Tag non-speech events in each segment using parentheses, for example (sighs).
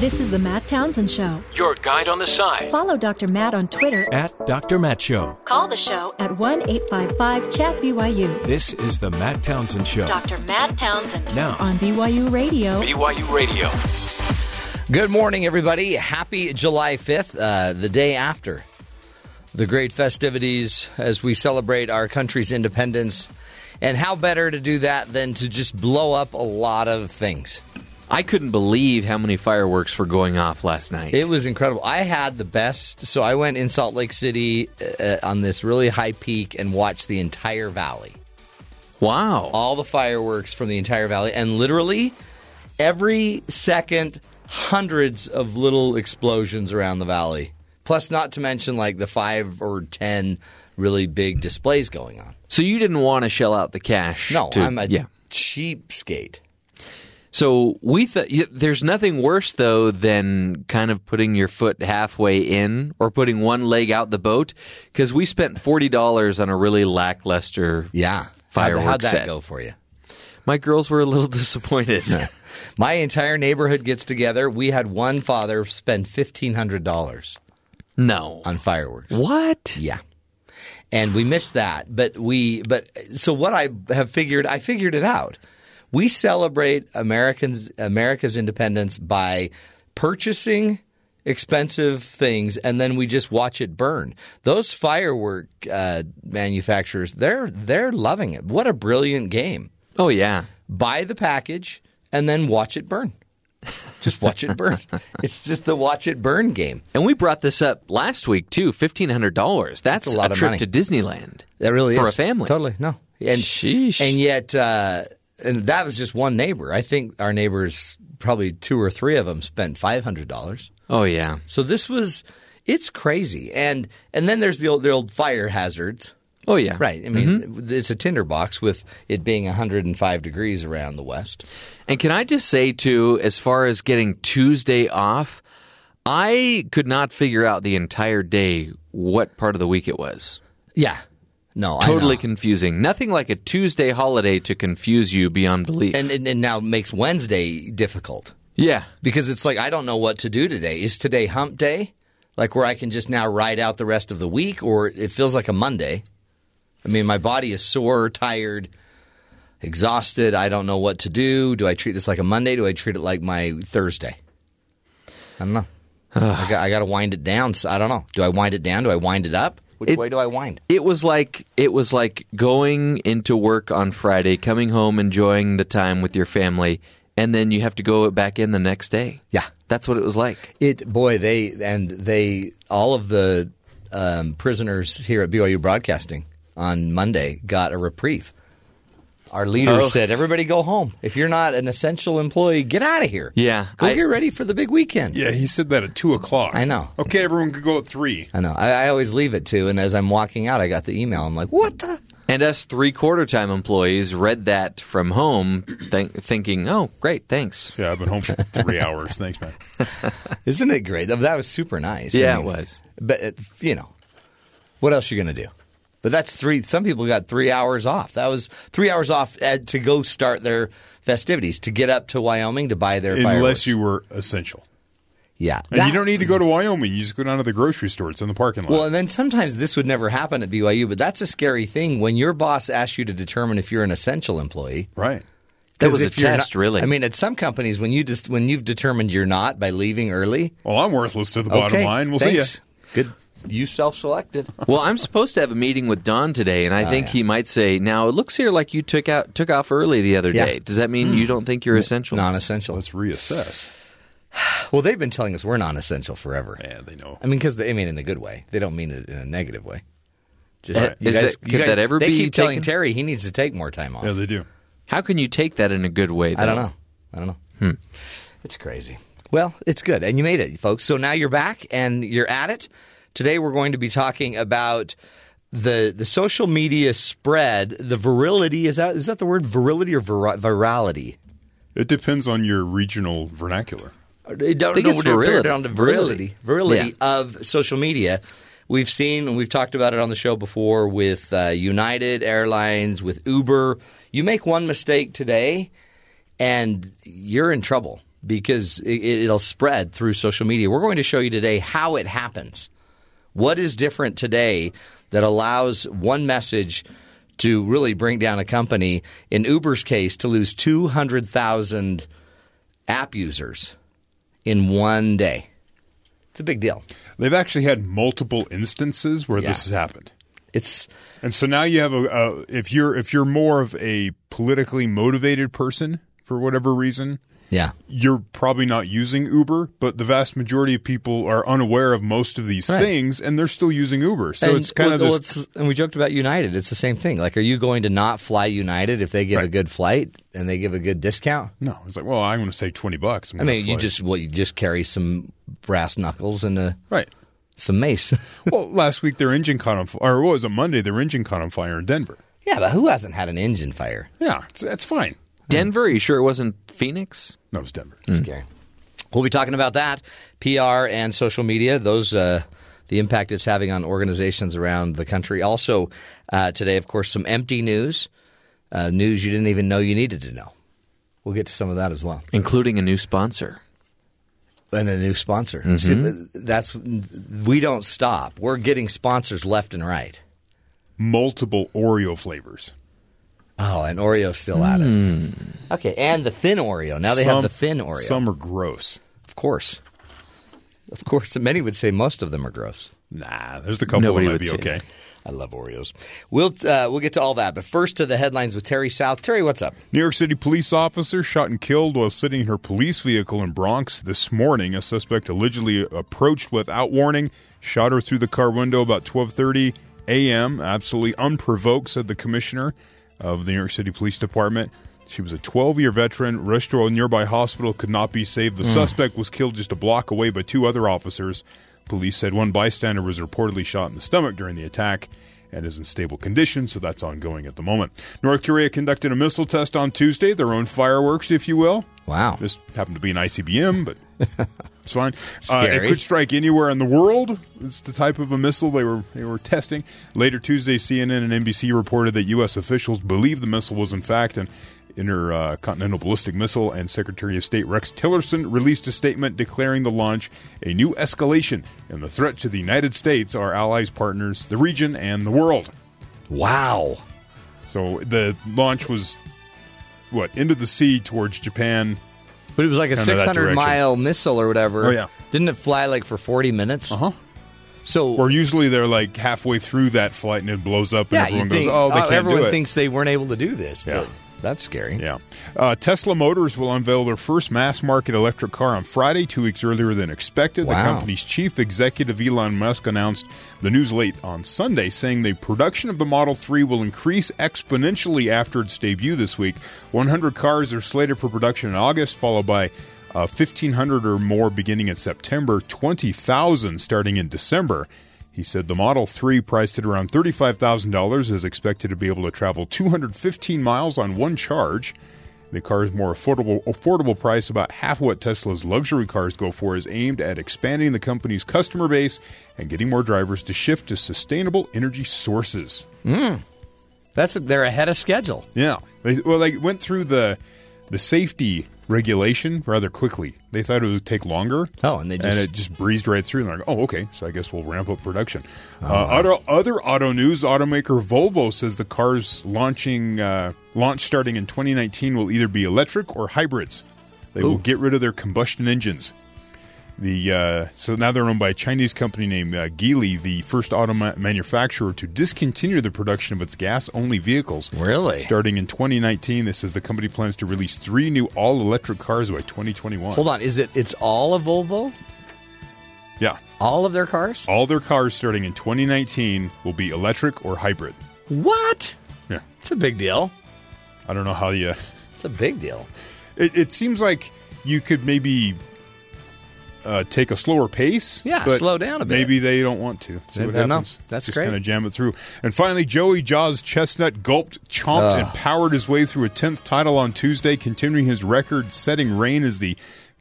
This is the Matt Townsend Show. Your guide on the side. Follow Dr. Matt on Twitter. At Dr. Matt Show. Call the show at 1 855 Chat BYU. This is the Matt Townsend Show. Dr. Matt Townsend. Now on BYU Radio. BYU Radio. Good morning, everybody. Happy July 5th, uh, the day after the great festivities as we celebrate our country's independence. And how better to do that than to just blow up a lot of things? I couldn't believe how many fireworks were going off last night. It was incredible. I had the best. So I went in Salt Lake City uh, on this really high peak and watched the entire valley. wow. All the fireworks from the entire valley. And literally every second, hundreds of little explosions around the valley. Plus, not to mention like the five or ten really big displays going on. So you didn't want to shell out the cash? No, to- I'm a yeah. cheapskate. So we thought there's nothing worse though than kind of putting your foot halfway in or putting one leg out the boat because we spent forty dollars on a really lackluster. Yeah. Firework how'd, how'd that set. go for you? My girls were a little (laughs) disappointed. (laughs) My entire neighborhood gets together. We had one father spend fifteen hundred dollars no. on fireworks. What? Yeah. And we missed that. But we but so what I have figured I figured it out. We celebrate Americans America's independence by purchasing expensive things and then we just watch it burn. Those firework uh, manufacturers, they're they're loving it. What a brilliant game. Oh yeah. Buy the package and then watch it burn. Just watch it burn. (laughs) it's just the watch it burn game. And we brought this up last week too. Fifteen hundred dollars. That's, That's a lot of trip money. to Disneyland. That really For is a family. Totally no. And Sheesh. and yet uh, and that was just one neighbor. I think our neighbors probably two or three of them spent five hundred dollars. Oh yeah. So this was it's crazy. And and then there's the old the old fire hazards. Oh yeah. Right. I mean, mm-hmm. it's a tinderbox with it being 105 degrees around the west. And can I just say too, as far as getting Tuesday off, I could not figure out the entire day what part of the week it was. Yeah. No, I Totally confusing. Nothing like a Tuesday holiday to confuse you beyond belief. and, and and now makes Wednesday difficult. yeah. because it's like I don't know what to do today. Is today hump day? Like where I can just now ride out the rest of the week or it feels like a Monday. I mean, my body is sore, tired, exhausted. I don't know what to do. Do I treat this like a Monday? Do I treat it like my Thursday? I don't know. I got, I got to wind it down. So I don't know. Do I wind it down? Do I wind it up? Which It- way do I wind? It was like it was like going into work on Friday, coming home, enjoying the time with your family, and then you have to go back in the next day. Yeah. That's what it was like. It boy they and they all of the um, prisoners here at BYU Broadcasting on Monday got a reprieve. Our leader Oh. said, "Everybody go home. If you're not an essential employee, get out of here. Yeah, go I- get ready for the big weekend." Yeah, he said that at two o'clock. I know. Okay, everyone could go at three. I know. I, I always leave it too, and as I'm walking out, I got the email. I'm like, "What the?" And us three quarter time employees read that from home, th- thinking, "Oh, great, thanks." Yeah, I've been home for three (laughs) hours. Thanks, man. (laughs) Isn't it great? That was super nice. Yeah, I mean, it was. But uh, you know, what else are you going to do? But that's three. Some people got three hours off. That was three hours off uh, to go start their festivities, to get up to Wyoming to buy their fireworks. Unless you were essential. yeah. And That- you don't need to go to Wyoming. You just go down to the grocery store. It's in the parking lot. Well, and then sometimes this would never happen at BYU, but that's a scary thing when your boss asks you to determine if you're an essential employee. right. That 'Cause was a test, not- really. I mean, at some companies, when you just when you've determined you're not by leaving early, Well, I'm worthless to the bottom okay, line. We'll thanks. see Good, you self-selected. well, I'm supposed to have a meeting with Don today, and I think Oh, yeah. he might say, "Now it looks here like you took out took off early the other Yeah. day. Does that mean you don't think you're essential?" Non-essential. Let's reassess. Well, they've been telling us we're non-essential forever. Yeah, they know. I mean, because I mean in a good way. They don't mean it in a negative way. Just Uh, is that- could that ever they be keep telling taken? Terry he needs to take more time off. Yeah, they do. How can you take that in a good way? I don't know. I don't know. It's crazy. Well, it's good, and you made it, folks. So now you're back and you're at it. Today we're going to be talking about the the social media spread, the virility. Is that is that the word virility or vira- virality? It depends on your regional vernacular. I don't think know it's what to compare it virility. on to virility, virility Yeah. of social media. We've seen and we've talked about it on the show before with uh, United Airlines, with Uber. You make one mistake today, and you're in trouble. because it, it'll spread through social media. We're going to show you today how it happens. What is different today that allows one message to really bring down a company? In Uber's case, to lose 200,000 app users in one day. It's a big deal. They've actually had multiple instances where Yeah. this has happened. It's And so now you have a, a if you're if you're more of a politically motivated person for whatever reason, yeah. you're probably not using Uber, but the vast majority of people are unaware of most of these Right. things and they're still using Uber. So And- it's kind of well, this it's- and we joked about United. It's the same thing. Like, are you going to not fly United if they give a good flight and they give a good discount? No, it's like, well, I'm going to save 20 bucks. I mean, you just well, you just carry some brass knuckles and a, Right. some mace. (laughs) Well, last week their engine caught on fire, or what was it, Monday, their engine caught on fire in Denver. yeah, but who hasn't had an engine fire? Yeah, it's, it's fine. Denver? Are you sure it wasn't Phoenix? No, it was Denver. Scary. We'll be talking about that, PR and social media. Those uh, the impact it's having on organizations around the country. Also uh, today, of course, some empty news, uh, news you didn't even know you needed to know. We'll get to some of that as well. Including a new sponsor. and a new sponsor. See, that's we don't stop. We're getting sponsors left and right. Multiple Oreo flavors. Oh, and Oreo's still at it. Okay, and the thin Oreo. Now they have Some- the thin Oreo. Some are gross. of course, of course. Many would say most of them are gross. Nah, there's a couple Nobody that might would be say okay. that. I love Oreos. We'll uh, we'll get to all that, but first to the headlines with Terry South. Terry, what's up? New York City police officer shot and killed while sitting in her police vehicle in Bronx this morning. A suspect allegedly approached without warning, shot her through the car window about 12:30 a.m. Absolutely unprovoked, said the commissioner of the New York City Police Department. She was a 12-year veteran. Rushed to a nearby hospital, could not be saved. The hmm. suspect was killed just a block away by two other officers. Police said one bystander was reportedly shot in the stomach during the attack and is in stable condition, so that's ongoing at the moment. North Korea conducted a missile test on Tuesday, their own fireworks, if you will. Wow. This happened to be an ICBM, but (laughs) it's fine. Uh, it could strike anywhere in the world. It's the type of a missile they were they were testing. Later Tuesday, CNN and NBC reported that U.S. officials believe the missile was in fact an intercontinental ballistic missile, and Secretary of State Rex Tillerson released a statement declaring the launch a new escalation in the threat to the United States, our allies, partners, the region, and the world. Wow. So the launch was what into the sea towards Japan. But it was like a Kinda that 600 direction. mile missile or whatever. Oh, yeah. Didn't it fly like for 40 minutes? Uh huh. So Or usually they're like halfway through that flight and it blows up and yeah, everyone you goes, "Oh, they can't everyone do it." Everyone thinks they weren't able to do this. Yeah. But that's scary. yeah. Uh, Tesla Motors will unveil their first mass market electric car on Friday, two weeks earlier than expected. The company's chief executive Elon Musk announced the news late on Sunday, saying the production of the Model 3 will increase exponentially after its debut this week. 100 cars are slated for production in August, followed by uh, 1,500 or more beginning in September, 20,000 starting in December. He said the Model 3, priced at around $35,000, is expected to be able to travel 215 miles on one charge. The car's more affordable, affordable price, about half what Tesla's luxury cars go for, is aimed at expanding the company's customer base and getting more drivers to shift to sustainable energy sources. Hmm. That's they're ahead of schedule. Yeah. They, well, they went through the the safety regulation rather quickly. They thought it would take longer. Oh, and they just- and it just breezed right through. And they're like, oh, okay. So I guess we'll ramp up production. Oh, uh, auto, other auto news: automaker Volvo says the cars launching uh, launch starting in 2019 will either be electric or hybrids. They will get rid of their combustion engines. The uh, so now they're owned by a Chinese company named uh, Geely, the first auto ma- manufacturer to discontinue the production of its gas-only vehicles. Really? Starting in 2019, this says the company plans to release three new all-electric cars by 2021. Hold on, is it? It's all of Volvo? Yeah, All of their cars? all their cars starting in 2019 will be electric or hybrid. What? Yeah, It's a big deal. I don't know how you. It's a big deal. It, it seems like you could maybe uh, take a slower pace. Yeah, slow down a bit. Maybe they don't want to. See They- what happens. that's Just great. kind of jam it through. And finally, Joey Jaws Chestnut gulped, chomped, and powered his way through a tenth title on Tuesday, continuing his record-setting reign as the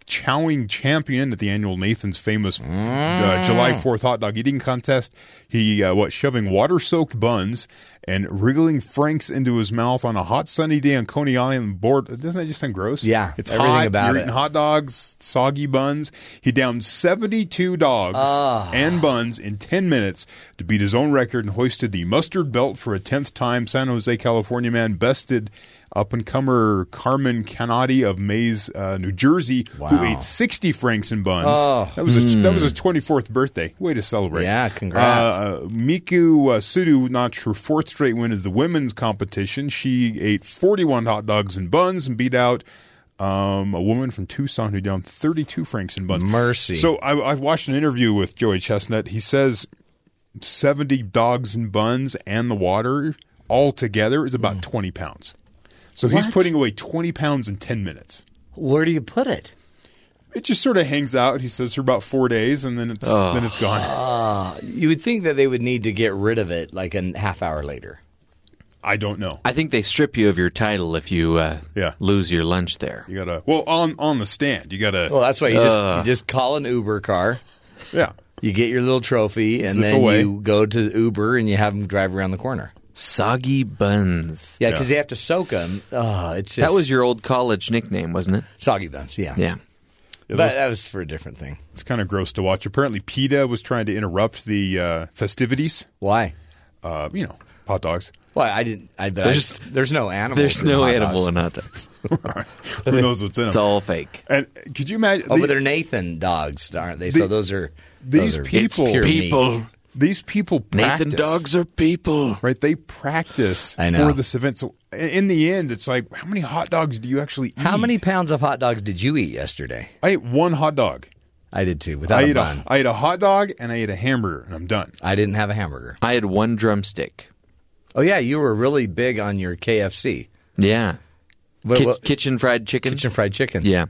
chowing champion at the annual Nathan's famous uh, July 4th hot dog eating contest. He, uh, what, shoving water soaked buns and wriggling Franks into his mouth on a hot sunny day on Coney Island board. Doesn't that just sound gross? Yeah, It's everything hot. about You're it. eating hot dogs, soggy buns. He downed 72 dogs Ah. and buns in 10 minutes to beat his own record and hoisted the mustard belt for a 10th time. San Jose, California man bested up and comer Carmen Canati of Mays, uh, New Jersey, who ate 60 franks and buns. Oh. That was his, that was his 24th birthday. Way to celebrate. Yeah, congrats. Uh, Miki uh, Sudo notched her fourth straight win as the women's competition. She ate 41 hot dogs and buns and beat out um, a woman from Tucson who downed 32 francs and buns. Mercy. So I, I watched an interview with Joey Chestnut. He says 70 dogs and buns and the water all together is about 20 pounds. So he's What? putting away 20 pounds in 10 minutes. Where do you put it? It just sort of hangs out. He says for about four days, and then it's then it's gone. You would think that they would need to get rid of it like a half hour later. I don't know. I think they strip you of your title if you uh, Yeah. lose your lunch there. You gotta well on on the stand. You gotta Well, that's why you just Uh. you just call an Uber car. yeah. You get your little trophy, and Zip then away. you go to Uber and you have them drive around the corner. Soggy buns. Yeah, Yeah. because they have to soak them. Oh, it's just That was your old college nickname, wasn't it? soggy buns. Yeah, Yeah. Yeah, but those- that was for a different thing. It's kind of gross to watch. Apparently, PETA was trying to interrupt the uh, festivities. Why? Uh, you know, hot dogs. Well, I didn't. I bet There's- there's there's no animal. There's no animal in hot dogs. (laughs) Who knows what's in them? It's all fake. and could you imagine? Oh, the- but they're Nathan dogs, aren't they? The- so those are these those are people- pure meat. People. These people practice. Nathan dogs are people. right? They practice I know. for this event. So in the end, it's like, how many hot dogs do you actually eat? How many pounds of hot dogs did you eat yesterday? I ate one hot dog. I did too, without I a ate bun. a, I ate a hot dog and I ate a hamburger, and I'm done. I didn't have a hamburger. I had one drumstick. Oh yeah, you were really big on your KFC. Yeah. What, Ki- what- kitchen fried chicken. kitchen fried chicken. Yeah.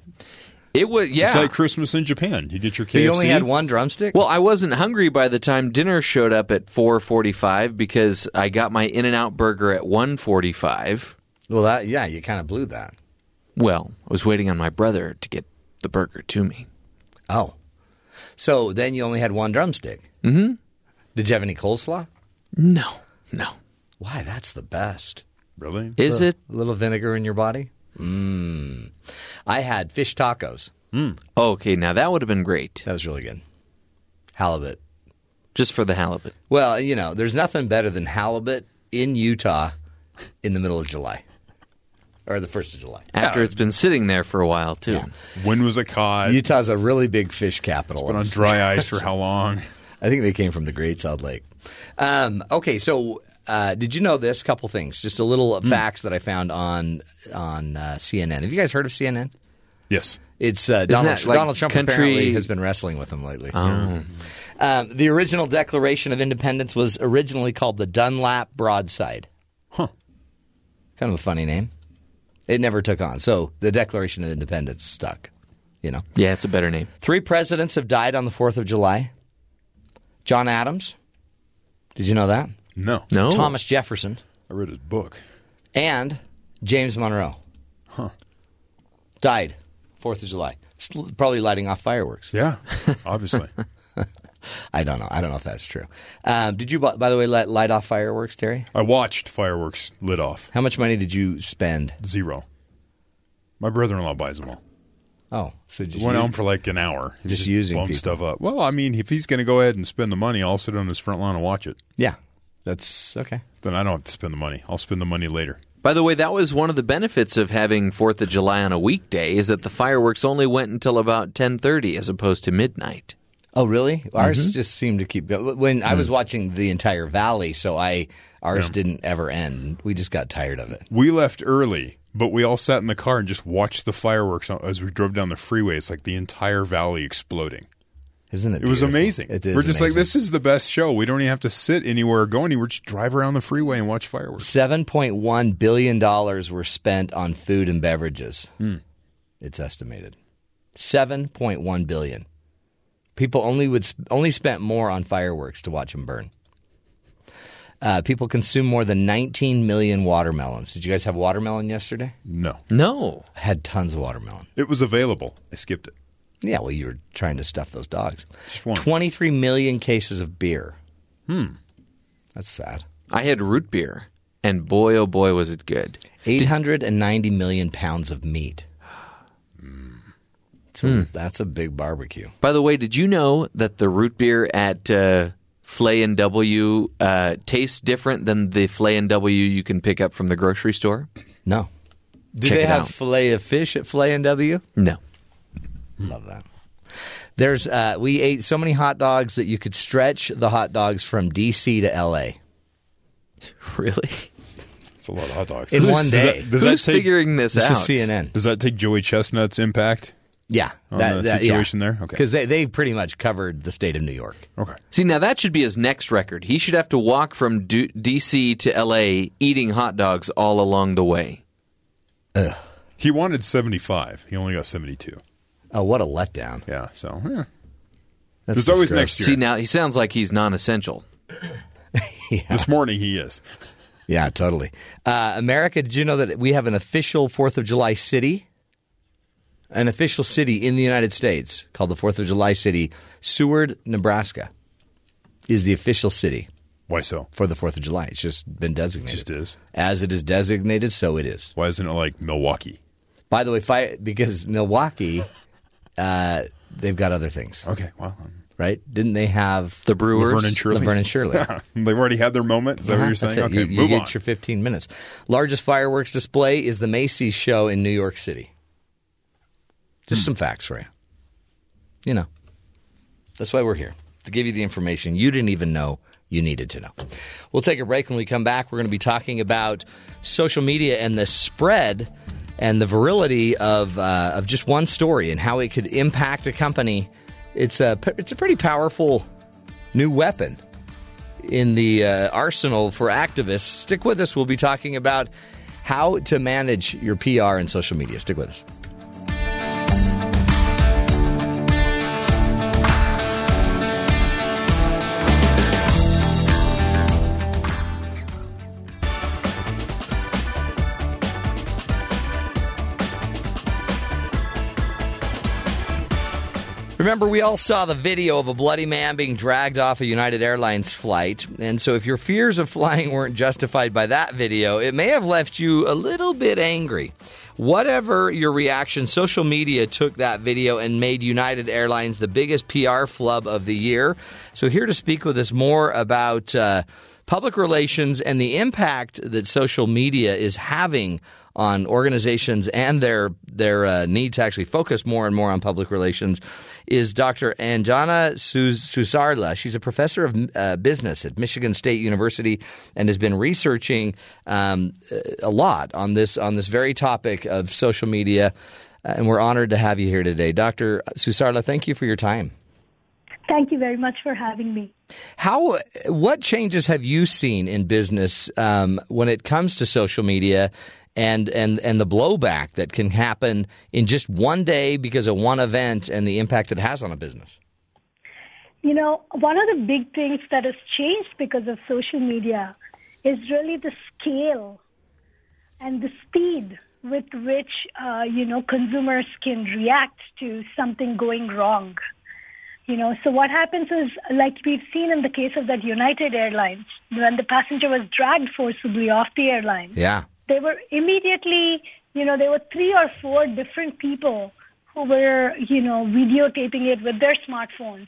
It was yeah. It's like Christmas in Japan. You get your KFC. You only had one drumstick. well, I wasn't hungry by the time dinner showed up at 4:45 because I got my In-N-Out burger at 1:45. well, that yeah, you kind of blew that. Well, I was waiting on my brother to get the burger to me. Oh, so then you only had one drumstick. Mm-hmm. Did you have any coleslaw? No. No. Why? That's the best. really. Is it? A little vinegar in your body. Mmm. I had fish tacos. Okay, now that would have been great. That was really good. Halibut. Just for the halibut. Well, you know, there's nothing better than halibut in Utah in the middle of July or the first of July. After it's been sitting there for a while too. When was it caught? Utah's a really big fish capital. Been on dry ice for (laughs) how long? I think they came from the Great Salt Lake. Um, okay, so uh, did you know this? Couple things, just a little facts that I found on on uh, CNN. Have you guys heard of CNN? Yes. It's uh, Donald, that like Donald Trump country- apparently has been wrestling with him lately. Oh. Um, the original Declaration of Independence was originally called the Dunlap Broadside. Huh. Kind of a funny name. It never took on. So the Declaration of Independence stuck. You know, Yeah, it's a better name. three presidents have died on the Fourth of July. John Adams. Did you know that? No. No. Thomas Jefferson I read his book. and James Monroe. Huh. Died Fourth of July. Still Probably lighting off fireworks. Yeah. (laughs) Obviously. I don't know. I don't know if that's true. Um, did you, by by the way, light, light off fireworks, Terry? I watched fireworks lit off. How much money did you spend? Zero. My brother-in-law buys them all. Oh, so just Went you- on for like an hour. He Just using bummed people. stuff up. Well, I mean, if he's going to go ahead and spend the money, I'll sit on his front lawn and watch it. yeah, that's okay. Then I don't have to spend the money. I'll spend the money later. By the way, that was one of the benefits of having 4th of July on a weekday is that the fireworks only went until about 10:30 as opposed to midnight. Oh, really? Ours mm-hmm. just seemed to keep going. When I was mm. watching the entire valley, so I ours didn't ever end. We just got tired of it. We left early, but we all sat in the car and just watched the fireworks as we drove down the freeway. It's like the entire valley exploding. Isn't it? It was amazing. It is We're just like, this is the best show. We don't even have to sit anywhere or go anywhere. Just drive around the freeway and watch fireworks. Seven point one billion dollars were spent on food and beverages. It's estimated seven point one billion. People only would only spent more on fireworks to watch them burn. Uh, people consume more than 19 million watermelons. Did you guys have watermelon yesterday? No. No. I had tons of watermelon. It was available. I skipped it. Yeah, well, you were trying to stuff those dogs. Just one. 23 million cases of beer. Hmm. That's sad. I had root beer, and boy, oh boy, was it good. 890 million pounds of meat. So Hmm. that's a big barbecue. By the way, did you know that the root beer at uh, Flay and W uh, tastes different than the Flay and W you can pick up from the grocery store? No. Do Check they it have out. filet of fish at Filet and W? No. Love that. There's uh, we ate so many hot dogs that you could stretch the hot dogs from DC to LA (laughs) Really? It's a lot of hot dogs. in Who's- one does day. that- does Who's take- figuring this, this out? is CNN. Does that take Joey Chestnut's impact? Yeah, On the situation there? Okay. Because they they pretty much covered the state of New York. Okay. See, now that should be his next record. He should have to walk from D- DC to LA eating hot dogs all along the way. He wanted 75. He only got 72. Oh, what a letdown! Yeah, so eh. That's there's always gross. next year. See, now he sounds like he's non essential. (laughs) This morning he is. Yeah, totally. Uh, America, did you know that we have an official Fourth of July city? An official city in the United States called the Fourth of July city, Seward, Nebraska, is the official city Why so? for the Fourth of July. It's just been designated. Just is. As it is designated, so it is. Why isn't it like Milwaukee? By the way, fi- because Milwaukee, uh, they've got other things, Okay, well, um, right? Didn't they have The Brewers. Laverne and Shirley. Laverne and Shirley? (laughs) they've already had their moment. Is that what you're saying? that's it. Okay, you, you move get on. your 15 minutes. Largest fireworks display is the Macy's show in New York City. Just some facts for you. You know, that's why we're here to give you the information you didn't even know you needed to know. We'll take a break. When we come back, we're going to be talking about social media and the spread and the virility of uh, of just one story and how it could impact a company. It's a it's a pretty powerful new weapon in the uh, arsenal for activists. Stick with us. We'll be talking about how to manage your PR and social media. Stick with us. Remember, we all saw the video of a bloody man being dragged off a United Airlines flight. And so, if your fears of flying weren't justified by that video, it may have left you a little bit angry. Whatever your reaction, social media took that video and made United Airlines the biggest PR flub of the year. So, here to speak with us more about uh, public relations and the impact that social media is having on organizations and their their uh, need to actually focus more and more on public relations is Dr. Anjana Sus- Susarla. She's a professor of uh, business at Michigan State University and has been researching um, a lot on this on this very topic of social media. Uh, and we're honored to have you here today, Dr. Susarla. Thank you for your time. Thank you very much for having me. How what changes have you seen in business um, when it comes to social media and and and the blowback that can happen in just one day because of one event and the impact it has on a business? You know, one of the big things that has changed because of social media is really the scale and the speed with which, uh, you know, consumers can react to something going wrong. You know, so what happens is, like we've seen in the case of that United Airlines, when the passenger was dragged forcibly off the airline, Yeah. they were immediately, you know, there were three or four different people who were, you know, videotaping it with their smartphones.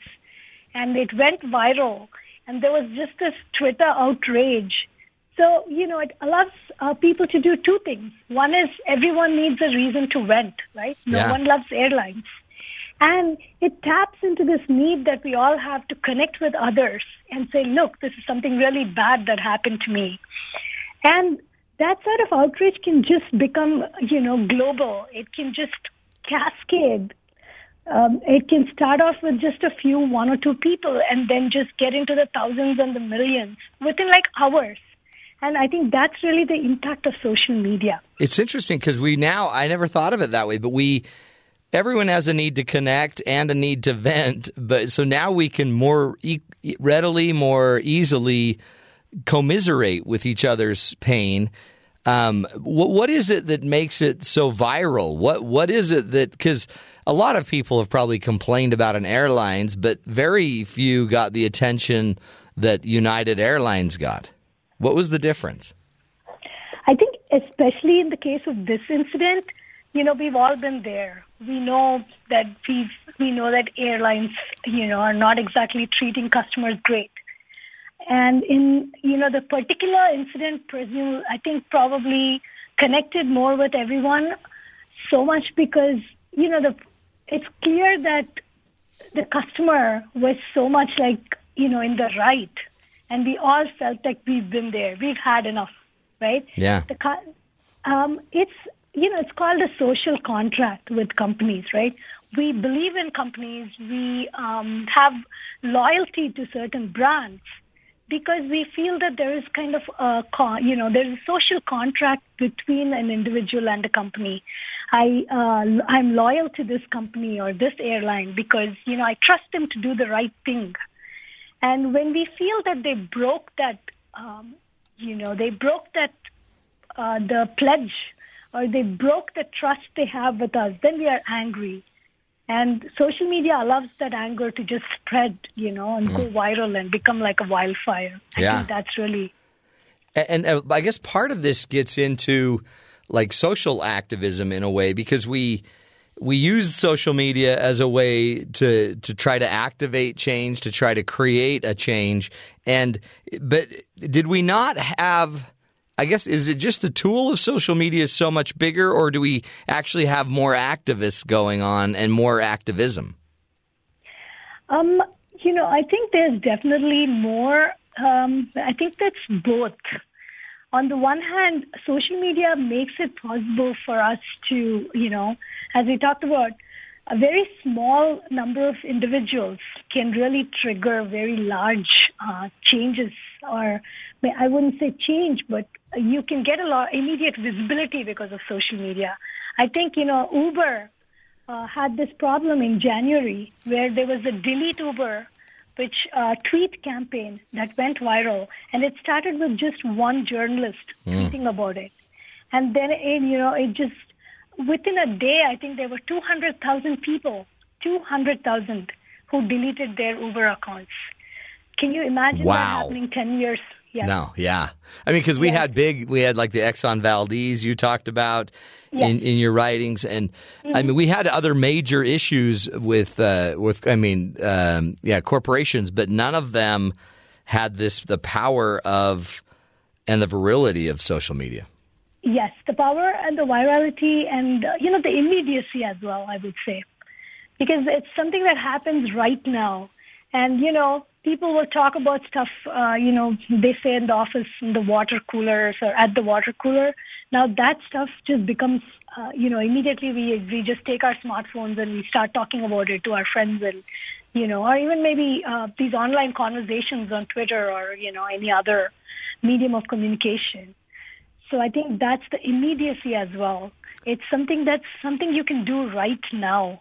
And it went viral. And there was just this Twitter outrage. So, you know, it allows uh, people to do two things. One is everyone needs a reason to vent, right? No Yeah. one loves airlines. And it taps into this need that we all have to connect with others and say, look, this is something really bad that happened to me. And that sort of outrage can just become, you know, global. It can just cascade. Um, it can start off with just a few, one or two people, and then just get into the thousands and the millions within like hours. And I think that's really the impact of social media. It's interesting because we now I never thought of it that way, but we everyone has a need to connect and a need to vent, but so now we can more e- readily, more easily commiserate with each other's pain. Um, what, what is it that makes it so viral? What what is it that because a lot of people have probably complained about an airlines, but very few got the attention that United Airlines got. What was the difference? I think, especially in the case of this incident, you know, we've all been there. We know that we we know that airlines, you know, are not exactly treating customers great. And in you know the particular incident, presume I think probably connected more with everyone, so much because you know the it's clear that the customer was so much like you know in the right, and we all felt like we've been there, we've had enough, right? Yeah. The um, it's you know it's called a social contract with companies, right? We believe in companies. We um, have loyalty to certain brands because we feel that there is kind of a you know there's a social contract between an individual and a company. I uh, I'm loyal to this company or this airline because you know I trust them to do the right thing. And when we feel that they broke that, um, you know, they broke that uh, the pledge or they broke the trust they have with us, then we are angry. And social media allows that anger to just spread, you know, and go viral and become like a wildfire. I Yeah. think that's really And, and uh, I guess part of this gets into like social activism in a way because we we use social media as a way to to try to activate change, to try to create a change. And but did we not have I guess is it just the tool of social media is so much bigger or do we actually have more activists going on and more activism? Um, you know, I think there's definitely more. Um, I think that's both. On the one hand, social media makes it possible for us to, you know, as we talked about, a very small number of individuals can really trigger very large uh, changes, or I wouldn't say change, but you can get a lot immediate visibility because of social media. I think you know Uber uh, had this problem in January where there was a delete Uber, which uh, tweet campaign that went viral, and it started with just one journalist tweeting about it, and then it, you know it just within a day I think there were two hundred thousand people, two hundred thousand who deleted their Uber accounts. Can you imagine Wow. that happening ten years? Yeah. No, yeah. I mean, because we had big, we had like the Exxon Valdez you talked about in, in your writings, and I mean, we had other major issues with, uh, with, I mean, um, yeah, corporations, but none of them had this the power of and the virility of social media. Yes, the power and the virality and, uh, you know, the immediacy as well, I would say. Because it's something that happens right now. And, you know, people will talk about stuff, uh, you know, they say in the office, in the water coolers or at the water cooler. Now that stuff just becomes, uh, you know, immediately we, we just take our smartphones and we start talking about it to our friends and, you know, or even maybe uh, these online conversations on Twitter or, you know, any other medium of communication. So I think that's the immediacy as well. It's something that's something you can do right now.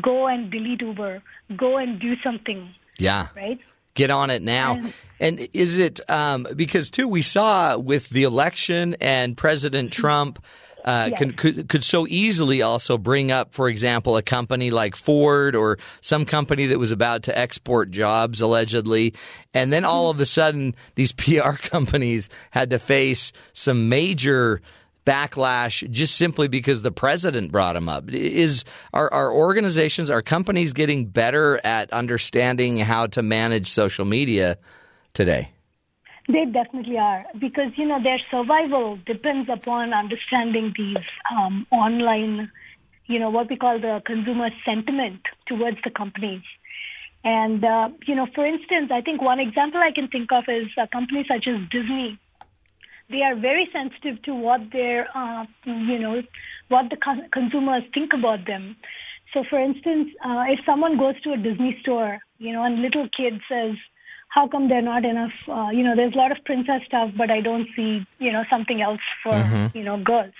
Go and delete Uber. Go and do something, Yeah. right? Get on it now. And- is it um, because too we saw with the election and President Trump uh, Yes. can, could could so easily also bring up, for example, a company like Ford or some company that was about to export jobs allegedly, and then all of a sudden these (laughs) PR companies had to face some major backlash just simply because the president brought them up. Is are, are organizations, are companies getting better at understanding how to manage social media today? They definitely are because you know their survival depends upon understanding these um, online, you know, what we call the consumer sentiment towards the companies. And uh, you know, for instance, I think one example I can think of is a company such as Disney. They are very sensitive to what their, uh, you know, what the con- consumers think about them. So, for instance, uh, if someone goes to a Disney store, you know, and little kid says, "How come there are not enough? Uh, you know, there's a lot of princess stuff, but I don't see, you know, something else for, you know, girls."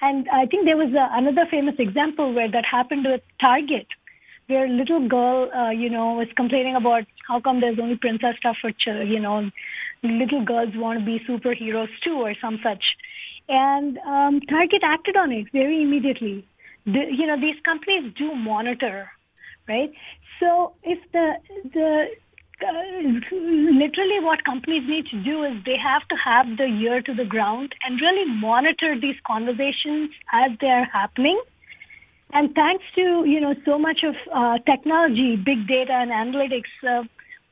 And I think there was a, another famous example where that happened with Target, where a little girl, uh, you know, was complaining about how come there's only princess stuff for, ch- you know, little girls want to be superheroes too, or some such. and um, Target acted on it very immediately. The, you know, these companies do monitor, right? So if the the uh, literally what companies need to do is they have to have the ear to the ground and really monitor these conversations as they are happening. And thanks to you know so much of uh, technology, big data, and analytics, uh,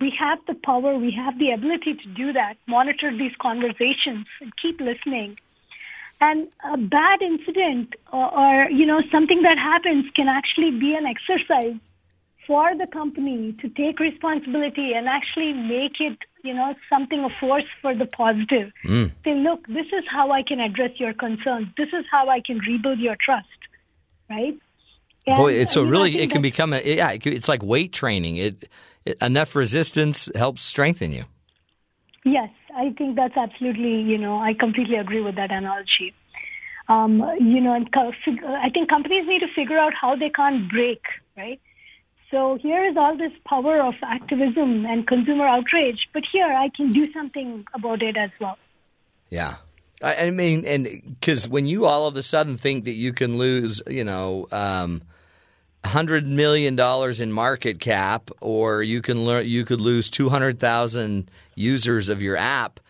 we have the power, we have the ability to do that, monitor these conversations, and keep listening. And a bad incident or, or you know something that happens can actually be an exercise for the company to take responsibility and actually make it, you know, something a force for the positive. Mm. Say, look, this is how I can address your concerns. This is how I can rebuild your trust, right? And, Boy, it's so you know, I really it can become a yeah, it's like weight training. It enough resistance helps strengthen you. Yes, I think that's absolutely, you know, I completely agree with that analogy. Um, you know, and I think companies need to figure out how they can't break, right? So here is all this power of activism and consumer outrage, but here I can do something about it as well. Yeah. I, I mean, and because when you all of a sudden think that you can lose, you know, um, hundred million dollars in market cap, or you can learn, you could lose two hundred thousand users of your app.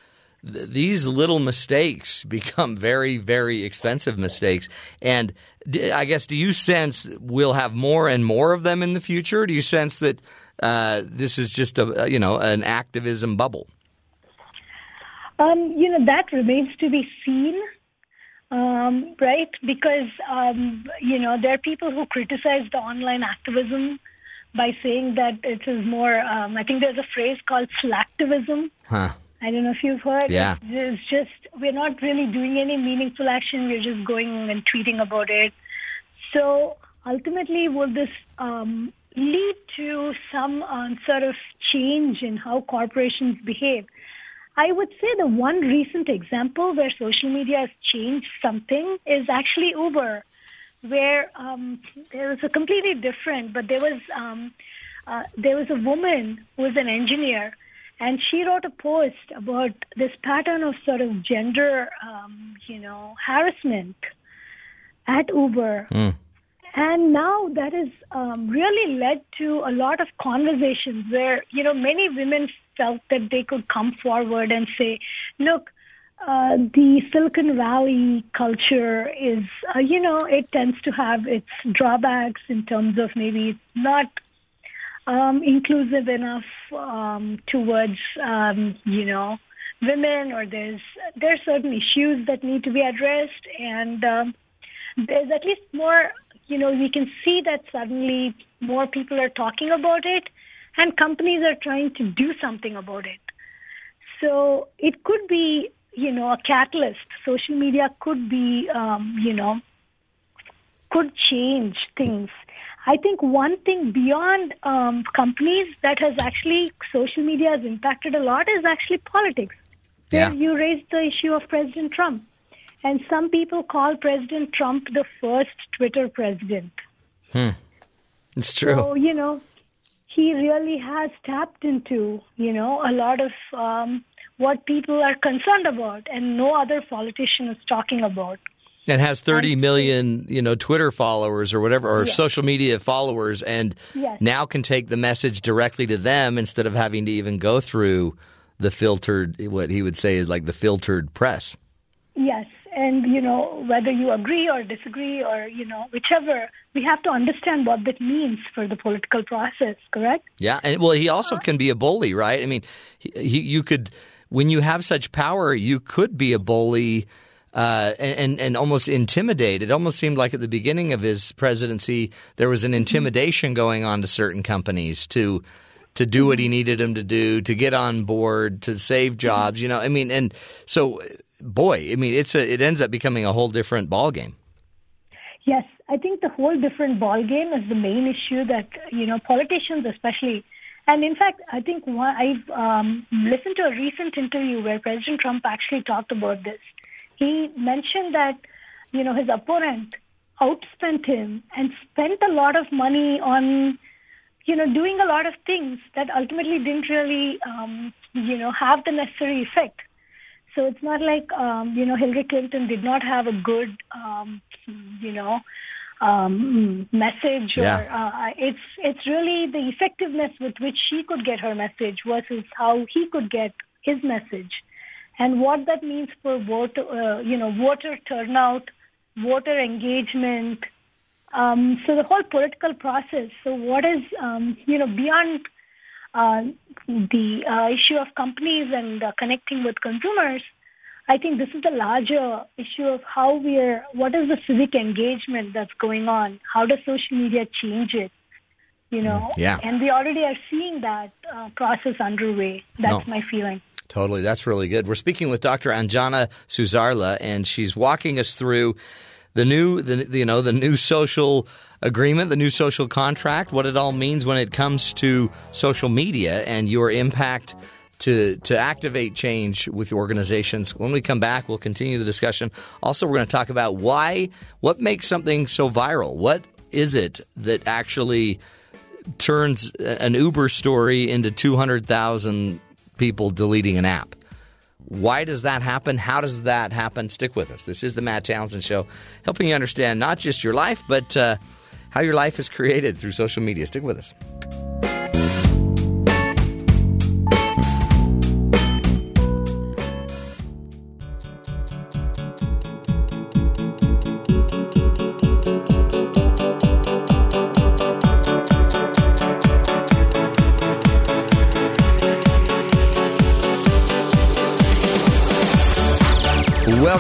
th- These little mistakes (laughs) become very, very expensive mistakes. And I guess, do you sense we'll have more and more of them in the future? Do you sense that uh, this is just a, you know, an activism bubble? Um, you know, that remains to be seen, um, right? Because, um, you know, there are people who criticize the online activism by saying that it is more, um, I think there's a phrase called slacktivism. Huh. I don't know if you've heard. Yeah. It's just, we're not really doing any meaningful action. We're just going and tweeting about it. So ultimately, will this um, lead to some um, sort of change in how corporations behave? I would say the one recent example where social media has changed something is actually Uber, where um, there was a completely different, but there was um, uh, there was a woman who was an engineer, and she wrote a post about this pattern of sort of gender, um, you know, harassment at Uber. And now that has um, really led to a lot of conversations where, you know, many women felt that they could come forward and say, look, uh, the Silicon Valley culture is, uh, you know, it tends to have its drawbacks in terms of maybe it's not um, inclusive enough um, towards, um, you know, women, or there's there's certain issues that need to be addressed, and um, there's at least more. You know, we can see that suddenly more people are talking about it, and companies are trying to do something about it. So it could be, you know, a catalyst. Social media could be, um, you know, could change things. I think one thing beyond um, companies that has actually social media has impacted a lot is actually politics. Yeah. You raised the issue of President Trump, and some people call President Trump the first Twitter president. Hmm. It's true. So you know, he really has tapped into you know a lot of um, what people are concerned about, and no other politician is talking about. and has 30 million, you know, Twitter followers or whatever, or Yes. social media followers, and Yes. now can take the message directly to them instead of having to even go through the filtered, what he would say is like the filtered press. Yes, and you know whether you agree or disagree or you know whichever, we have to understand what that means for the political process. Correct? Yeah, and well, he also can be a bully, right? I mean, he, he, you could, when you have such power, you could be a bully. Uh, and, and and almost intimidate. It almost seemed like at the beginning of his presidency, there was an mm-hmm. intimidation going on to certain companies to to do what he mm-hmm. needed them to do, to get on board, to save mm-hmm. jobs. You know, I mean, and so, boy, I mean, it's a it ends up becoming a whole different ballgame. Yes, I think the whole different ball game is the main issue that you know politicians, especially, and in fact, I think one, I've um, listened to a recent interview where President Trump actually talked about this. He mentioned that you know his opponent outspent him and spent a lot of money on you know doing a lot of things that ultimately didn't really um, you know have the necessary effect. So it's not like um, you know Hillary Clinton did not have a good um, you know um, message, or Yeah. uh, it's it's really the effectiveness with which she could get her message versus how he could get his message, and what that means for voter uh, you know voter turnout, voter engagement. Um, so the whole political process. So what is um, you know beyond the uh, issue of companies and uh, connecting with consumers, I think this is the larger issue of how we're, what is the civic engagement that's going on? How does social media change it? You know? yeah. And we already are seeing that uh, process underway. That's No. my feeling. Totally, that's really good. We're speaking with Dr. Anjana Susarla, and she's walking us through the new, the, you know, the new social agreement, the new social contract, what it all means when it comes to social media and your impact to to activate change with organizations. When we come back, we'll continue the discussion. Also, we're going to talk about why, what makes something so viral. What is it that actually turns an Uber story into 200,000 people deleting an app. Why does that happen? How does that happen? Stick with us. This is the Matt Townsend Show, helping you understand not just your life, but uh, how your life is created through social media. Stick with us.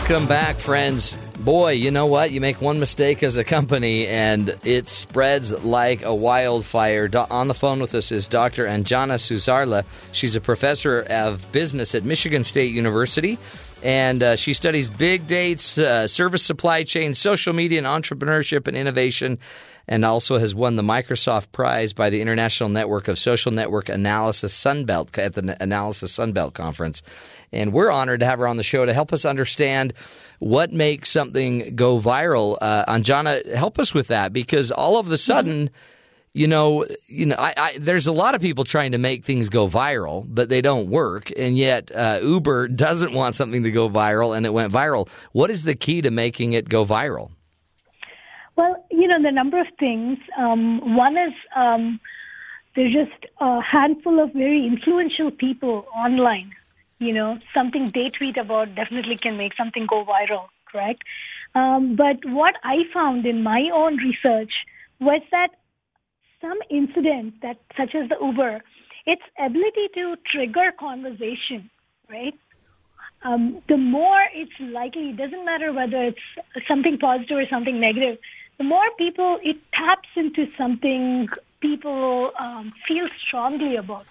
Welcome back, friends. Boy, you know what? You make one mistake as a company and it spreads like a wildfire. Do- on the phone with us is Dr. Anjana Susarla. She's a professor of business at Michigan State University. And uh, she studies big data, uh, service supply chain, social media, and entrepreneurship and innovation, and also has won the Microsoft Prize by the International Network of Social Network Analysis Sunbelt at the Analysis Sunbelt Conference. And we're honored to have her on the show to help us understand what makes something go viral. Uh, Anjana, help us with that because all of a sudden, you know, you know, I, I, there's a lot of people trying to make things go viral, but they don't work, and yet uh, Uber doesn't want something to go viral, and it went viral. What is the key to making it go viral? Well, you know, the number of things. Um, one is um, there's just a handful of very influential people online. You know, something they tweet about definitely can make something go viral, correct? Um, but what I found in my own research was that some incidents that, such as the Uber, its ability to trigger conversation, right? um, the more it's likely, it doesn't matter whether it's something positive or something negative, the more people, it taps into something people um, feel strongly about.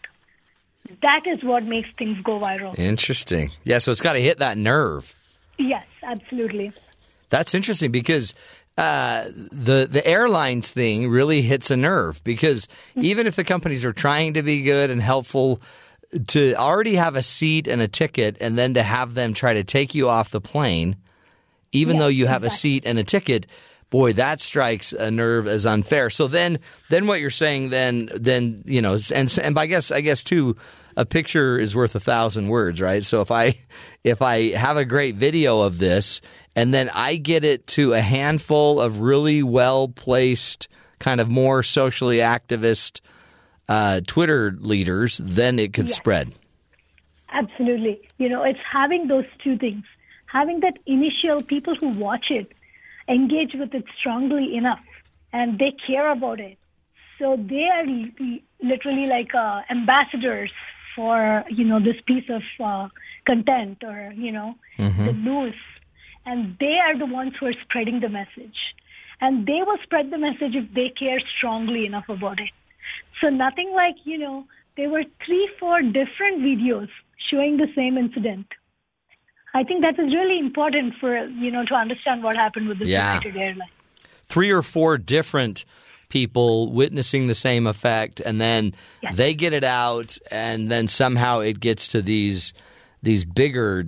That is what makes things go viral. Interesting. Yeah, so it's got to hit that nerve. Yes, absolutely. That's interesting because uh, the the airlines thing really hits a nerve because even if the companies are trying to be good and helpful, to already have a seat and a ticket and then to have them try to take you off the plane, even Yeah, though you have a seat and a ticket, boy, that strikes a nerve as unfair. So then, then what you're saying, then, then you know, and and I guess I guess too, a picture is worth a thousand words, right? So if I if I have a great video of this and then I get it to a handful of really well placed, kind of more socially activist uh, Twitter leaders, then it could Yes. spread. Absolutely. You know, it's having those two things. Having that initial people who watch it engage with it strongly enough and they care about it. So they are literally like uh, ambassadors for, you know, this piece of uh, content or, you know, the news. And they are the ones who are spreading the message. And they will spread the message if they care strongly enough about it. So nothing like, you know, there were three, four different videos showing the same incident. I think that is really important for, you know, to understand what happened with the Yeah. United Airlines. three or four different people witnessing the same effect and then Yes. they get it out and then somehow it gets to these these bigger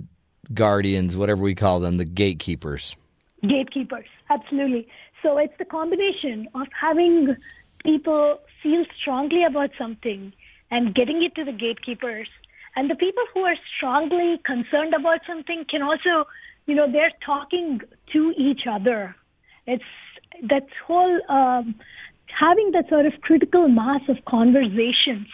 guardians whatever we call them the gatekeepers Gatekeepers, absolutely. So it's the combination of having people feel strongly about something and getting it to the gatekeepers And the people who are strongly concerned about something can also, you know, they're talking to each other. It's that whole um, having that sort of critical mass of conversations,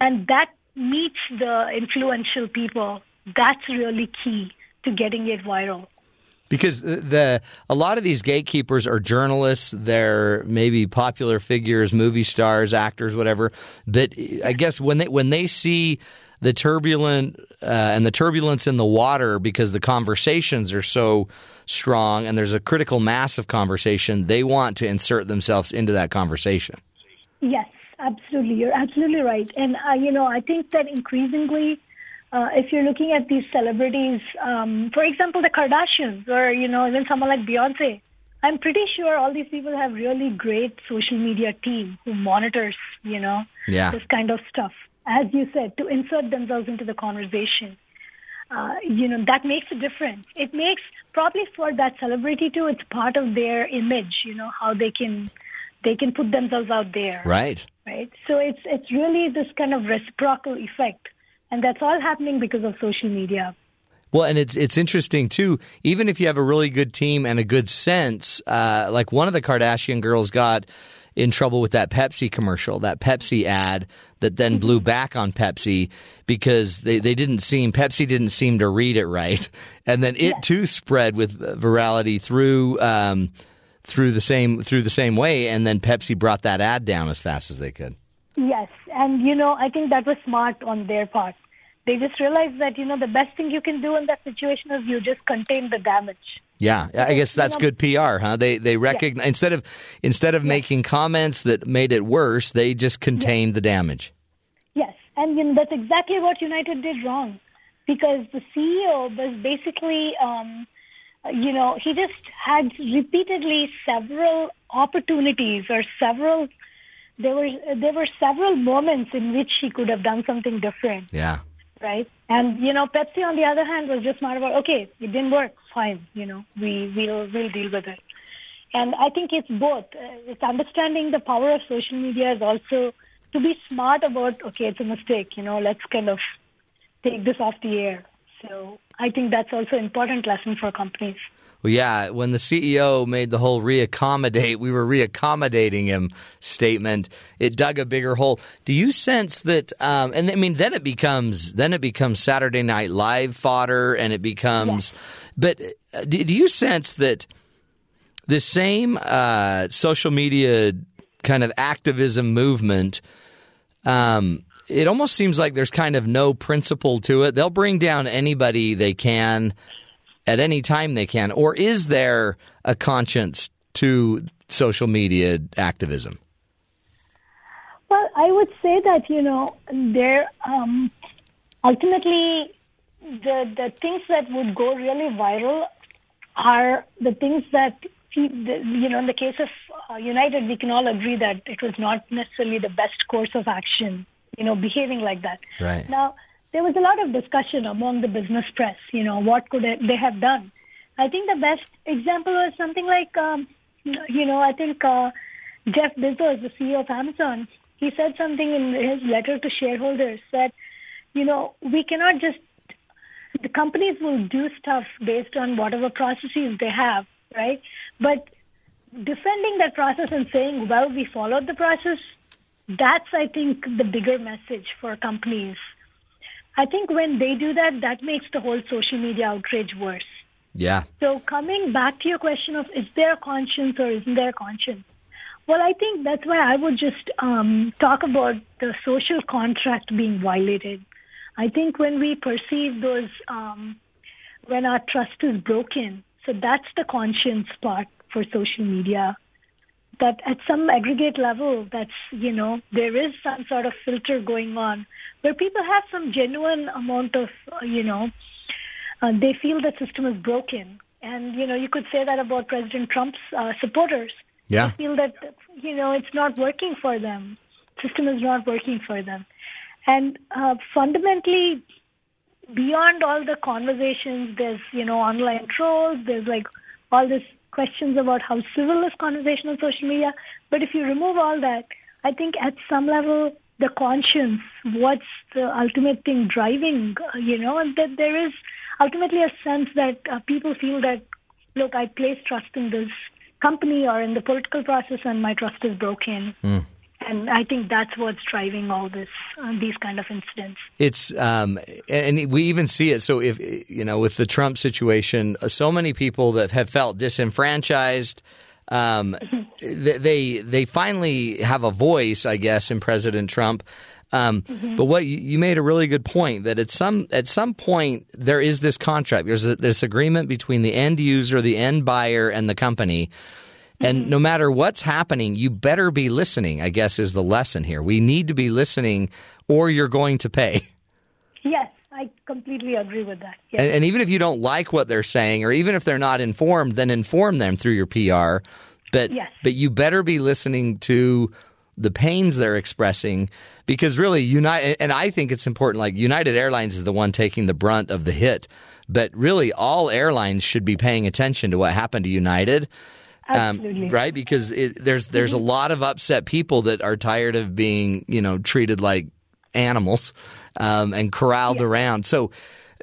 and that meets the influential people. That's really key to getting it viral because the, a lot of these gatekeepers are journalists they're maybe popular figures movie stars actors whatever but i guess when they when they see the turbulent uh, and the turbulence in the water because the conversations are so strong and there's a critical mass of conversation they want to insert themselves into that conversation yes absolutely you're absolutely right and uh, you know i think that increasingly uh, if you're looking at these celebrities, um, for example, the Kardashians or, you know, even someone like Beyonce, I'm pretty sure all these people have really great social media team who monitors, you know, yeah. this kind of stuff. As you said, to insert themselves into the conversation. Uh, you know, that makes a difference. It makes probably for that celebrity too, it's part of their image, you know, how they can they can put themselves out there. Right. Right. So it's it's really this kind of reciprocal effect and that's all happening because of social media. Well, and it's it's interesting too. Even if you have a really good team and a good sense, uh, like one of the Kardashian girls got in trouble with that Pepsi commercial, that Pepsi ad that then blew mm-hmm. back on Pepsi because they, they didn't seem Pepsi didn't seem to read it right, (laughs) and then it yes. too spread with virality through um, through the same through the same way, and then Pepsi brought that ad down as fast as they could. Yes, and you know I think that was smart on their part they just realize that you know the best thing you can do in that situation is you just contain the damage. Yeah, I guess that's good PR, huh? They they recognize yeah. instead of instead of yeah. making comments that made it worse, they just contained the damage. Yes, and you know, that's exactly what United did wrong, because the CEO was basically, um, you know, he just had repeatedly several opportunities or several. There were there were several moments in which he could have done something different. Yeah right? And you know, Pepsi on the other hand was just smart about okay, it didn't work, fine, you know, we we'll we'll deal with it. And I think it's both. Uh, it's understanding the power of social media is also to be smart about okay, it's a mistake, you know, let's kind of take this off the air. So I think that's also an important lesson for companies. Well, yeah, when the CEO made the whole reaccommodate, we were reaccommodating him statement, it dug a bigger hole. Do you sense that? Um, and I mean, then it becomes then it becomes Saturday Night Live fodder, and it becomes. Yeah. But uh, do, do you sense that the same uh, social media kind of activism movement? Um, it almost seems like there's kind of no principle to it. They'll bring down anybody they can at any time they can? Or is there a conscience to social media activism? Well, I would say that, you know, there um, ultimately the, the things that would go really viral are the things that, you know, in the case of uh, United, we can all agree that it was not necessarily the best course of action, you know, behaving like that. Right. Now, there was a lot of discussion among the business press. You know, what could they have done? I think the best example was something like, um, you know, I think uh, Jeff Bezos, the CEO of Amazon, he said something in his letter to shareholders that, you know, we cannot just the companies will do stuff based on whatever processes they have, right? But defending that process and saying, well, we followed the process, that's, I think, the bigger message for companies I think when they do that, that makes the whole social media outrage worse. Yeah. So coming back to your question of is there a conscience or isn't there a conscience? Well, I think that's why I would just um, talk about the social contract being violated. I think when we perceive those, um, when our trust is broken, so that's the conscience part for social media. That at some aggregate level, that's, you know, there is some sort of filter going on where people have some genuine amount of, uh, you know, uh, they feel the system is broken. And, you know, you could say that about President Trump's uh, supporters. Yeah. They feel that, you know, it's not working for them. System is not working for them. And uh, fundamentally, beyond all the conversations, there's, you know, online trolls, there's like all these questions about how civil is conversation on social media. But if you remove all that, I think at some level, the conscience, what's the ultimate thing driving, uh, you know, and that there is ultimately a sense that uh, people feel that, look, I place trust in this company or in the political process and my trust is broken. And I think that's what's driving all this, uh, these kind of incidents. It's um, and we even see it. So if you know, with the Trump situation, uh, so many people that have felt disenfranchised, um, they they finally have a voice, I guess, in President Trump. Um, But what you, you made a really good point that at some at some point there is this contract. There's a, this agreement between the end user, the end buyer, and the company. And no matter what's happening, you better be listening, I guess is the lesson here. We need to be listening or you're going to pay. Yes, I completely agree with that. Yes. And, and even if you don't like what they're saying or even if they're not informed, then inform them through your PR. But Yes. but you better be listening to the pains they're expressing because really United and I think it's important like United Airlines is the one taking the brunt of the hit. But really all airlines should be paying attention to what happened to United. Um, right? Because it, there's there's a lot of upset people that are tired of being you know treated like animals um, and corralled around. So.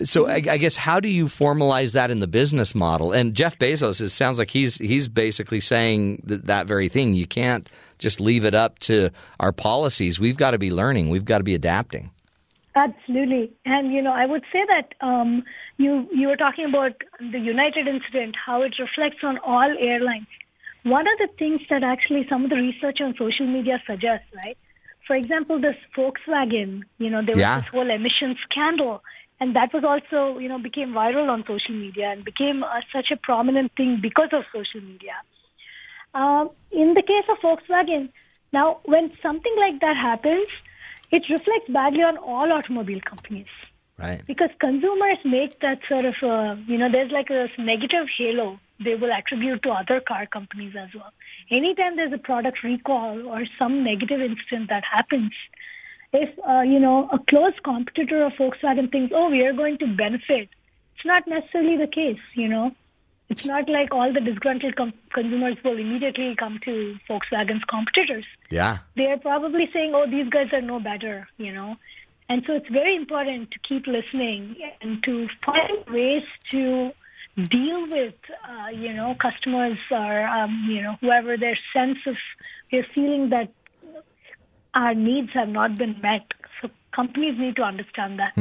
So I, I guess how do you formalize that in the business model? And Jeff Bezos, it sounds like he's he's basically saying that, that very thing. You can't just leave it up to our policies. We've got to be learning. We've got to be adapting. Absolutely, and you know, I would say that um, you you were talking about the United incident, how it reflects on all airlines. One of the things that actually some of the research on social media suggests, right? For example, this Volkswagen, you know, there was Yeah. this whole emission scandal, and that was also, you know, became viral on social media and became uh, such a prominent thing because of social media. Um, in the case of Volkswagen, now when something like that happens, it reflects badly on all automobile companies Right. because consumers make that sort of, uh, you know, there's like a negative halo they will attribute to other car companies as well. Anytime there's a product recall or some negative incident that happens, if, uh, you know, a close competitor of Volkswagen thinks, oh, we are going to benefit, it's not necessarily the case, you know. It's not like all the disgruntled com- consumers will immediately come to Volkswagen's competitors Yeah. they're probably saying, "Oh, these guys are no better," you know. And so it's very important to keep listening and to find ways to deal with, uh, you know, customers or um, you know whoever their sense of their feeling that our needs have not been met. So companies need to understand that.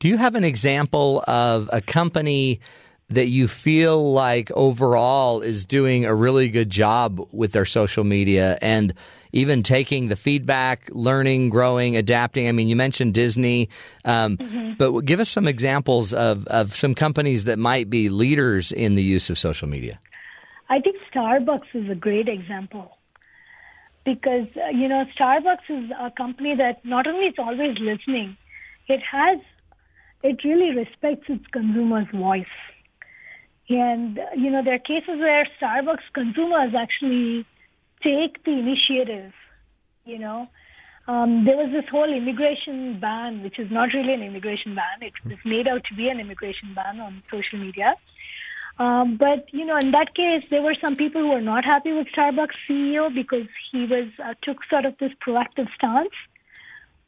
Do you have an example of a company that you feel like overall is doing a really good job with their social media and even taking the feedback, learning, growing, adapting? I mean, you mentioned Disney, um, but give us some examples of, of some companies that might be leaders in the use of social media. I think Starbucks is a great example because uh, you know Starbucks is a company that not only is always listening, it has it really respects its consumers' voice. And uh, you know there are cases where Starbucks consumers actually take the initiative. You know, um, there was this whole immigration ban, which is not really an immigration ban. It was made out to be an immigration ban on social media. Um, but you know, in that case, there were some people who were not happy with Starbucks CEO because he was uh, took sort of this proactive stance.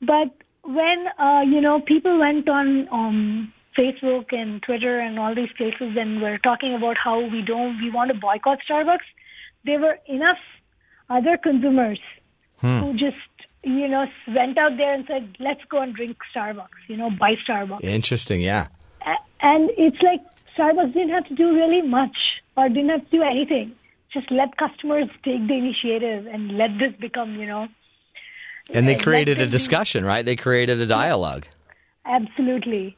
But when uh, you know people went on um, Facebook and Twitter and all these places and were talking about how we don't we want to boycott Starbucks, there were enough other consumers who just you know went out there and said, "Let's go and drink Starbucks," you know, buy Starbucks. Interesting, yeah. And it's like Starbucks didn't have to do really much or didn't have to do anything. Just let customers take the initiative and let this become, you know, And they Uh, created a discussion, right? They created a dialogue. absolutely.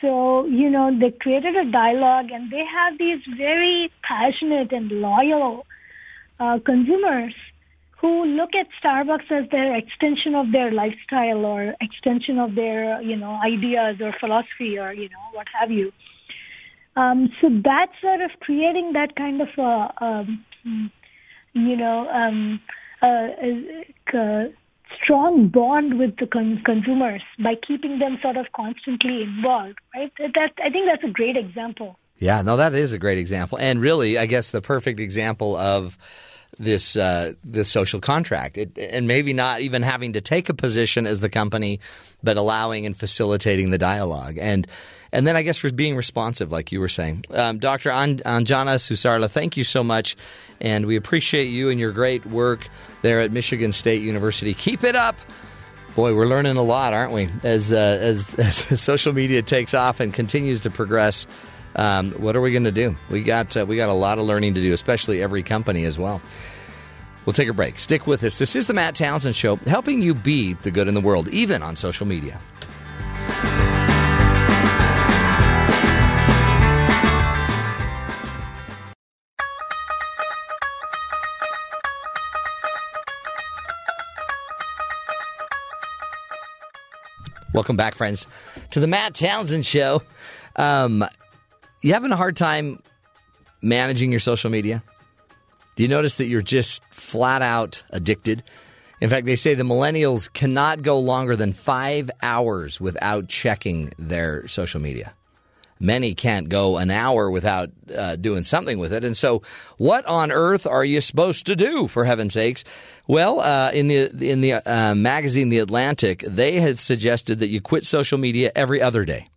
So, you know, they created a dialogue and they have these very passionate and loyal uh, consumers who look at Starbucks as their extension of their lifestyle or extension of their, you know, ideas or philosophy or, you know, what have you. Um, so that's sort of creating that kind of a, um, you know, um, a, a strong bond with the con- consumers by keeping them sort of constantly involved, right? That I think that's a great example. Yeah, no, that is a great example, and really, I guess the perfect example of this uh, this social contract, it, and maybe not even having to take a position as the company, but allowing and facilitating the dialogue, and and then I guess for being responsive, like you were saying, um, Dr. An- Anjana Susarla, thank you so much, and we appreciate you and your great work there at Michigan State University. Keep it up. Boy, we're learning a lot, aren't we? As uh, as, (laughs) as social media takes off and continues to progress, um, what are we going to do? We got uh, we got a lot of learning to do, especially every company as well. We'll take a break. Stick with us. This is the Matt Townsend Show, helping you be the good in the world, even on social media. Welcome back, friends, to the Matt Townsend Show. Um, you having a hard time managing your social media? Do you notice that you're just flat out addicted? In fact, they say the millennials cannot go longer than five hours without checking their social media. Many can't go an hour without uh, doing something with it. And so, what on earth are you supposed to do, for heaven's sakes? Well, uh, in the in the uh, magazine The Atlantic, they have suggested that you quit social media every other day.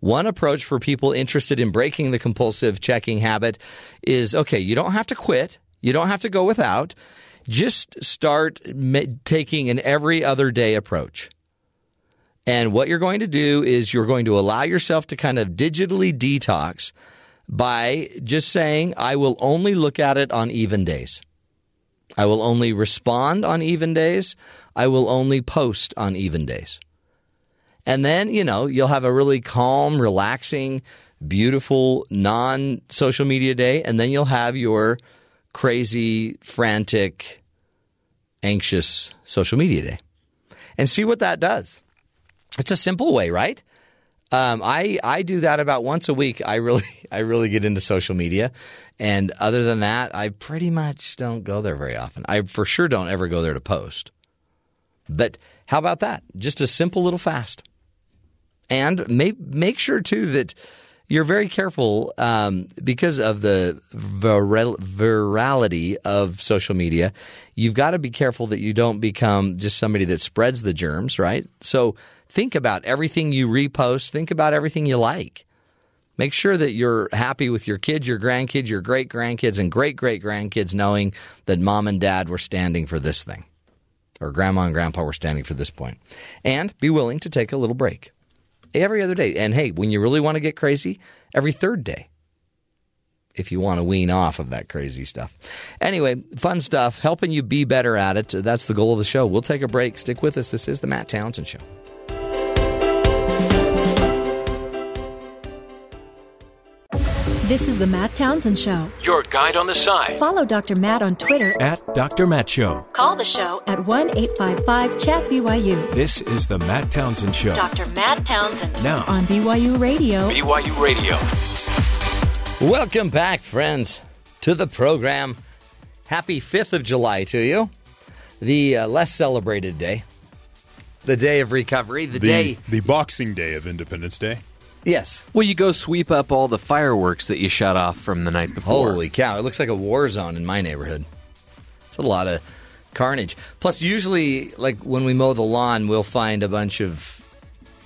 One approach for people interested in breaking the compulsive checking habit is okay, you don't have to quit, you don't have to go without. Just start taking an every other day approach. And what you're going to do is you're going to allow yourself to kind of digitally detox by just saying, I will only look at it on even days. I will only respond on even days. I will only post on even days. And then, you know, you'll have a really calm, relaxing, beautiful, non social media day. And then you'll have your crazy, frantic, anxious social media day. And see what that does. It's a simple way, right? Um, I I do that about once a week. I really (laughs) I really get into social media, and other than that, I pretty much don't go there very often. I for sure don't ever go there to post. But how about that? Just a simple little fast, and make make sure too that you're very careful um, because of the viral, virality of social media. You've got to be careful that you don't become just somebody that spreads the germs, right? So think about everything you repost. Think about everything you like. Make sure that you're happy with your kids, your grandkids, your great grandkids, and great great grandkids knowing that mom and dad were standing for this thing, or grandma and grandpa were standing for this point. And be willing to take a little break every other day. And hey, when you really want to get crazy, every third day. If you want to wean off of that crazy stuff. Anyway, fun stuff, helping you be better at it. That's the goal of the show. We'll take a break. Stick with us. This is the Matt Townsend Show. This is the Matt Townsend Show. Your guide on the side Follow Dr. Matt on Twitter. at Dr. Matt Show. Call the show at 1 855 Chat BYU This is the Matt Townsend Show. Dr. Matt Townsend Now, on BYU Radio. BYU Radio. Welcome back, friends, to the program. Happy 5th of July to you, the uh, less celebrated day, the day of recovery, the, The, day. the Boxing Day of Independence Day. Yes. Well, you go sweep up all the fireworks that you shut off from the night before. Holy cow. It looks like a war zone in my neighborhood. It's a lot of carnage. Plus, usually, like when we mow the lawn, we'll find a bunch of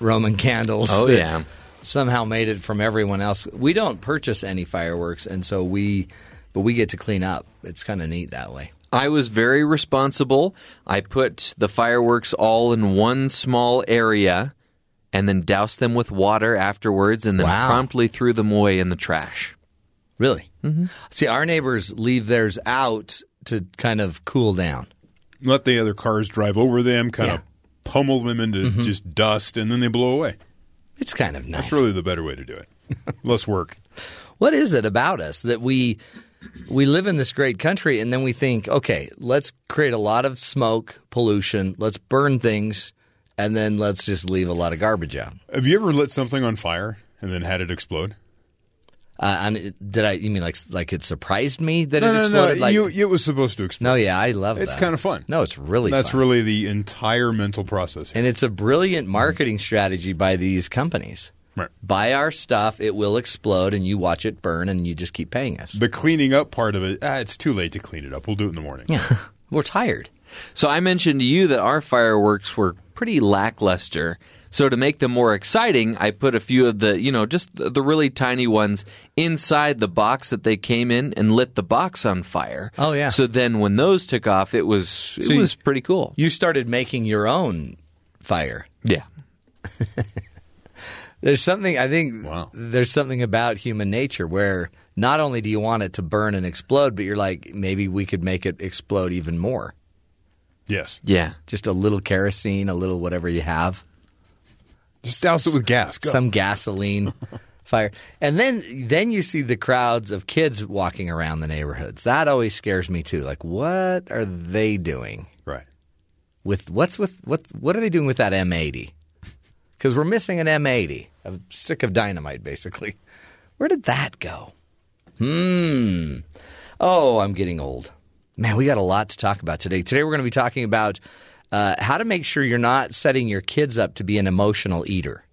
Roman candles. Oh, yeah. Somehow made it from everyone else. We don't purchase any fireworks, and so we, but we get to clean up. It's kind of neat that way. I was very responsible. I put the fireworks all in one small area and then doused them with water afterwards and then Wow. promptly threw them away in the trash. Really? Mm-hmm. See, our neighbors leave theirs out to kind of cool down. Let the other cars drive over them, kind Yeah. of pummel them into just dust, and then they blow away. It's kind of nice. That's really the better way to do it. (laughs) Less work. What is it about us that we we live in this great country and then we think, okay, let's create a lot of smoke, pollution, let's burn things, and then let's just leave a lot of garbage out. Have you ever lit something on fire and then had it explode? Uh, and it- did I? You mean like like it surprised me that No, it no, no. exploded? Like, you, it was supposed to explode. no, yeah, I love it. It's kind of fun. No, it's really That's fun. really the entire mental process. here. and it's a brilliant marketing strategy by these companies. Right. Buy our stuff, it will explode, and you watch it burn, and you just keep paying us. The cleaning up part of it, ah, it's too late to clean it up. We'll do it in the morning. Yeah, (laughs) we're tired. So I mentioned to you that our fireworks were pretty lackluster. So to make them more exciting, I put a few of the, you know, just the, the really tiny ones inside the box that they came in and lit the box on fire. Oh, yeah. So then when those took off, it was it So you- was pretty cool. You started making your own fire. Yeah. (laughs) There's something I think Wow. there's something about human nature where not only do you want it to burn and explode, but you're like maybe we could make it explode even more. Yes. Yeah. Just a little kerosene, a little whatever you have, Just douse it with gas. Go. some gasoline, (laughs) fire, and then then you see the crowds of kids walking around the neighborhoods. That always scares me too. Like, what are they doing right. with what's with what? What are they doing with that M80? (laughs) Because we're missing an M80, a stick of dynamite, basically. Where did that go? Hmm. Oh, I'm getting old. Man, we got a lot to talk about today. Today we're going to be talking about uh, how to make sure you're not setting your kids up to be an emotional eater.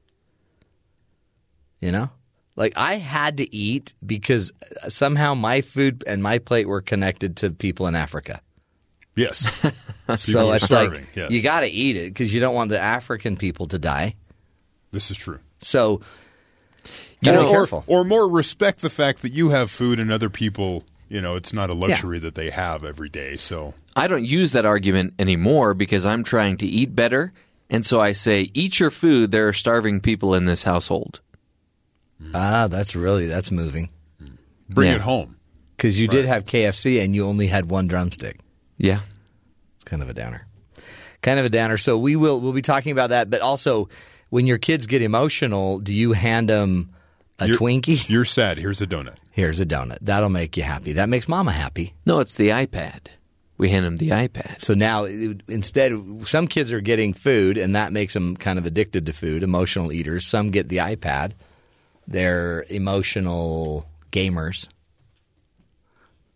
You know? Like I had to eat because somehow my food and my plate were connected to people in Africa. Yes. (laughs) so were it's starving, like yes. you got to eat it because you don't want the African people to die. this is true. So You know, be or, or more respect the fact that you have food and other people, you know, it's not a luxury that they have every day. So I don't use that argument anymore because I'm trying to eat better. And so I say, eat your food. There are starving people in this household. ah, that's really that's moving bring Yeah. it home. because you did have KFC and you only had one drumstick. Yeah. It's kind of a downer. Kind of a downer. So we will we'll be talking about that, but also when your kids get emotional, do you hand them a You're- Twinkie? (laughs) You're sad. Here's a donut. Here's a donut. That'll make you happy. That makes mama happy. No, it's the iPad. We hand them the iPad. So now instead some kids are getting food and that makes them kind of addicted to food, emotional eaters. Some get the iPad. They're emotional gamers.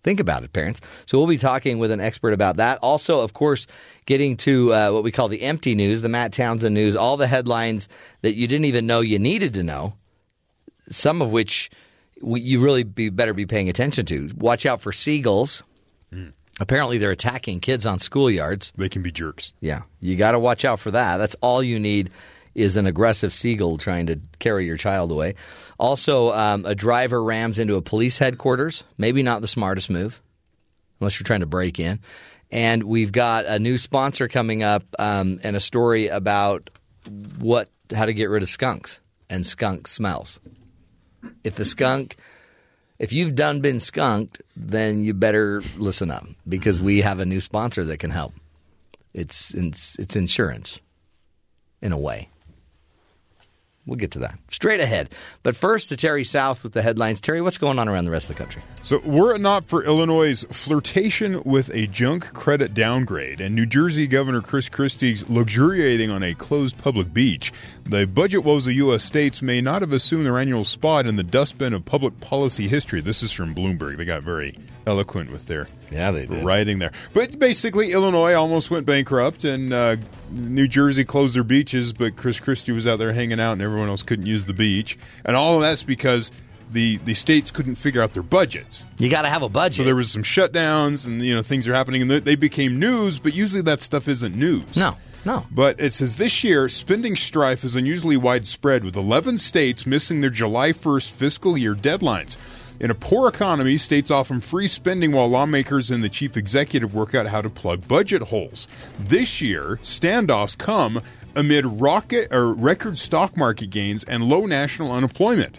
Think about it, parents. So we'll be talking with an expert about that. Also, of course, getting to uh, what we call the empty news, the Matt Townsend news, all the headlines that you didn't even know you needed to know. Some of which we, you really be better be paying attention to. Watch out for seagulls. Apparently, they're attacking kids on schoolyards. They can be jerks. Yeah, you got to watch out for that. That's all you need is an aggressive seagull trying to carry your child away. Also, um, a driver rams into a police headquarters. Maybe not the smartest move, unless you're trying to break in. And we've got a new sponsor coming up um, and a story about what how to get rid of skunks and skunk smells. If the skunk if you've done been skunked, then you better listen up because we have a new sponsor that can help. It's it's, it's insurance, in a way. We'll get to that straight ahead. But first, to Terry South with the headlines. Terry, what's going on around the rest of the country? So, were it not for Illinois' flirtation with a junk credit downgrade and New Jersey Governor Chris Christie's luxuriating on a closed public beach, the budget woes of U.S. states may not have assumed their annual spot in the dustbin of public policy history. This is from Bloomberg. They got very eloquent with their Yeah, they did. writing there. But basically, Illinois almost went bankrupt, and uh, New Jersey closed their beaches, but Chris Christie was out there hanging out, and everyone else couldn't use the beach. And all of that's because the, the states couldn't figure out their budgets. You got to have a budget. So there was some shutdowns, and you know things are happening, and they- they became news. But usually that stuff isn't news. no, no. But it says this year, spending strife is unusually widespread, with 11 states missing their July 1st fiscal year deadlines. In a poor economy, states offer free spending while lawmakers and the chief executive work out how to plug budget holes. This year, standoffs come amid rocket or record stock market gains and low national unemployment.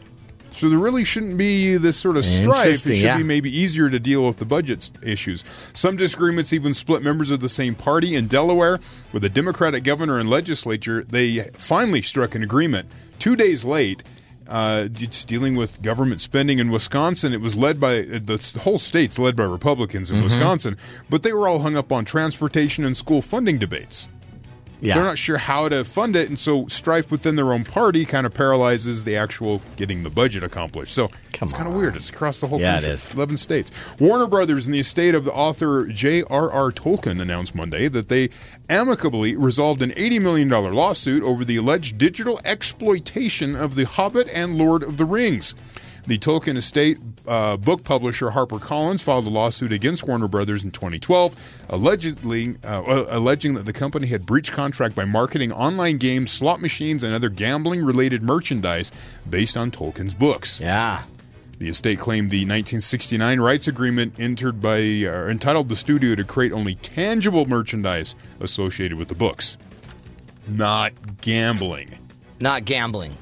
So there really shouldn't be this sort of strife. It should yeah. be maybe easier to deal with the budget issues. Some disagreements even split members of the same party. In Delaware, with a Democratic governor and legislature, they finally struck an agreement two days late. Uh, it's dealing with government spending in Wisconsin. It was led by the whole state's led by Republicans Mm-hmm. in Wisconsin, but they were all hung up on transportation and school funding debates. Yeah. They're not sure how to fund it, and so strife within their own party kind of paralyzes the actual getting the budget accomplished. So Come it's kind of weird. It's across the whole Yeah, country. is. 11 states. Warner Brothers and the estate of the author J.R.R. Tolkien announced Monday that they amicably resolved an $80 million lawsuit over the alleged digital exploitation of The Hobbit and Lord of the Rings. The Tolkien estate uh, book publisher HarperCollins filed a lawsuit against Warner Brothers in 2012, allegedly uh, uh, alleging that the company had breached contract by marketing online games, slot machines, and other gambling-related merchandise based on Tolkien's books. Yeah. The estate claimed the 1969 rights agreement entered by uh, entitled the studio to create only tangible merchandise associated with the books, not gambling. Not gambling.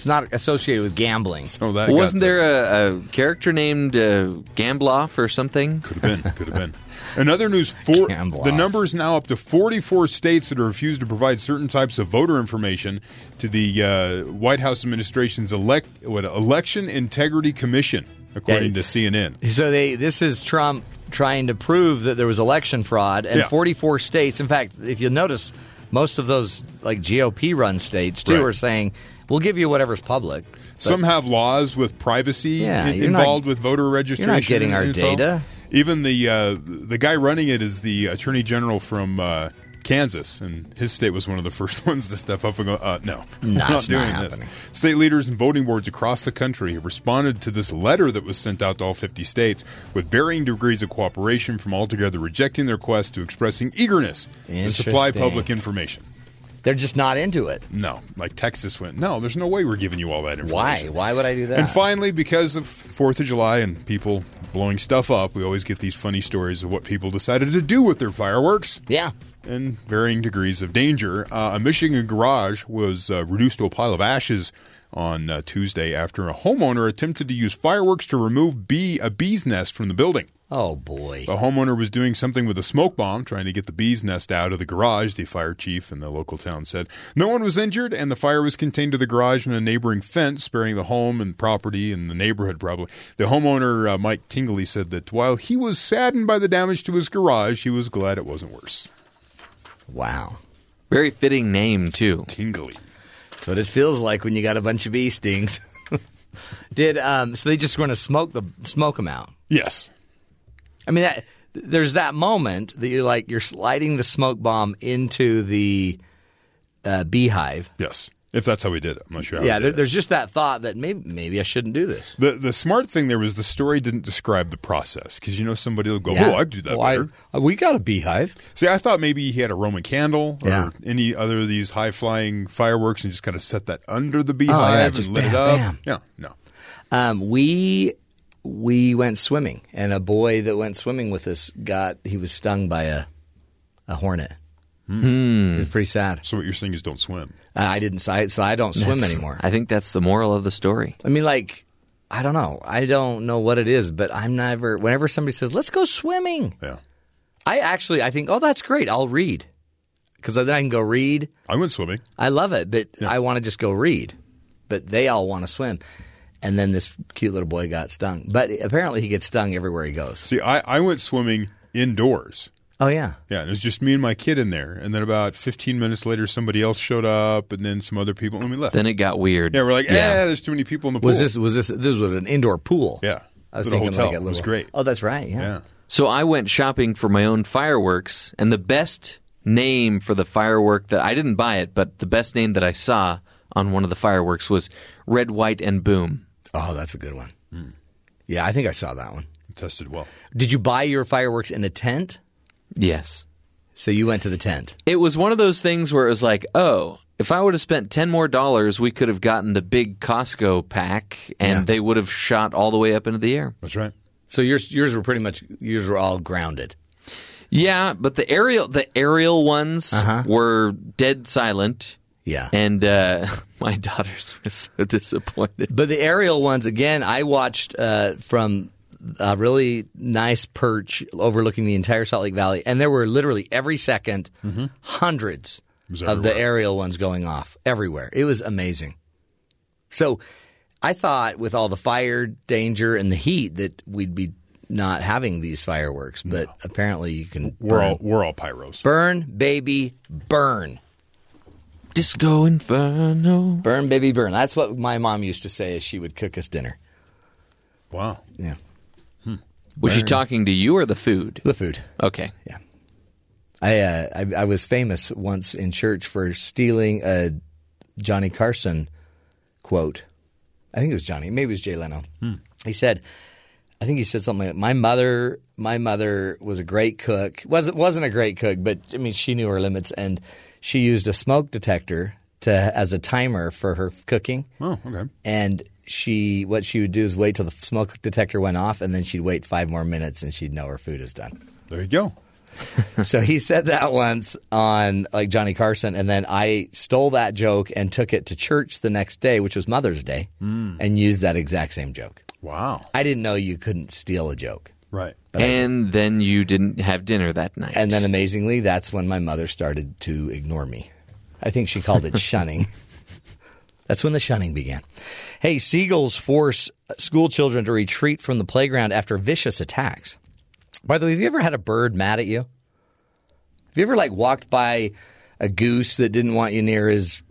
It's not associated with gambling. So that Wasn't there a, a character named uh, Gambloff or something? Could have been. Could have been. In other news, four, Gambloff. the number is now up to 44 states that have refused to provide certain types of voter information to the uh, White House administration's elect, what, Election Integrity Commission, according Yeah. to CNN. So they this is Trump trying to prove that there was election fraud, and Yeah. 44 states. In fact, if you notice, most of those like GOP run states too Right. are saying we'll give you whatever's public. Some have laws with privacy Yeah, in- you're not- involved with voter registration. getting our info. data. Even the uh, the guy running it is the attorney general from uh, Kansas, and his state was one of the (laughs) first ones to step up and go, uh, "No, not it's not doing this." State leaders and voting boards across the country have responded to this letter that was sent out to all 50 states with varying degrees of cooperation, from altogether rejecting their quest to expressing eagerness to supply public information. They're just not into it. No, like Texas went, "No, there's no way we're giving you all that information." Why Why would I do that? And finally, because of Fourth of July and people blowing stuff up, we always get these funny stories of what people decided to do with their fireworks yeah. And varying degrees of danger. Uh, a Michigan garage was uh, reduced to a pile of ashes on uh, Tuesday after a homeowner attempted to use fireworks to remove bee a bee's nest from the building. Oh boy. The homeowner was doing something with a smoke bomb, trying to get the bee's nest out of the garage, the fire chief in the local town said. No one was injured, and the fire was contained to the garage and a neighboring fence, sparing the home and property and the neighborhood, probably. The homeowner, uh, Mike Tingley, said that while he was saddened by the damage to his garage, he was glad it wasn't worse. Wow. Very fitting name too. Tingley. That's what it feels like when you got a bunch of bee stings. (laughs) Did um? So they just going to smoke the smoke them out. Yes. I mean, that, there's that moment that you're like you're sliding the smoke bomb into the uh, beehive. Yes. If that's how we did it. I'm not sure how Yeah, there, there's just that thought that maybe maybe I shouldn't do this. The, the smart thing there was the story didn't describe the process because you know somebody will go, Yeah. oh, I do that Well, I- better. uh, we got a beehive. See, I thought maybe he had a Roman candle or Yeah. any other of these high flying fireworks and just kind of set that under the Oh, beehive just and lit it up. bam. Yeah, no. Um, we we went swimming, and a boy that went swimming with us got he was stung by a a hornet. Hmm. It was pretty sad. So what you're saying is don't swim. Uh, I didn't, so I, so I don't swim That's- anymore. I think that's the moral of the story. I mean, like, I don't know. I don't know what it is, but I'm never. Whenever somebody says, "Let's go swimming," Yeah. I actually I think, "Oh, that's great. I'll read," because then I can go read. I went swimming. I love it, but I want to just go read. But they all want to swim, and then this cute little boy got stung. But apparently, he gets stung everywhere he goes. See, I, I went swimming indoors. Oh yeah, Yeah, and it was just me and my kid in there. And then about 15 minutes later, somebody else showed up, and then some other people, and we left. Then it got weird. yeah, we're like, Yeah. eh, there's too many people in the pool. was this was this this was an indoor pool? Yeah. I was Little thinking hotel. like a It was great. Oh, that's right. Yeah. Yeah. So I went shopping for my own fireworks, and the best name for the firework that I didn't buy it, but the best name that I saw on one of the fireworks was Red, White, and Boom. Oh, that's a good one. Hmm. Yeah, I think I saw that one. Tested well. Did you buy your fireworks in a tent? Yes. So you went to the tent. It was one of those things where it was like, oh, if I would have spent 10 more dollars, we could have gotten the big Costco pack and Yeah. they would have shot all the way up into the air. That's right. So yours yours were pretty much yours were all grounded. Yeah, but the aerial the aerial ones uh-huh. were dead silent Yeah. and uh, (laughs) my daughters were so disappointed. But the aerial ones, again, I watched uh, from a really nice perch overlooking the entire Salt Lake Valley, and there were literally every 2nd hundreds was of the aerial ones going off everywhere. It was amazing. So I thought with all the fire danger and the heat that we'd be not having these fireworks, but apparently you can We're burn, all we're all pyros. burn, baby, burn. Disco Inferno. Burn, baby, burn. That's what my mom used to say as she would cook us dinner. Wow. Yeah. Was she talking to you or the food? The food. Okay. Yeah. I, uh, I I was famous once in church for stealing a Johnny Carson quote. I think it was Johnny. Maybe it was Jay Leno. He said, I think he said something like, "My mother, my mother was a great cook. wasn't wasn't a great cook, but I mean, she knew her limits, and she used a smoke detector to as a timer for her cooking. Oh, okay. And she, what she would do is wait till the smoke detector went off, and then she'd wait five more minutes, and she'd know her food is done." There you go. (laughs) so he said that once on like Johnny Carson, and then I stole that joke and took it to church the next day, which was Mother's Day, hmm. and used that exact same joke. Wow. I didn't know you couldn't steal a joke. Right. and then you didn't have dinner that night. And then amazingly, that's when my mother started to ignore me. I think she called it (laughs) shunning. That's when the shunning began. Hey, seagulls force school children to retreat from the playground after vicious attacks. By the way, have you ever had a bird mad at you? Have you ever like walked by a goose that didn't want you near his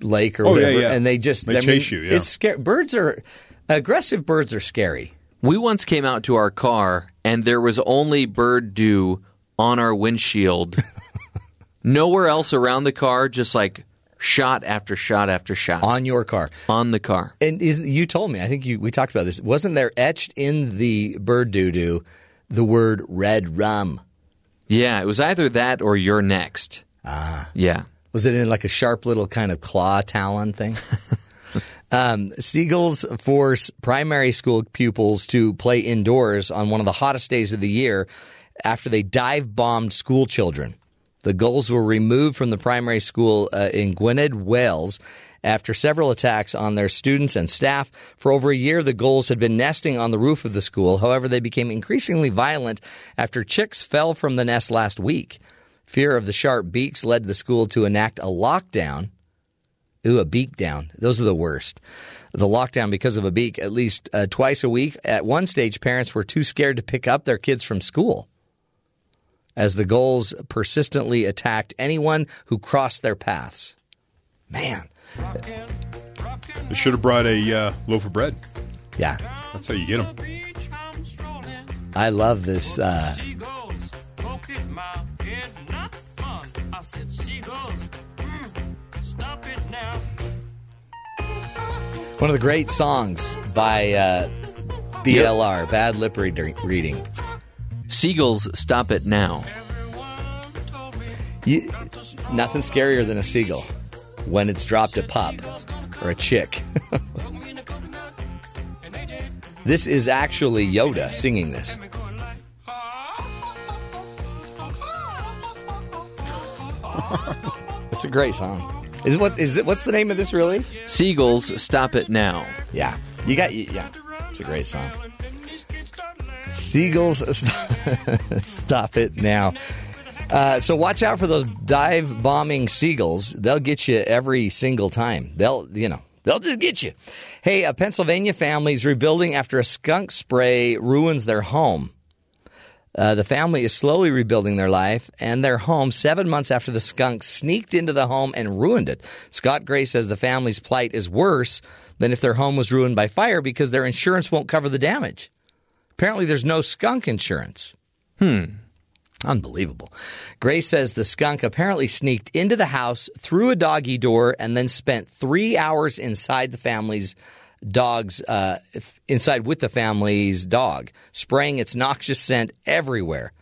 lake or Oh, whatever, yeah. and they just They I mean, chase you, yeah. It's scary. Birds are aggressive. Birds are scary. We once came out to our car and there was only bird dew on our windshield. (laughs) Nowhere else around the car, just like shot after shot after shot on your car. on the car. And is you told me, I think you we talked about this. Wasn't there etched in the bird doo doo the word red rum? Yeah, it was either that or you're next. Ah. Yeah. Was it in like a sharp little kind of claw talon thing? (laughs) um, seagulls force primary school pupils to play indoors on one of the hottest days of the year after they dive bombed school children. The gulls were removed from the primary school uh, in Gwynedd, Wales, after several attacks on their students and staff. For over a year, the gulls had been nesting on the roof of the school. However, they became increasingly violent after chicks fell from the nest last week. Fear of the sharp beaks led the school to enact a lockdown. Ooh, a beak down. Those are the worst. The lockdown because of a beak at least uh, twice a week. At one stage, parents were too scared to pick up their kids from school as the gulls persistently attacked anyone who crossed their paths. Man, They should have brought a uh, loaf of bread. yeah, That's how you get them. I love this. Uh, one of the great songs by uh, BLR, Bad Lip Reading. Seagulls stop it now. You, nothing scarier than a seagull when it's dropped a pup or a chick. (laughs) this is actually Yoda singing this. (laughs) It's a great song. Is what is it? What's the name of this really? Seagulls stop it now. Yeah, you got yeah. It's a great song. Seagulls, (laughs) stop it now. Uh, so watch out for those dive bombing seagulls. They'll get you every single time. They'll, you know, they'll just get you. Hey, a Pennsylvania family is rebuilding after a skunk spray ruins their home. Uh, the family is slowly rebuilding their life and their home seven months after the skunk sneaked into the home and ruined it. Scott Gray says the family's plight is worse than if their home was ruined by fire because their insurance won't cover the damage. Apparently, there's no skunk insurance. Hmm. Unbelievable. Gray says the skunk apparently sneaked into the house through a doggy door and then spent three hours inside the family's dog's uh, inside with the family's dog, spraying its noxious scent everywhere.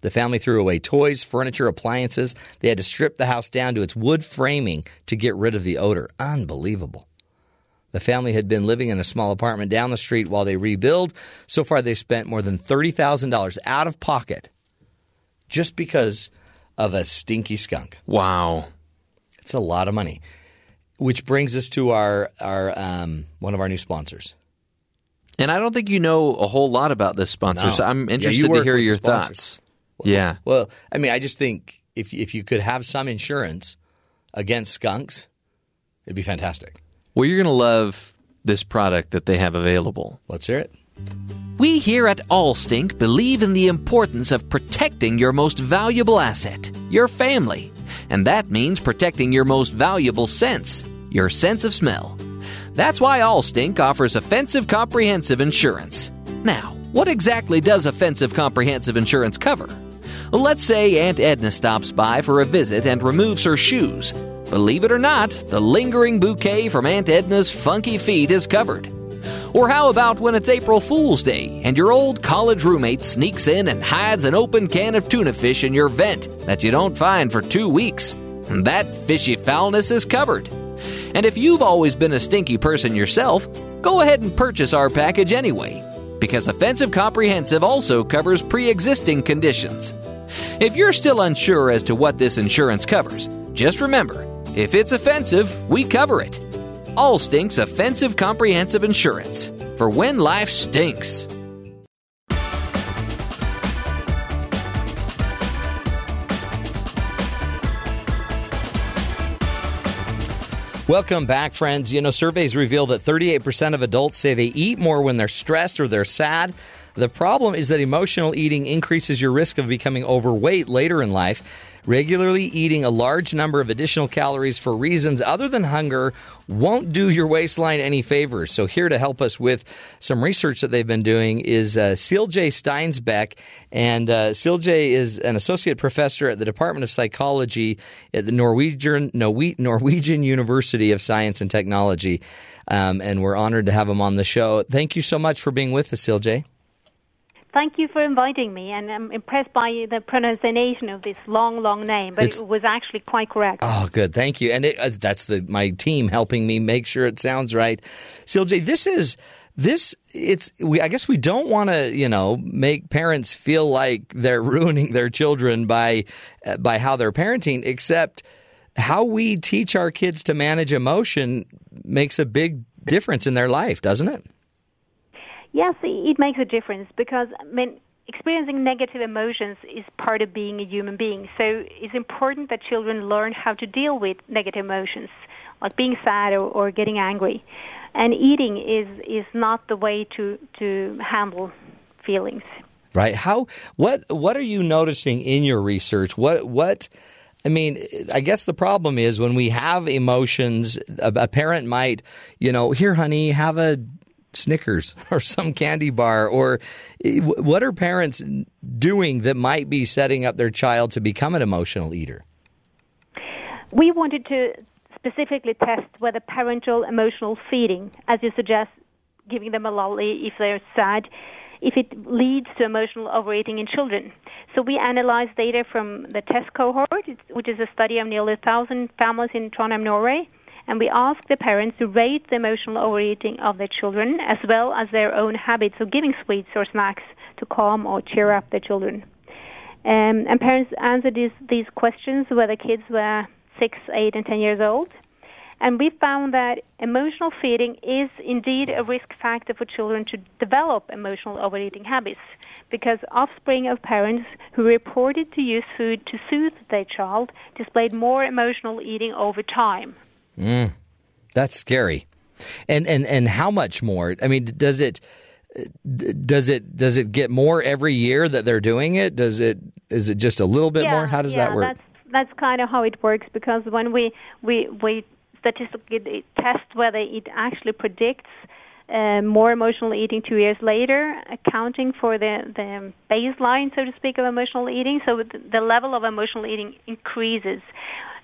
The family threw away toys, furniture, appliances. They had to strip the house down to its wood framing to get rid of the odor. Unbelievable. The family had been living in a small apartment down the street while they rebuild. So far, they've spent more than $30,000 out of pocket just because of a stinky skunk. Wow. It's a lot of money. Which brings us to our, our um, one of our new sponsors. And I don't think you know a whole lot about this sponsor, No. so I'm interested you to hear your thoughts. Yeah. Well, I mean, I just think if if you could have some insurance against skunks, it'd be fantastic. Well, you're going to love this product that they have available. Let's hear it. We here at Allstink believe in the importance of protecting your most valuable asset, your family. And that means protecting your most valuable sense, your sense of smell. That's why Allstink offers offensive comprehensive insurance. Now, what exactly does offensive comprehensive insurance cover? Let's say Aunt Edna stops by for a visit and removes her shoes. Believe it or not, the lingering bouquet from Aunt Edna's funky feet is covered. Or how about when it's April Fool's Day and your old college roommate sneaks in and hides an open can of tuna fish in your vent that you don't find for two weeks? That fishy foulness is covered. And if you've always been a stinky person yourself, go ahead and purchase our package anyway, because Offensive Comprehensive also covers pre existing conditions. If you're still unsure as to what this insurance covers, just remember if it's offensive, we cover it. Allstink's Offensive Comprehensive Insurance for when life stinks. Welcome back, friends. You know, surveys reveal that 38% of adults say they eat more when they're stressed or they're sad. The problem is that emotional eating increases your risk of becoming overweight later in life. Regularly eating a large number of additional calories for reasons other than hunger won't do your waistline any favors. So, here to help us with some research that they've been doing is uh, Silje Steinsbekk. And uh, Silje is an associate professor at the Department of Psychology at the Norwegian, Norwegian University of Science and Technology. Um, and we're honored to have him on the show. Thank you so much for being with us, Silje. Thank you for inviting me, and I'm impressed by the pronunciation of this long, long name, but It's- it was actually quite correct. Oh, good. Thank you. And it, uh, that's the my team helping me make sure it sounds right. CLJ, this is this. It's we. I guess we don't want to, you know, make parents feel like they're (laughs) ruining their children by uh, by how they're parenting. Except how we teach our kids to manage emotion makes a big difference in their life, doesn't it? Yes, it makes a difference because I mean, experiencing negative emotions is part of being a human being. So it's important that children learn how to deal with negative emotions, like being sad or, or getting angry. And eating is is not the way to to handle feelings. right how what what are you noticing in your research what what I mean, I guess the problem is when we have emotions, a, a parent might, you know, here, honey, have a Snickers (laughs) or some candy bar, or eh, what are parents doing that might be setting up their child to become an emotional eater? We wanted to specifically TESS whether parental emotional feeding, as you suggest, giving them a lolly if they're sad, if it leads to emotional overeating in children. So we analyzed data from the test cohort, which is a study of nearly 1,000 families in Trondheim, Norway, and we asked the parents to rate the emotional overeating of their children as well as their own habits of giving sweets or snacks to calm or cheer up their children. Um, and parents answered these, these questions whether kids were 6, 8, and 10 years old. And we found that emotional feeding is indeed a risk factor for children to develop emotional overeating habits because offspring of parents who reported to use food to soothe their child displayed more emotional eating over time. That's scary. And and and how much more? I mean, does it does it does it get more every year that they're doing it? Does it is it just a little bit more? How does yeah, that work? That's that's kind of how it works because when we we we statistically test whether it actually predicts uh, more emotional eating two years later, accounting for the the baseline, so to speak, of emotional eating. So the level of emotional eating increases.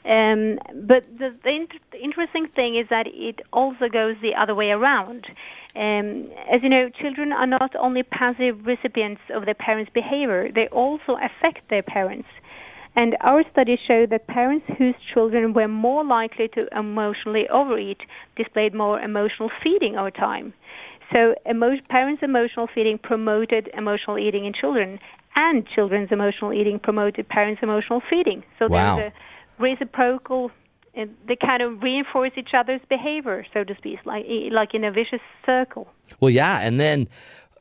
Um, but the, the, the interesting thing is that it also goes the other way around. Um, as you know, children are not only passive recipients of their parents' behavior, they also affect their parents. And our studies show that parents whose children were more likely to emotionally overeat displayed more emotional feeding over time. So, emo- parents' emotional feeding promoted emotional eating in children, and children's emotional eating promoted parents' emotional feeding. So, Wow. there's a reciprocal uh, they kind of reinforce each other's behavior, so to speak, like like in a vicious circle. Well, yeah, and then,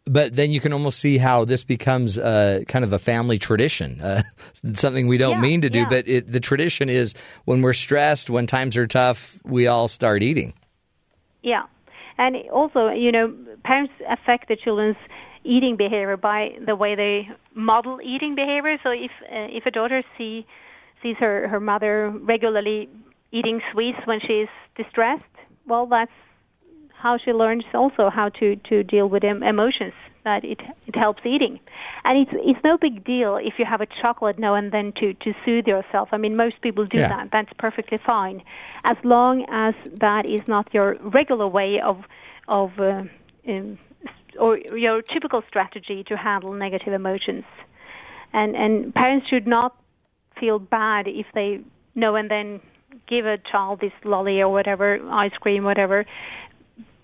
but then you can almost see how this becomes uh, kind of a family tradition, uh, (laughs) something we don't Yeah, mean to do, yeah. but it, the tradition is when we're stressed, when times are tough, we all start eating. Yeah, and also, you know, parents affect the children's eating behavior by the way they model eating behavior. So if uh, if a daughter see sees her her mother regularly eating sweets when she's distressed, well, that's how she learns also how to to deal with em- emotions. That it it helps eating, and it's it's no big deal if you have a chocolate now and then to to soothe yourself. I mean, most people do Yeah. that. That's perfectly fine, as long as that is not your regular way of of uh, um, or your typical strategy to handle negative emotions. And and parents should not feel bad if they know and then give a child this lolly or whatever, ice cream, whatever.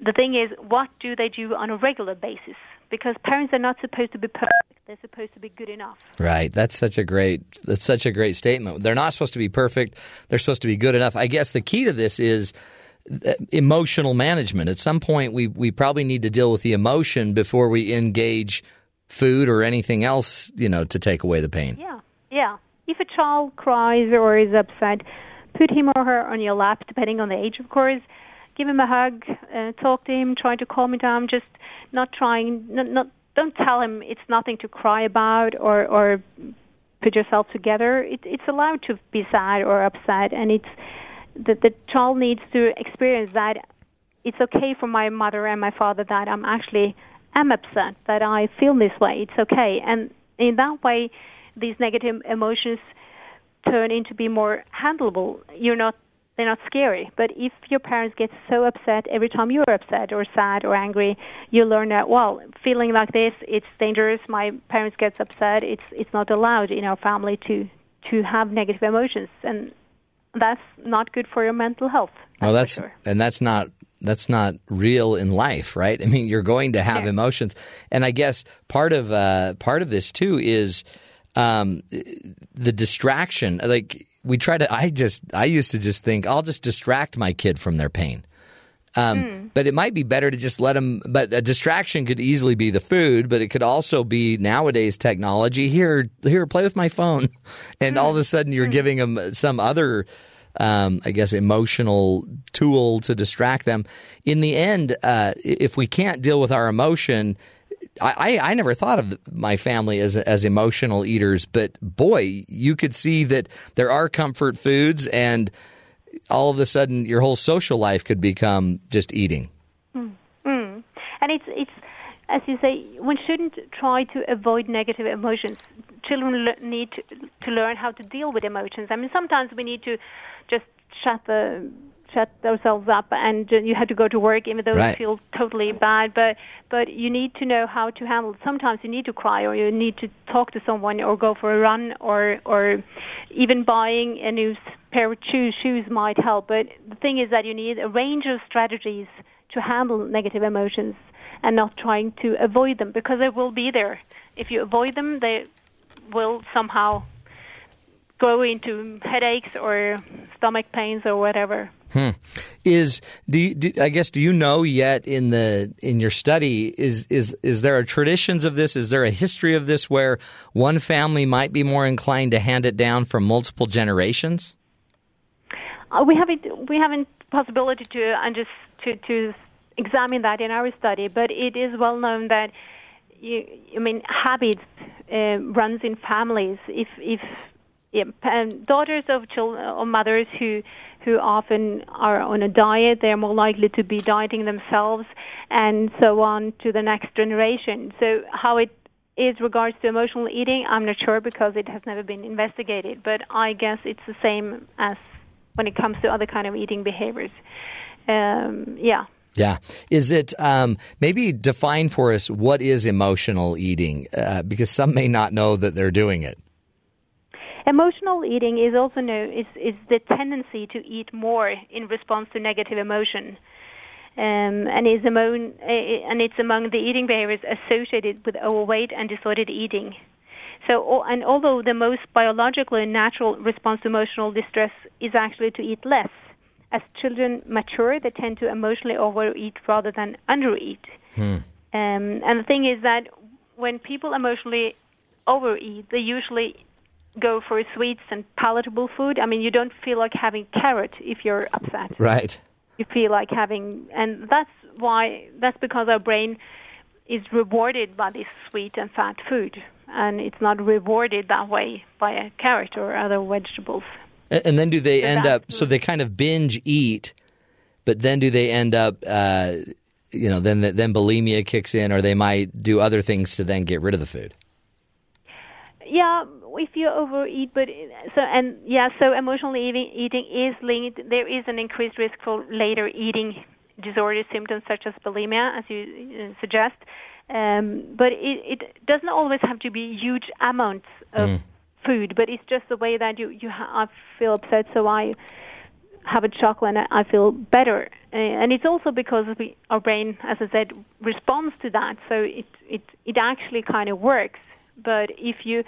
The thing is, what do they do on a regular basis? Because parents are not supposed to be perfect; they're supposed to be good enough. Right. That's such a great that's such a great statement. They're not supposed to be perfect. They're supposed to be good enough. I guess the key to this is uh, emotional management. At some point we we probably need to deal with the emotion before we engage food or anything else, you know, to take away the pain. Yeah, yeah. If a child cries or is upset, put him or her on your lap, depending on the age, of course. Give him a hug, uh, talk to him, try to calm him down. Just not trying, not, not don't tell him it's nothing to cry about or or put yourself together. It, it's allowed to be sad or upset, and it's the the child needs to experience that it's okay for my mother and my father that I'm actually am upset, that I feel this way. It's okay, and in that way, these negative emotions turn into be more handleable. You're not they're not scary. But if your parents get so upset every time you're upset or sad or angry, you learn that well, feeling like this, it's dangerous. My parents get upset. It's it's not allowed in our family to to have negative emotions, and that's not good for your mental health. Well, that's sure. and that's not that's not real in life, right? I mean, you're going to have Yeah. emotions, and I guess part of uh, part of this too is um, the distraction. Like we try to, I just I used to just think I'll just distract my kid from their pain. Um, But it might be better to just let them. But a distraction could easily be the food, but it could also be nowadays technology. Here, here, play with my phone, (laughs) and all of a sudden you're giving them some other, um, I guess, emotional tool to distract them. In the end, uh, if we can't deal with our emotion. I, I never thought of my family as as emotional eaters, but boy, you could see that there are comfort foods, and all of a sudden your whole social life could become just eating. Mm. And it's it's as you say, one shouldn't try to avoid negative emotions. Children need to, to learn how to deal with emotions. I mean, sometimes we need to just shut the shut themselves up, and you have to go to work even though Right. you feel totally bad. But but you need to know how to handle. it. Sometimes you need to cry, or you need to talk to someone, or go for a run, or or even buying a new pair of shoes. Shoes might help. But the thing is that you need a range of strategies to handle negative emotions and not trying to avoid them because they will be there. If you avoid them, they will somehow go into headaches or stomach pains or whatever. Is do, you, do I guess do you know yet in the in your study is is is there a traditions of this? Is there a history of this where one family might be more inclined to hand it down from multiple generations? Uh, we haven't we haven't possibility to and just to to examine that in our study, but it is well known that you, I mean habits uh, runs in families. If if yeah, daughters of children or mothers who who often are on a diet, they're more likely to be dieting themselves, and so on to the next generation. So how it is regards to emotional eating, I'm not sure because it has never been investigated. But I guess it's the same as when it comes to other kind of eating behaviors. Um, yeah. Yeah. Is it um, maybe define for us what is emotional eating? Uh, because some may not know that they're doing it. Emotional eating is also known is is the tendency to eat more in response to negative emotion, um, and is among uh, and it's among the eating behaviors associated with overweight and disordered eating. So, and although the most biological and natural response to emotional distress is actually to eat less, as children mature, they tend to emotionally overeat rather than undereat. Um, and the thing is that when people emotionally overeat, they usually go for sweets and palatable food. I mean, you don't feel like having carrot if you're upset. Right. You feel like having, and that's why, that's because our brain is rewarded by this sweet and fat food, and it's not rewarded that way by a carrot or other vegetables. And, and then do they So end up? So they kind of binge eat, but then do they end up? Uh, you know, then then bulimia kicks in, or they might do other things to then get rid of the food. Yeah, if you overeat, but so and yeah, so emotional eating, eating is linked. There is an increased risk for later eating disorder symptoms such as bulimia, as you uh, suggest. Um, but it, it doesn't always have to be huge amounts of food, but it's just the way that you you ha- I feel upset, so I have a chocolate and I feel better. Uh, and it's also because we, our brain, as I said, responds to that. So it it it actually kind of works. But if you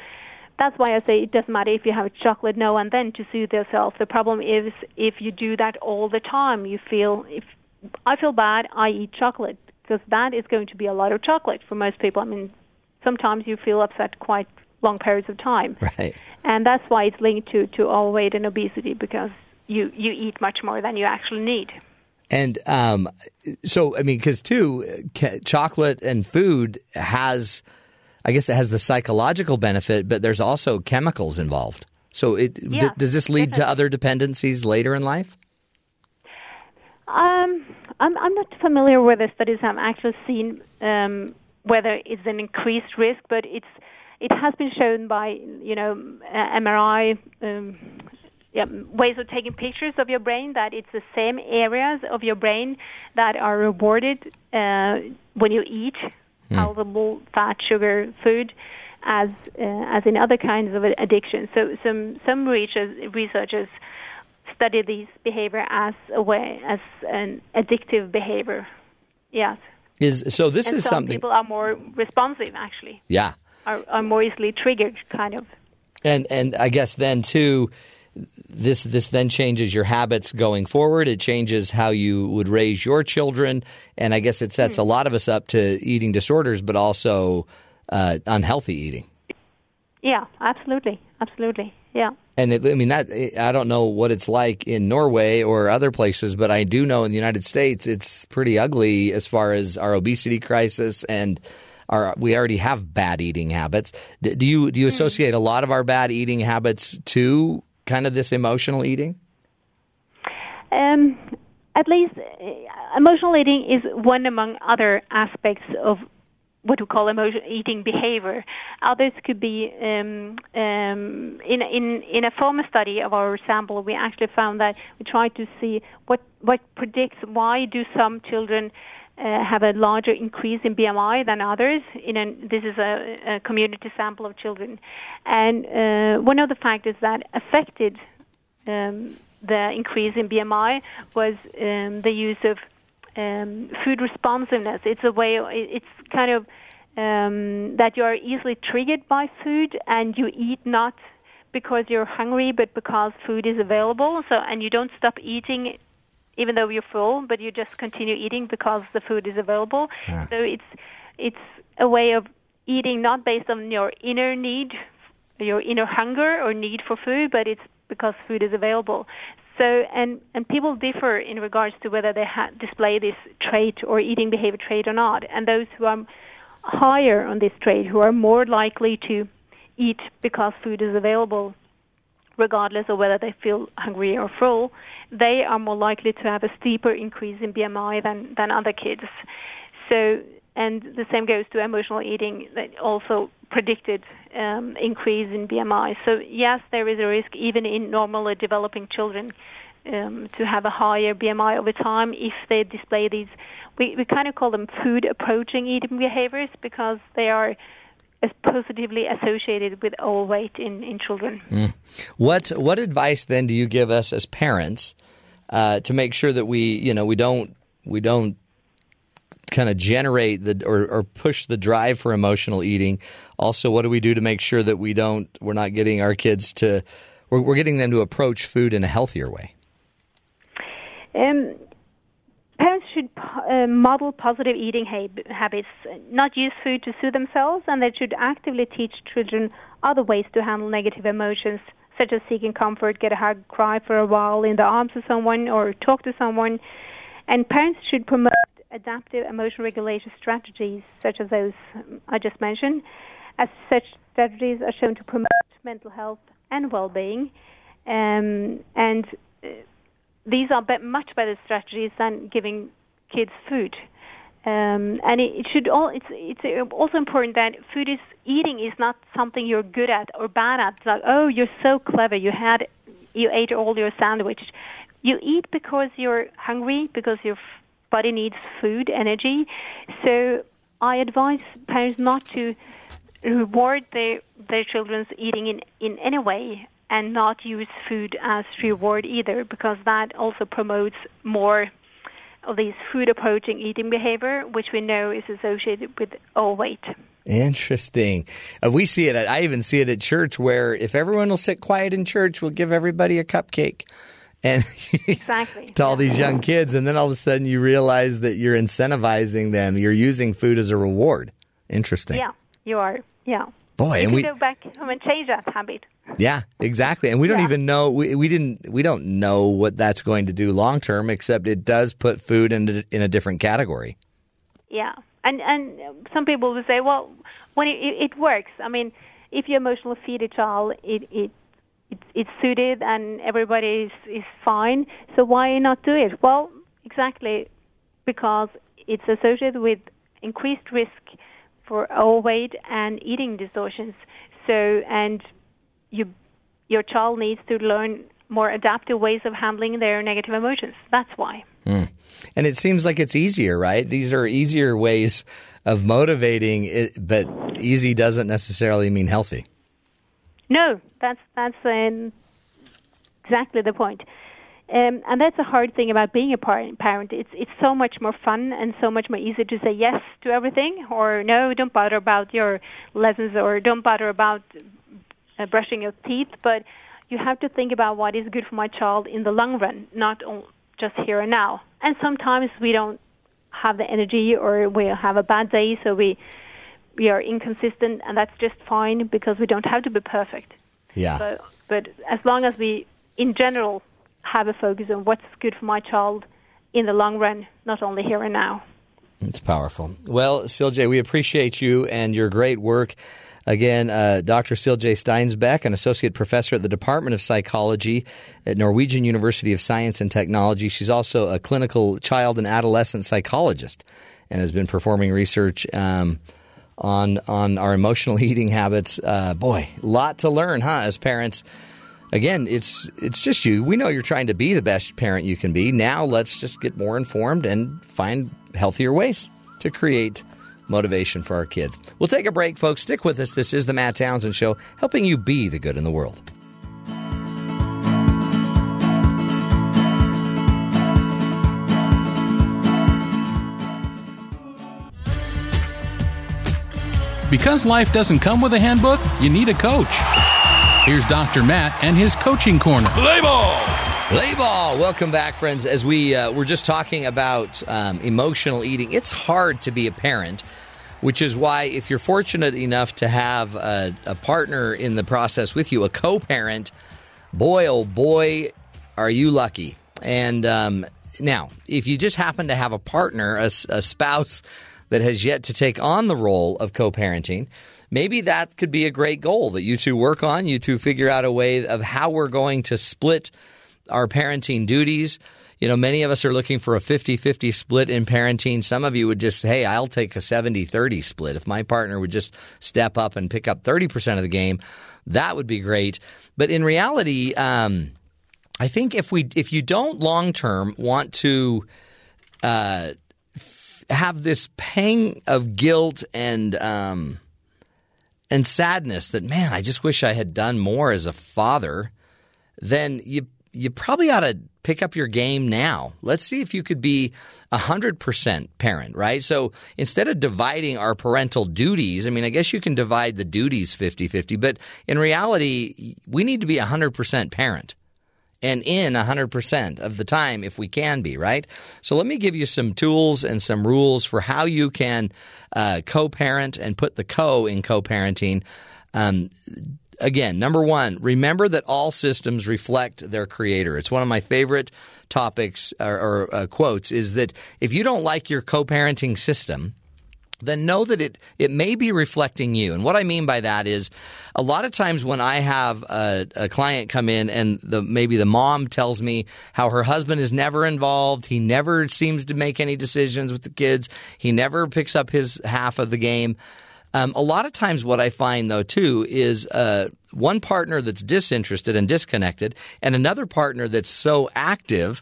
that's why I say it doesn't matter if you have chocolate now and then to soothe yourself. The problem is if you do that all the time, you feel if I feel bad, I eat chocolate because that is going to be a lot of chocolate for most people. I mean, sometimes you feel upset quite long periods of time, (laughs) Right. and that's why it's linked to to overweight and obesity because you you eat much more than you actually need. And um, so, I mean, because too, chocolate and food has, I guess, it has the psychological benefit, but there's also chemicals involved. So, it d- does this lead to other dependencies later in life? Um, I'm I'm not familiar with the studies I've actually seen um, whether it's an increased risk, but it's it has been shown by you know MRI um, yeah, ways of taking pictures of your brain that it's the same areas of your brain that are rewarded uh, when you eat palatable fat sugar food as uh, as in other kinds of addiction. So some some researchers, researchers study these behavior as a way as an addictive behavior. Yes, Is so this and is some something. people are more responsive actually, yeah, are, are more easily triggered, kind of. and and I guess then too, this this then changes your habits going forward. It changes how you would raise your children, and I guess it sets a lot of us up to eating disorders, but also uh, unhealthy eating. Yeah, absolutely, absolutely. Yeah. And it, I mean that I don't know what it's like in Norway or other places, but I do know in the United States it's pretty ugly as far as our obesity crisis and our we already have bad eating habits. D- Do you do you associate a lot of our bad eating habits to kind of this emotional eating? Um, at least uh, emotional eating is one among other aspects of what we call emotion eating behavior. Others could be um, um, in in in a former study of our sample, we actually found that we tried to see what what predicts why do some children uh, have a larger increase in BMI than others. In an, this is a, a community sample of children, and uh, one of the factors that affected um, the increase in BMI was um, the use of um, food responsiveness. It's a way. It's kind of um, that you are easily triggered by food, and you eat not because you're hungry, but because food is available. So, and you don't stop eating even though you're full, but you just continue eating because the food is available. So it's it's a way of eating not based on your inner need, your inner hunger or need for food, but it's because food is available. So and and people differ in regards to whether they ha- display this trait or eating behavior trait or not. And those who are higher on this trait, who are more likely to eat because food is available, regardless of whether they feel hungry or full, they are more likely to have a steeper increase in BMI than, than other kids. So, and the same goes to emotional eating that also predicted um, increase in BMI. So, yes, there is a risk even in normally developing children um, to have a higher BMI over time if they display these. We, we kind of call them food approaching eating behaviors because they are positively associated with overweight in, in children. What what advice then do you give us as parents uh, to make sure that we you know we don't we don't kind of generate the or, or push the drive for emotional eating? Also, what do we do to make sure that we don't we're not getting our kids to we're, we're getting them to approach food in a healthier way? Um, parents should uh, model positive eating hab- habits, not use food to soothe themselves, and they should actively teach children other ways to handle negative emotions, such as seeking comfort, get a hug, cry for a while in the arms of someone, or talk to someone. And parents should promote adaptive emotion regulation strategies, such as those I just mentioned, as such strategies are shown to promote mental health and well-being, um, and uh, these are much better strategies than giving kids food. Um, and it, it should all it's it's also important that food is eating is not something you're good at or bad at. It's like oh you're so clever you had you ate all your sandwich. You eat because you're hungry because your body needs food energy. So I advise parents not to reward their their children's eating in in any way and not use food as reward either because that also promotes more these food approaching eating behavior, which we know is associated with overweight. Interesting. Uh, we see it. At, I even see it at church, where if everyone will sit quiet in church, we'll give everybody a cupcake, and exactly (laughs) to all these young kids, and then all of a sudden you realize that you're incentivizing them. You're using food as a reward. Interesting. Yeah, you are. Yeah. Boy, you and we go back home and change that habit. Yeah, exactly. And we don't Yeah. even know we, we didn't we don't know what that's going to do long term except it does put food in a, in a different category. Yeah, and and some people will say, well, when it, it, it works. I mean, if you emotionally feed a child, it it it's, it's suited and everybody is is fine. So why not do it? Well, exactly because it's associated with increased risk for overweight and eating distortions. So and you your child needs to learn more adaptive ways of handling their negative emotions. That's why. And it seems like it's easier, right? These are easier ways of motivating it, but easy doesn't necessarily mean healthy. No, that's that's um, exactly the point. Um, and that's a hard thing about being a parent. It's it's so much more fun and so much more easy to say yes to everything, or no, don't bother about your lessons, or don't bother about uh, brushing your teeth. But you have to think about what is good for my child in the long run, not just here and now. And sometimes we don't have the energy, or we have a bad day, so we we are inconsistent, and that's just fine because we don't have to be perfect. Yeah. But but as long as we, in general, have a focus on what's good for my child in the long run, not only here and now. It's powerful. Well, Silje, we appreciate you and your great work. Again, uh, Dr. Silje Steinsbekk, an associate professor at the Department of Psychology at Norwegian University of Science and Technology. She's also a clinical child and adolescent psychologist and has been performing research um, on on our emotional (laughs) eating habits. Uh, boy, lot to learn, huh? As parents, again, it's it's just you. We know you're trying to be the best parent you can be. Now let's just get more informed and find healthier ways to create motivation for our kids. We'll take a break, folks. Stick with us. This is the Matt Townsend Show, helping you be the good in the world. Because life doesn't come with a handbook, you need a coach. Here's Dr. Matt and his coaching corner. Play ball! Play ball. Welcome back, friends. As we uh, were just talking about um, emotional eating, it's hard to be a parent, which is why if you're fortunate enough to have a, a partner in the process with you, a co-parent, boy oh boy, are you lucky. And um, now, if you just happen to have a partner, a spouse that has yet to take on the role of co-parenting, maybe that could be a great goal that you two work on. You two figure out a way of how we're going to split our parenting duties. You know, many of us are looking for a 50 50 split in parenting. Some of you would just, say hey, I'll take a 70 30 split. If my partner would just step up and pick up 30% of the game, that would be great. But in reality, um, I think if we if you don't long term want to uh, f- have this pang of guilt and um, and sadness that man, I just wish I had done more as a father, then you you probably ought to pick up your game now. Let's see if you could be a hundred percent parent, right? So instead of dividing our parental duties, I mean, I guess you can divide the duties 50-50, but in reality, we need to be a hundred percent parent and in 100% of the time if we can be, right? So let me give you some tools and some rules for how you can uh, co parent and put the co in co parenting. Um, again, number one, remember that all systems reflect their creator. It's one of my favorite topics or, or uh, quotes is that if you don't like your co parenting system, then know that it, it may be reflecting you. And what I mean by that is a lot of times when I have a, a, client come in and the, maybe the mom tells me how her husband is never involved, he never seems to make any decisions with the kids, he never picks up his half of the game. Um, a lot of times, what I find though too is uh, one partner that's disinterested and disconnected, and another partner that's so active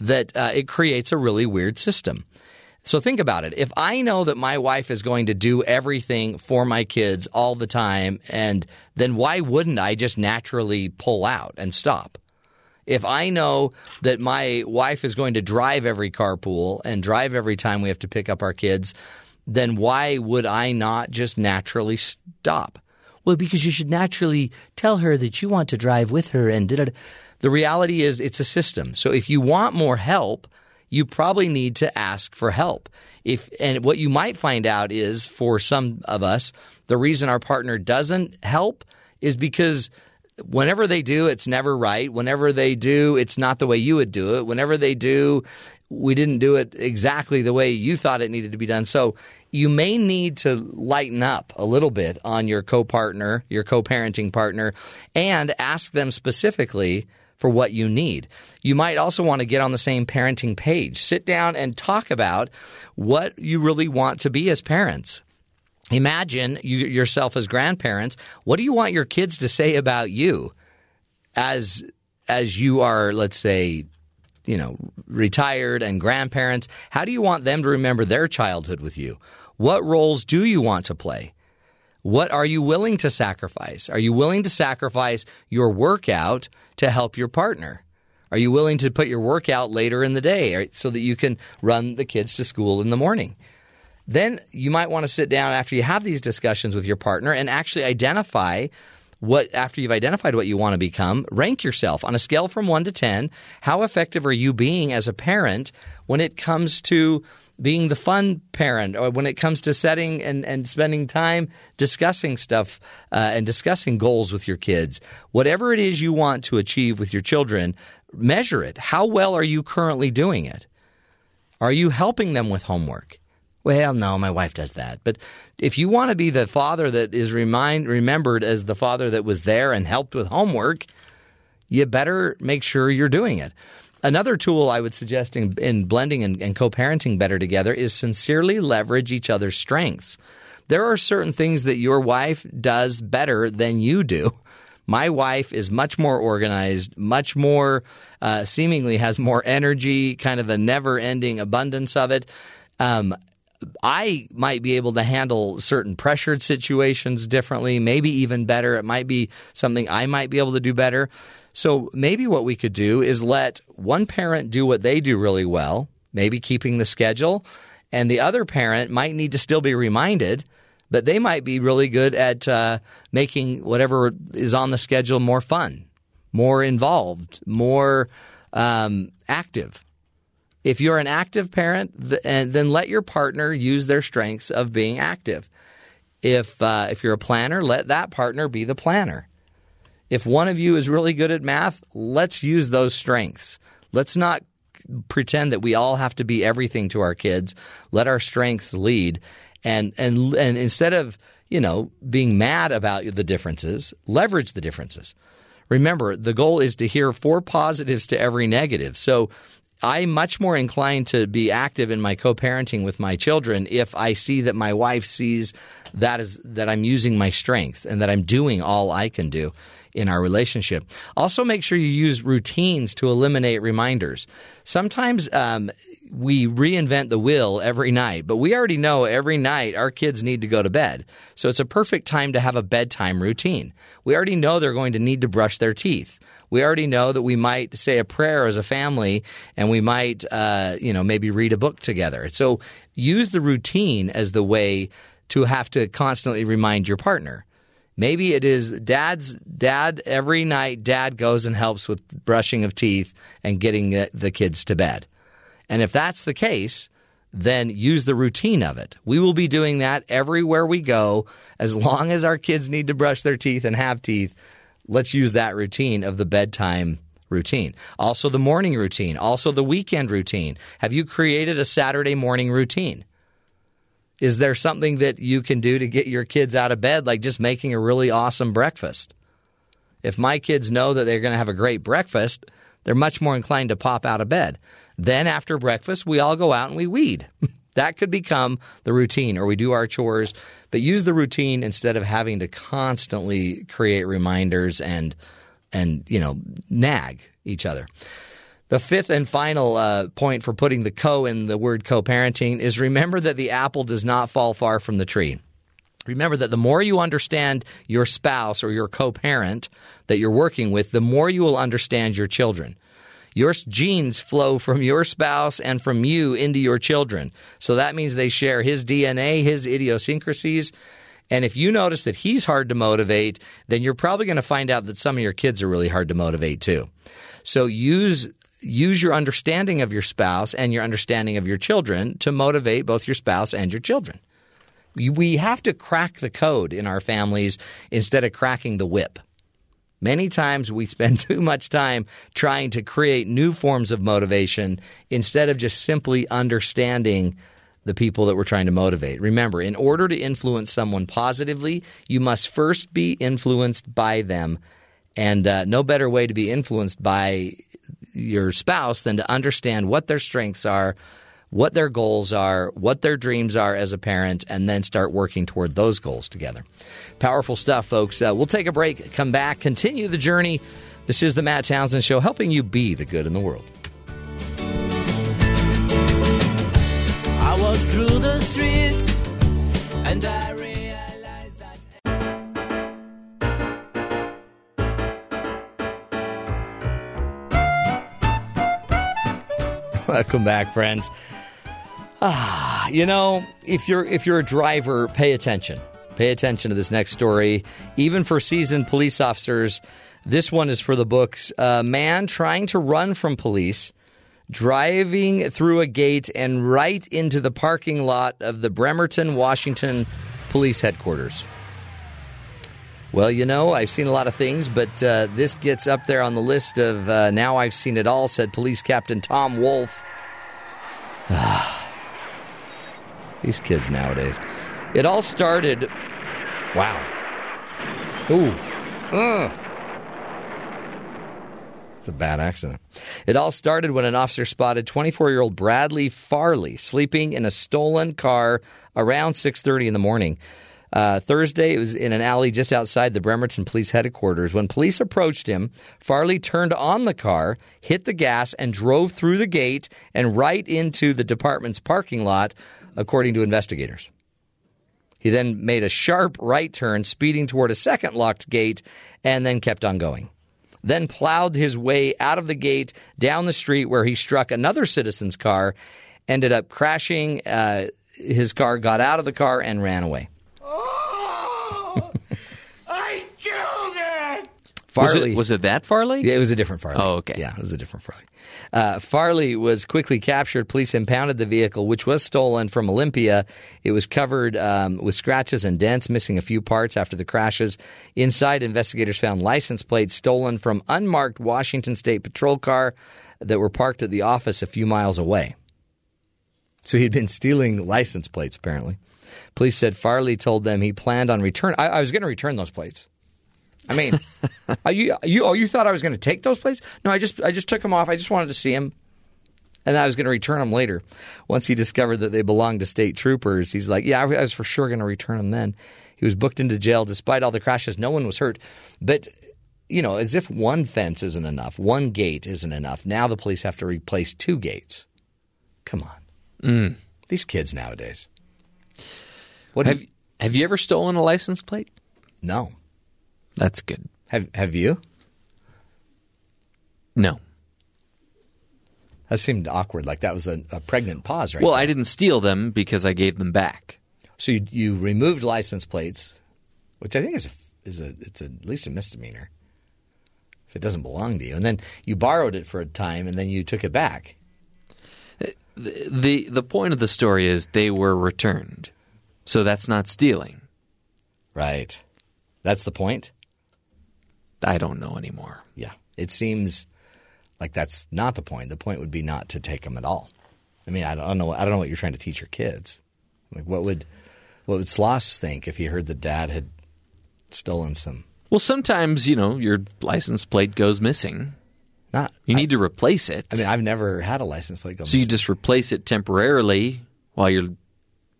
that uh, it creates a really weird system. So think about it. If I know that my wife is going to do everything for my kids all the time, and then why wouldn't I just naturally pull out and stop? If I know that my wife is going to drive every carpool and drive every time we have to pick up our kids, then why would I not just naturally stop? Well, because you should naturally tell her that you want to drive with her and The reality is it's a system. So if you want more help, you probably need to ask for help. If and what you might find out is for some of us, the reason our partner doesn't help is because whenever they do, it's never right. Whenever they do, it's not the way you would do it. Whenever they do, we didn't do it exactly the way you thought it needed to be done. So you may need to lighten up a little bit on your co partner, your co parenting partner, and ask them specifically for what you need. You might also want to get on the same parenting page. Sit down and talk about what you really want to be as parents. Imagine you, yourself as grandparents. What do you want your kids to say about you as as you are, let's say, you know, retired and grandparents, how do you want them to remember their childhood with you? What roles do you want to play? What are you willing to sacrifice? Are you willing to sacrifice your workout to help your partner? Are you willing to put your workout later in the day so that you can run the kids to school in the morning? Then you might want to sit down after you have these discussions with your partner and actually identify what after you've identified what you want to become, rank yourself on a scale from 1 to 10. How effective are you being as a parent when it comes to being the fun parent or when it comes to setting and, and spending time discussing stuff uh, and discussing goals with your kids? Whatever it is you want to achieve with your children, measure it. How well are you currently doing it? Are you helping them with homework? Well, no, my wife does that. But if you want to be the father that is remind, remembered as the father that was there and helped with homework, you better make sure you're doing it. Another tool I would suggest in, in blending and, and co parenting better together is sincerely leverage each other's strengths. There are certain things that your wife does better than you do. My wife is much more organized, much more, uh, seemingly has more energy, kind of a never ending abundance of it. Um, I might be able to handle certain pressured situations differently, maybe even better. It might be something I might be able to do better. So maybe what we could do is let one parent do what they do really well, maybe keeping the schedule, and the other parent might need to still be reminded, but they might be really good at uh, making whatever is on the schedule more fun, more involved, more um, active. If you're an active parent, then let your partner use their strengths of being active. If uh, if you're a planner, let that partner be the planner. If one of you is really good at math, let's use those strengths. Let's not pretend that we all have to be everything to our kids. Let our strengths lead, and and and instead of you know being mad about the differences, leverage the differences. Remember, the goal is to hear four positives to every negative. So I'm much more inclined to be active in my co-parenting with my children if I see that my wife sees that is that I'm using my strength and that I'm doing all I can do in our relationship. Also, make sure you use routines to eliminate reminders. Sometimes um, we reinvent the wheel every night, but we already know every night our kids need to go to bed. So it's a perfect time to have a bedtime routine. We already know they're going to need to brush their teeth we already know that we might say a prayer as a family and we might, uh, you know, maybe read a book together. So use the routine as the way to have to constantly remind your partner. Maybe it is dad's dad every night dad goes and helps with brushing of teeth and getting the, the kids to bed. And if that's the case, then use the routine of it. We will be doing that everywhere we go. As long as our kids need to brush their teeth and have teeth, let's use that routine of the bedtime routine. Also, the morning routine. Also, the weekend routine. Have you created a Saturday morning routine? Is there something that you can do to get your kids out of bed, like just making a really awesome breakfast? If my kids know that they're going to have a great breakfast, they're much more inclined to pop out of bed. Then after breakfast, we all go out and we weed. (laughs) that could become the routine, or we do our chores, but use the routine instead of having to constantly create reminders and and you know nag each other. The fifth and final uh, point for putting the co in the word co-parenting is remember that the apple does not fall far from the tree. Remember that the more you understand your spouse or your co parent that you're working with, the more you will understand your children. Your genes flow from your spouse and from you into your children. So that means they share his DNA, his idiosyncrasies. And if you notice that he's hard to motivate, then you're probably going to find out that some of your kids are really hard to motivate too. So use use your understanding of your spouse and your understanding of your children to motivate both your spouse and your children. We have to crack the code in our families instead of cracking the whip. Many times we spend (laughs) too much time trying to create new forms of motivation instead of just simply understanding the people that we're trying to motivate. Remember, in order to influence someone positively, you must first be influenced by them. And uh, no better way to be influenced by your spouse than to understand what their strengths are, what their goals are, what their dreams are as a parent, and then start working toward those goals together. Powerful stuff, folks. Uh, we'll take a break, come back, continue the journey. This is the Matt Townsend Show, helping you be the good in the world. I walk through the streets and I that. Welcome back, friends. Ah, you know, if you're if you're a driver, pay attention. Pay attention to this next story. Even for seasoned police officers, this one is for the books. A man trying to run from police, driving through a gate and right into the parking lot of the Bremerton, Washington police headquarters. Well, you know, I've seen a lot of things, but uh, this gets up there on the list of uh, now I've seen it all, said Police Captain Tom Wolf. These kids nowadays. It all started. Wow. Ooh. Ugh. It's a bad accident. It all started when an officer spotted 24-year-old Bradley Farley sleeping in a stolen car around 6:30 in the morning. Uh, Thursday, it was in an alley just outside the Bremerton Police Headquarters. When police approached him, Farley turned on the car, hit the gas, and drove through the gate and right into the department's parking lot, according to investigators. He then made a sharp right turn, speeding toward a second locked gate, and then kept on going. Then plowed his way out of the gate down the street where he struck another citizen's car, ended up crashing. Uh, his car got out of the car and ran away. I killed it! Was Farley it, was it that Farley? Yeah, it was a different Farley. Oh, okay. Yeah, it was a different Farley. Uh, Farley was quickly captured. Police impounded the vehicle, which was stolen from Olympia. It was covered um, with scratches and dents, missing a few parts after the crashes. Inside, investigators found license plates stolen from unmarked Washington State patrol car that were parked at the office a few miles away. So he'd been stealing license plates, apparently. Police said Farley told them he planned on return. I, I was going to return those plates. I mean, (laughs) are you you oh you thought I was going to take those plates? No, I just I just took them off. I just wanted to see them, and I was going to return them later. Once he discovered that they belonged to state troopers, he's like, yeah, I was for sure going to return them. Then he was booked into jail despite all the crashes. No one was hurt, but you know, as if one fence isn't enough, one gate isn't enough. Now the police have to replace two gates. Come on, mm. these kids nowadays. What Have have Have you ever stolen a license plate? no? That's good. Have Have you? No. That seemed awkward. Like that was a, a pregnant pause, right? Well, there. I didn't steal them because I gave them back. So you, you removed license plates, which I think is a, is a it's a, at least a misdemeanor if it doesn't belong to you, and then you borrowed it for a time, and then you took it back. Uh, the, the the point of the story is they were returned, so that's not stealing. Right. That's the point. I don't know anymore. Yeah. It seems like that's not the point. The point would be not to take them at all. I mean, I don't know. I don't know what you're trying to teach your kids. Like, what would what would Sloss think if he heard that dad had stolen some? Well, sometimes you know your license plate goes missing. Not. You need to replace it. I mean, I've never had a license plate go. Missing. So you just replace it temporarily while you're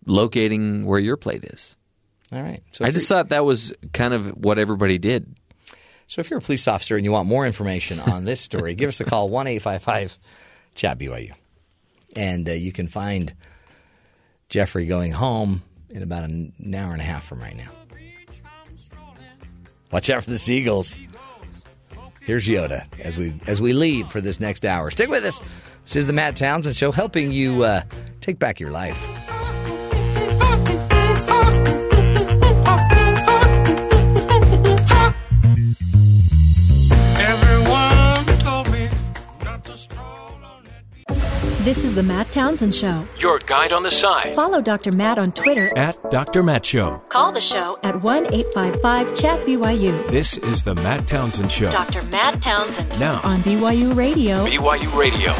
locating where your plate is. all right. So I just thought that was kind of what everybody did. So if you're a police officer and you want more information on this story, give us a call one eight five five chat BYU, and uh, you can find Jeffrey going home in about an hour and a half from right now. Watch out for the seagulls. Here's Yoda as we as we leave for this next hour. Stick with us. This is the Matt Townsend Show, helping you uh, take back your life. This is the Matt Townsend Show. Your guide on the side. Follow Dr. Matt on Twitter. At Dr. Matt Show. Call the show at 1 855 Chat BYU This is the Matt Townsend Show. Dr. Matt Townsend Now, on BYU Radio. BYU Radio.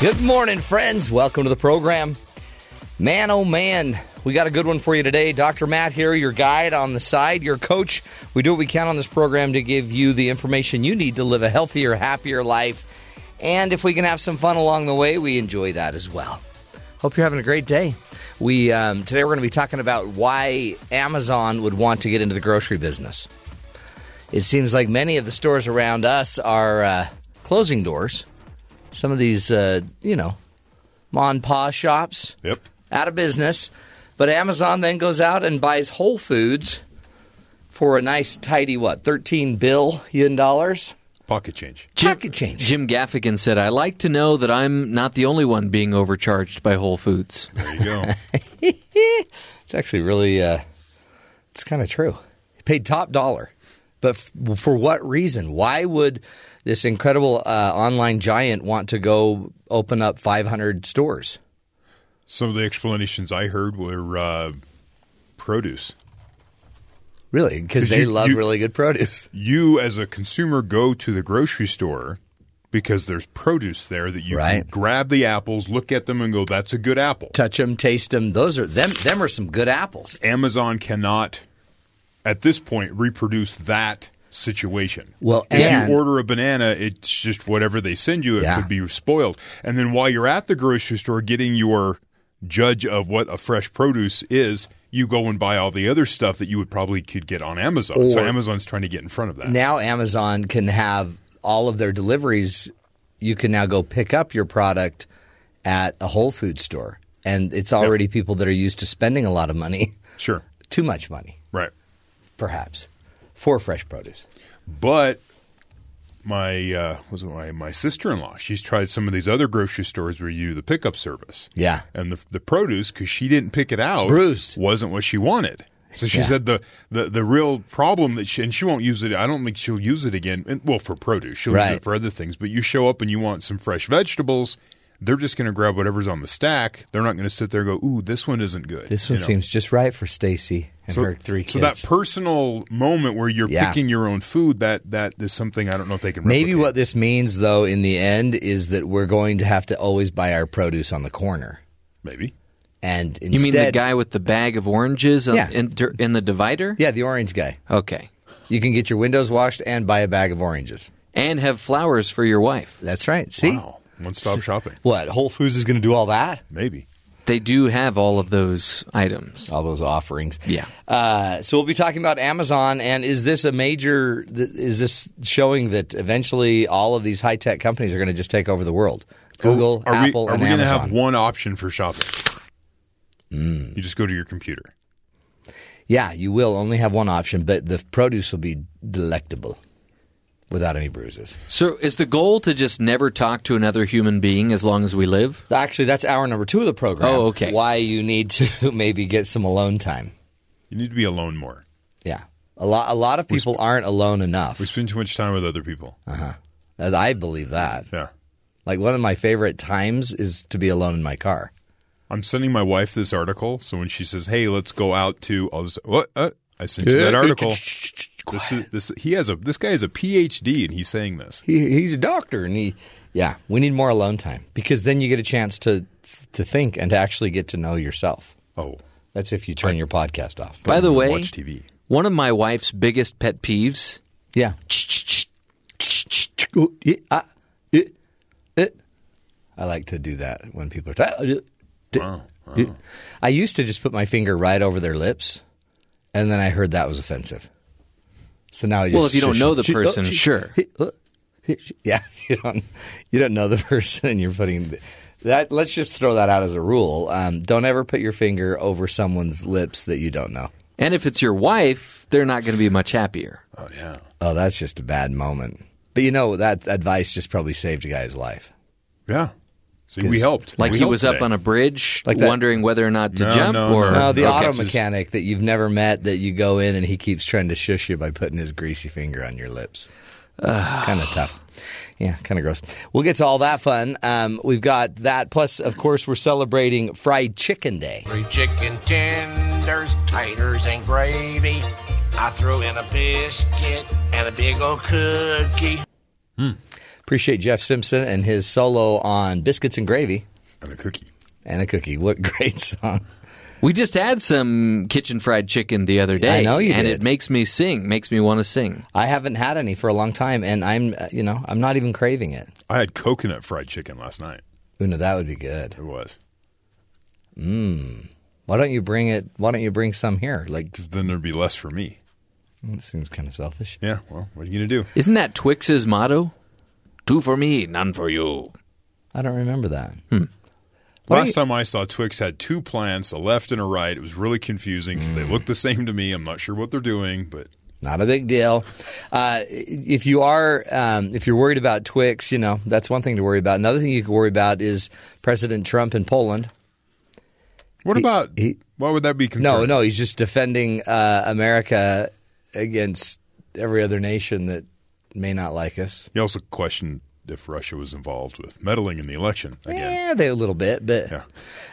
Good morning, friends. Welcome to the program. Man, oh man, we got a good one for you today. Dr. Matt here, your guide on the side, your coach. We do what we can on this program to give you the information you need to live a healthier, happier life. And if we can have some fun along the way, we enjoy that as well. Hope you're having a great day. We um, today we're going to be talking about why Amazon would want to get into the grocery business. It seems like many of the stores around us are uh, closing doors. Some of these, uh, you know, mon pa shops Yep. out of business. But Amazon then goes out and buys Whole Foods for a nice, tidy, what, 13 billion dollars? Pocket change. Pocket change. Jim Gaffigan said, "I like to know that I'm not the only one being overcharged by Whole Foods." There you go. (laughs) It's actually really, uh, it's kind of true. He paid top dollar. But f- for what reason? Why would this incredible uh, online giant want to go open up 500 stores? Some of the explanations I heard were uh, produce. Really? because they you- love you- really good produce. (laughs) You, as a consumer, go to the grocery store because there's produce there that you Right. can grab the apples, look at them, and go, "That's a good apple." Touch them, taste them. Those are them. Them are some good apples. Amazon cannot, at this point, reproduce that situation. Well, if and- you order a banana, it's just whatever they send you. It Yeah. could be spoiled. And then while you're at the grocery store getting your judge of what a fresh produce is, you go and buy all the other stuff that you would probably could get on Amazon. so Amazon's trying to get in front of that. now Amazon can have all of their deliveries. You can now go pick up your product at a Whole Food store, and it's already people that are used to spending a lot of money, (laughs) Sure. too much money, Right. perhaps, for fresh produce. But my uh, was it my my sister in law? She's tried some of these other grocery stores where you do the pickup service. Yeah. and the the produce because she didn't pick it out, Bruised. wasn't what she wanted. So she Yeah. said the, the the real problem that she and she won't use it. I don't think she'll use it again. And, well, for produce, she'll use it for other things. But you show up and you want some fresh vegetables. They're just going to grab whatever's on the stack. They're not going to sit there and go, "Ooh, this one isn't good." This one You know? seems just right for Stacy and her three kids. So that personal moment where you're Yeah. picking your own food, that that is something I don't know if they can. Maybe what this means, though, in the end, is that we're going to have to always buy our produce on the corner, maybe and instead, You mean the guy with the bag of oranges Yeah. in, in the divider? Yeah, the orange guy. Okay. You can get your windows washed and buy a bag of oranges. And have flowers for your wife. That's right. See, wow, one stop shopping. what Whole Foods is going to do all that? Maybe They do have all of those items. all those offerings. Yeah. Uh, so we'll be talking about Amazon, and is this a major? th- Is this showing that eventually all of these high tech companies are going to just take over the world? Google, are Apple, we, are and we going to have one option for shopping? Mm. You just go to your computer. yeah, you will only have one option, but the produce will be delectable, without any bruises. So is the goal to just never talk to another human being as long as we live? Actually, that's hour number two of the program. Oh, okay. Why you need to (laughs) maybe get some alone time. You need to be alone more. Yeah, a lot. A lot of people aren't alone enough. We spend too much time with other people. Uh huh. As I believe that. Yeah. Like one of my favorite times is to be alone in my car. I'm sending my wife this article, so when she says, "Hey, let's go out to," I'll just what? Uh, I sent you that article. (laughs) This is this. He has a this guy has a PhD, and he's saying this. He, he's a doctor, and he, yeah, we need more alone time because then you get a chance to to think and to actually get to know yourself. Oh, That's if you turn your podcast off. By the way, watch TV. one of my wife's biggest pet peeves. Yeah. Yeah. I like to do that when people are talking. I used to just put my finger right over their lips, and then I heard that was offensive. So now I just Well, if you don't shush know them. the person, sure. Yeah, (laughs) you don't you don't know the (laughs) person, and you're putting that. Let's just throw that out as a rule. Um, don't ever put your finger over someone's lips that you don't know. And if it's your wife, they're not going to be much happier. Oh yeah. Oh, that's just a bad moment. But you know that advice just probably saved a guy's life. Yeah. See, we helped. Like We he helped was up on a bridge, Like that- wondering whether or not to No, jump, no, or no. No, the Okay. auto Just- mechanic that you've never met that you go in and he keeps trying to shush you by putting his greasy finger on your lips. kind of (sighs) tough. Yeah, kind of gross. We'll get to all that fun. Um, we've got that. Plus, of course, we're celebrating Fried Chicken Day. Three chicken tenders, taters, and gravy. I threw in a biscuit and a big old cookie. Appreciate Jeff Simpson and his solo on Biscuits and Gravy and a cookie. and a cookie. What (laughs) great song. we just had some kitchen fried chicken the other day. I know you and did. it makes me sing, makes me want to sing. I haven't had any for a long time, and I'm, uh, you know, I'm not even craving it. I had coconut fried chicken last night. Ooh, no, that would be good. It was. Mmm. Why don't you bring it? Why don't you bring some here? Like Then there'd be less for me. it seems kind of selfish. Yeah. Well, what are you gonna do? Isn't that Twix's motto? Two for me, none for you. I don't remember that. Why don't Last you- time I saw Twix had two plants, a left and a right. It was really confusing 'cause Mm. they look the same to me. I'm not sure what they're doing, but Not a big deal. Uh, if you are, um, if you're worried about Twix, you know that's one thing to worry about. Another thing you can worry about is President Trump in Poland. what about he- why would that be No, concerning? no, he's just defending uh, America against every other nation that may not like us. He also questioned if Russia was involved with meddling in the election again. Yeah, they a little bit, but Yeah.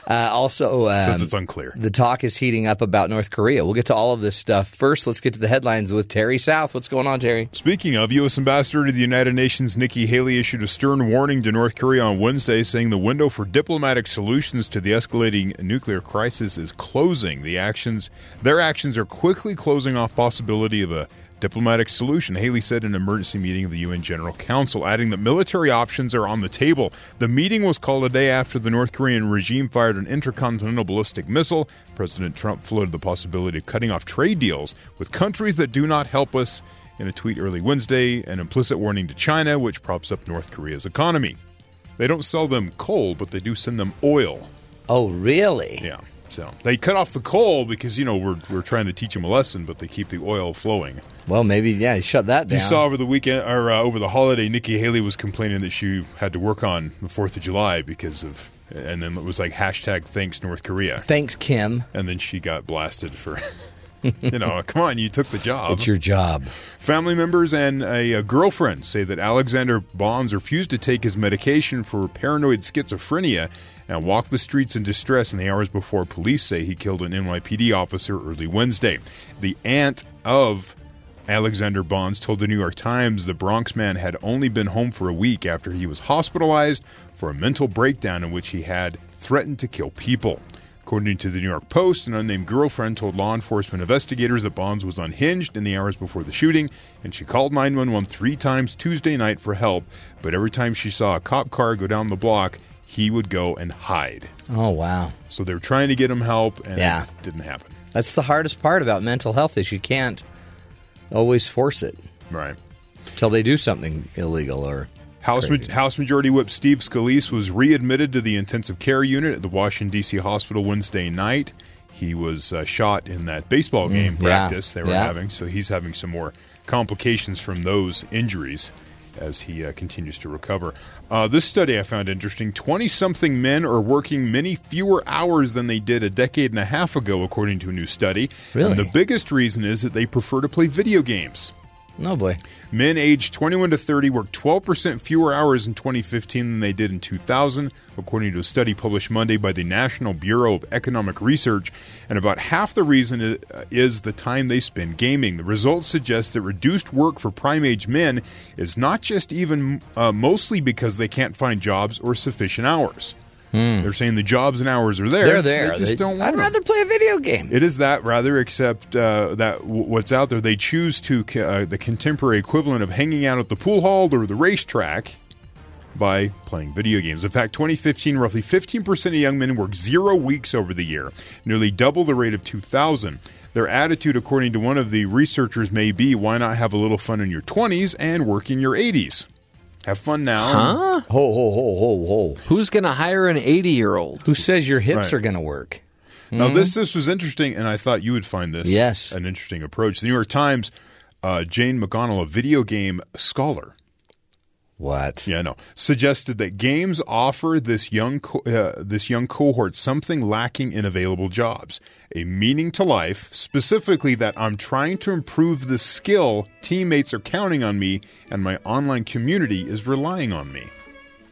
uh, also um, Says it's unclear. The talk is heating up about North Korea. We'll get to all of this stuff first. Let's get to the headlines with Terry South. What's going on, Terry? Speaking of, U.S. Ambassador to the United Nations Nikki Haley issued a stern warning to North Korea on Wednesday, saying the window for diplomatic solutions to the escalating nuclear crisis is closing. The actions, their actions, are quickly closing off possibility of a diplomatic solution. Haley said in an emergency meeting of the UN General Council, adding that military options are on the table. The meeting was called a day after the North Korean regime fired an intercontinental ballistic missile. President Trump floated the possibility of cutting off trade deals with countries that do not help us in a tweet early Wednesday, an implicit warning to China, which props up North Korea's economy. They don't sell them coal, but they do send them oil. Oh, really? Yeah. So they cut off the coal because, you know, we're, we're trying to teach them a lesson, but they keep the oil flowing. Well, maybe yeah. Shut that down. You saw over the weekend or uh, over the holiday, Nikki Haley was complaining that she had to work on the 4th of July because of, and then it was like hashtag thanks North Korea. Thanks, Kim. And then she got blasted for, (laughs) you know, come on, you took the job. It's your job. Family members and a, a girlfriend say that Alexander Bonds refused to take his medication for paranoid schizophrenia and walked the streets in distress in the hours before police say he killed an NYPD officer early Wednesday. The aunt of Alexander Bonds told the New York Times the Bronx man had only been home for a week after he was hospitalized for a mental breakdown in which he had threatened to kill people. According to the New York Post, an unnamed girlfriend told law enforcement investigators that Bonds was unhinged in the hours before the shooting, and she called 911 three times Tuesday night for help, but every time she saw a cop car go down the block, he would go and hide. Oh, wow. So they were trying to get him help, and Yeah. it didn't happen. That's the hardest part about mental health is you can't always force it Right. until they do something illegal or House, Crazy. House Majority Whip Steve Scalise was readmitted to the intensive care unit at the Washington, D.C. hospital Wednesday night. He was uh, shot in that baseball game Mm, yeah. practice they were Yeah. having, so he's having some more complications from those injuries as he uh, continues to recover. Uh, this study I found interesting 20 something men are working many fewer hours than they did a decade and a half ago, according to a new study. Really? And the biggest reason is that they prefer to play video games. No boy. Men aged 21 to 30 worked 12% fewer hours in 2015 than they did in 2000, according to a study published Monday by the National Bureau of Economic Research. And about half the reason is the time they spend gaming. The results suggest that reduced work for prime age men is not just even uh, mostly because they can't find jobs or sufficient hours. They're saying the jobs and hours are there. They're there. They just They- don't want I'd them. rather play a video game. It is that rather, except uh, that w- what's out there, they choose to c- uh, the contemporary equivalent of hanging out at the pool hall or the racetrack by playing video games. In fact, 2015, roughly 15% of young men worked zero weeks over the year, nearly double the rate of 2000. Their attitude, according to one of the researchers, may be why not have a little fun in your 20s and work in your 80s? Have fun now. Huh? Ho ho ho ho ho. Who's going to hire an 80 year old? Who says your hips Right. are going to work? Now, this this was interesting, and I thought you would find this Yes. an interesting approach. The New York Times, uh, Jane McConnell, a video game scholar, What? yeah, no, suggested that games offer this young co- uh, this young cohort something lacking in available jobs: a meaning to life. Specifically, that I'm trying to improve the skill teammates are counting on me, and my online community is relying on me.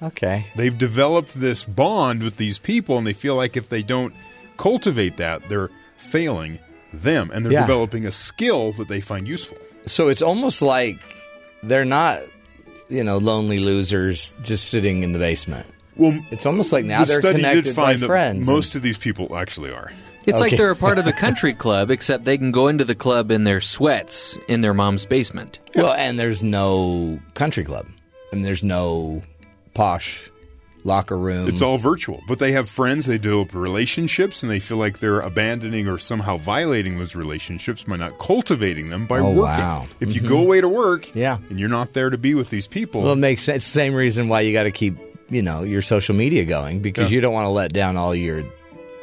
Okay. They've developed this bond with these people, and they feel like if they don't cultivate that, they're failing them, and they're Yeah. developing a skill that they find useful. So it's almost like they're not, you know, lonely losers just sitting in the basement. Well, It's almost like now the they're study connected did by find that friends. most of these people actually are. It's like they're a part of the (laughs) country club, except they can go into the club in their sweats in their mom's basement. Well, and there's no country club, and there's no posh locker room. It's all virtual, but they have friends, they develop relationships, and they feel like they're abandoning or somehow violating those relationships by not cultivating them by Oh, working. wow. If you mm-hmm. go away to work, Yeah. and you're not there to be with these people, Well, it makes sense. It's the same reason why you got to keep, you know, your social media going because Yeah. you don't want to let down all your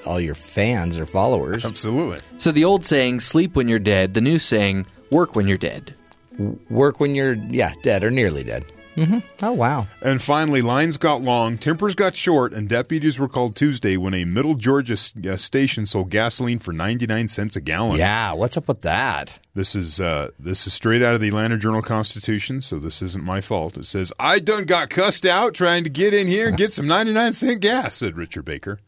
all your fans or followers. absolutely. So the old saying, sleep when you're dead, the new saying, work when you're dead. Work when you're yeah dead or nearly dead. Mm-hmm. Oh wow. And finally, lines got long, tempers got short, and deputies were called Tuesday when a Middle Georgia uh, station sold gasoline for 99 cents a gallon. Yeah, what's up with that? This is uh, this is straight out of the Atlanta Journal Constitution, so this isn't my fault. It says, "I done got cussed out trying to get in here and get some 99 cent gas," said Richard Baker.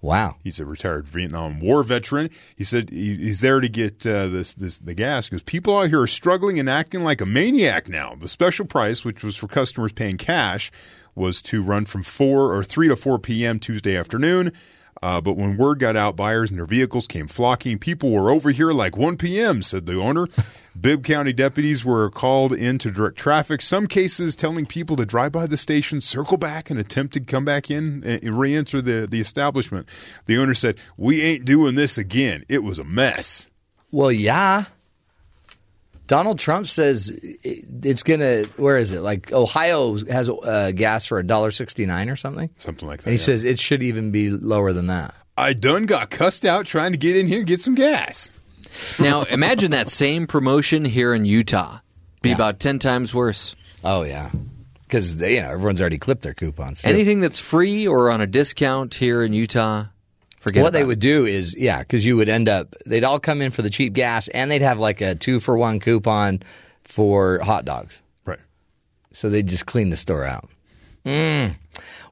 Wow. He's a retired Vietnam War veteran. He said he, he's there to get uh, this this the gas because people out here are struggling and acting like a maniac now. The special price, which was for customers paying cash, was to run from four or three to four p.m. Tuesday afternoon. Uh, but when word got out, buyers and their vehicles came flocking. People were over here like 1 p.m., said the owner. (laughs) Bibb County deputies were called in to direct traffic, some cases telling people to drive by the station, circle back, and attempt to come back in and re enter the, the establishment. The owner said, We ain't doing this again. It was a mess. Well, yeah. Donald Trump says it's gonna. Where is it? Like Ohio has uh, gas for a dollar sixty nine or something. Something like that. And he yeah. says it should even be lower than that. I done got cussed out trying to get in here and get some gas. Now, imagine that same promotion here in Utah. Be Yeah. about 10 times worse. Oh yeah, because you know everyone's already clipped their coupons. too. Anything that's free or on a discount here in Utah, forget what they it. would do is, yeah, because you would end up, they'd all come in for the cheap gas, and they'd have like a two for one coupon for hot dogs. Right. So they'd just clean the store out. Mm.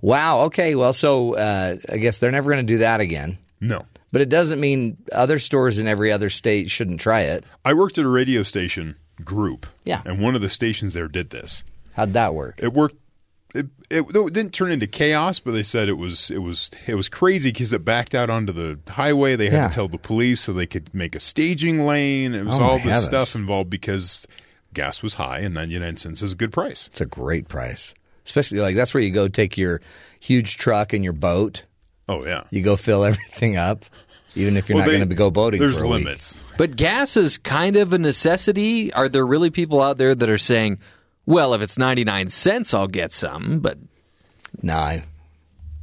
Wow. Okay. Well, so uh, I guess they're never going to do that again. No. But it doesn't mean other stores in every other state shouldn't try it. I worked at a radio station group. Yeah. And one of the stations there did this. How'd that work? It worked. It, it, it didn't turn into chaos, but they said it was it was it was crazy because it backed out onto the highway. They had Yeah. to tell the police so they could make a staging lane. It was Oh, all this heavens. stuff involved because gas was high and 99 cents is a good price. It's a great price. Especially like that's where you go take your huge truck and your boat. Oh yeah. You go fill (laughs) everything up, even if you're Well, not going to go boating There's for a week. limits. But gas is kind of a necessity. Are there really people out there that are saying, well, if it's 99 cents, I'll get some? But No, I,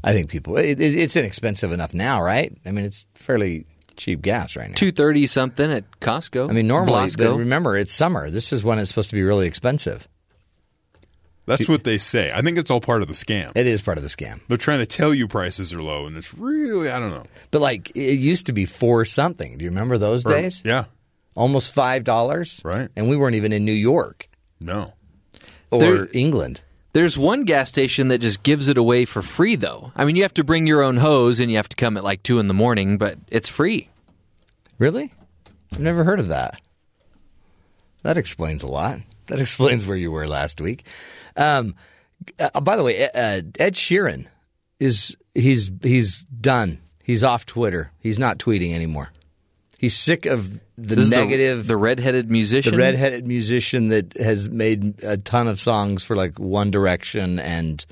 I think people. It, it, it's inexpensive enough now, right? I mean, it's fairly cheap gas right now. 230 something at Costco. I mean, normally, Blasco. remember, it's summer. This is when it's supposed to be really expensive. That's what they say. I think it's all part of the scam. It is part of the scam. They're trying to tell you prices are low, and it's really I don't know. But like, it used to be four something. Do you remember those days? Yeah. almost five dollars. Right. and we weren't even in New York No. Or There- England. There's one gas station that just gives it away for free, though. I mean, you have to bring your own hose and you have to come at like two in the morning, but it's free. Really? I've never heard of that. That explains a lot. (laughs) That explains where you were last week. Um, uh, by the way, uh, Ed Sheeran is he's he's done. He's off Twitter. He's not tweeting anymore. He's sick of the This is the- negative. the redheaded musician. the redheaded musician that has made a ton of songs for like One Direction and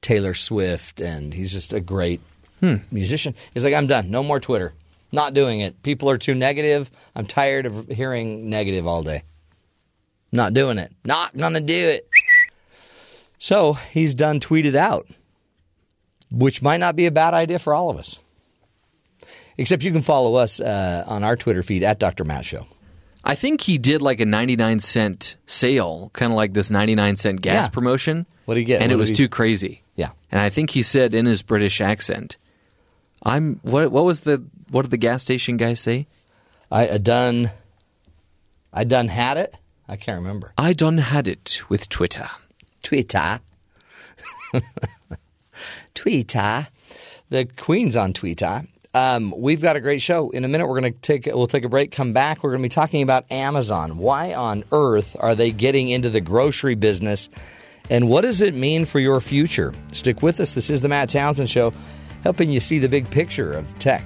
Taylor Swift, and he's just a great hmm. musician. He's like, I'm done. No more Twitter. Not doing it. People are too negative. I'm tired of hearing negative all day. Not doing it. Not gonna do it. So he's done tweeted out, which might not be a bad idea for all of us. Except you can follow us uh, on our Twitter feed at Dr. Matt Show. I think he did like a 99 cent sale, kind of like this 99 cent gas Yeah. promotion. What did he get? And What it was he- too crazy. Yeah. And I think he said in his British accent, "I'm what? What was the what did the gas station guy say? I uh, done. I done had it. I can't remember. I done had it with Twitter. Twitter. (laughs) Twitter. The Queen's on Twitter. Um, we've got a great show. In a minute, we're going to take we'll take a break. Come back. We're going to be talking about Amazon. Why on earth are they getting into the grocery business, and what does it mean for your future? Stick with us. This is the Matt Townsend Show, helping you see the big picture of tech.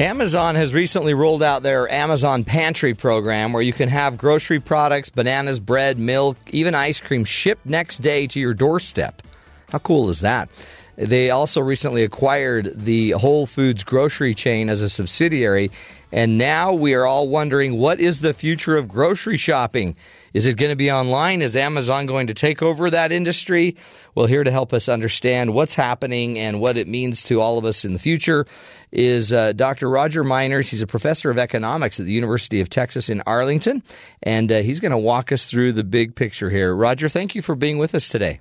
Amazon has recently rolled out their Amazon Pantry program where you can have grocery products, bananas, bread, milk, even ice cream shipped next day to your doorstep. How cool is that? They also recently acquired the Whole Foods grocery chain as a subsidiary, and now we are all wondering what is the future of grocery shopping? Is it going to be online? Is Amazon going to take over that industry? Well, here to help us understand what's happening and what it means to all of us in the future is uh, Dr. Roger Meiners. He's a professor of economics at the University of Texas in Arlington, and uh, he's going to walk us through the big picture here. Roger, thank you for being with us today.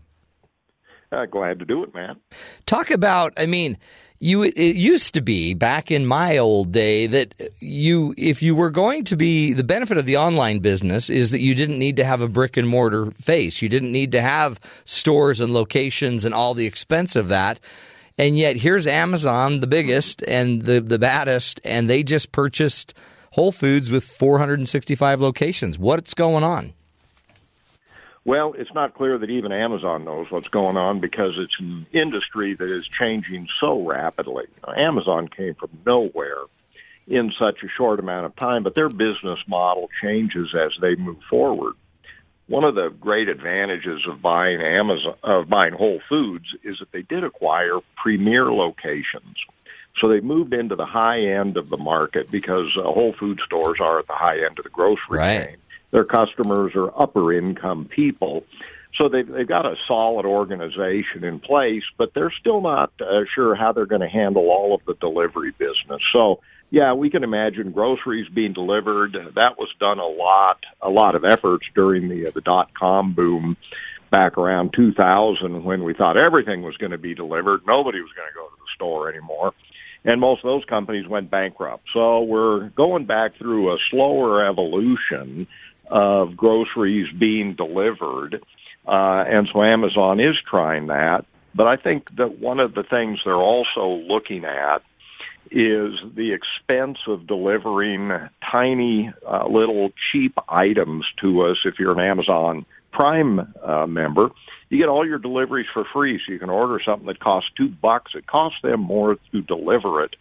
Uh, glad to do it, man. Talk about, I mean, you it used to be back in my old day that you if you were going to be the benefit of the online business is that you didn't need to have a brick and mortar face. You didn't need to have stores and locations and all the expense of that. And yet here's Amazon, the biggest and the the baddest, and they just purchased Whole Foods with 465 locations. What's going on? Well, it's not clear that even Amazon knows what's going on because it's an industry that is changing so rapidly. Amazon came from nowhere in such a short amount of time, but their business model changes as they move forward. One of the great advantages of buying Amazon of buying Whole Foods is that they did acquire premier locations. So they moved into the high end of the market because uh, Whole Food stores are at the high end of the grocery Right. chain. Their customers are upper income people. So they've, they've got a solid organization in place, but they're still not uh, sure how they're going to handle all of the delivery business. So, yeah, we can imagine groceries being delivered. That was done a lot, a lot of efforts during the uh, the dot com boom back around 2000 when we thought everything was going to be delivered. Nobody was going to go to the store anymore. And most of those companies went bankrupt. So we're going back through a slower evolution of groceries being delivered. Uh, and so Amazon is trying that. But I think that one of the things they're also looking at is the expense of delivering tiny uh, little cheap items to us if you're an Amazon Prime uh, member. You get all your deliveries for free, so you can order something that costs two bucks. It costs them more to deliver it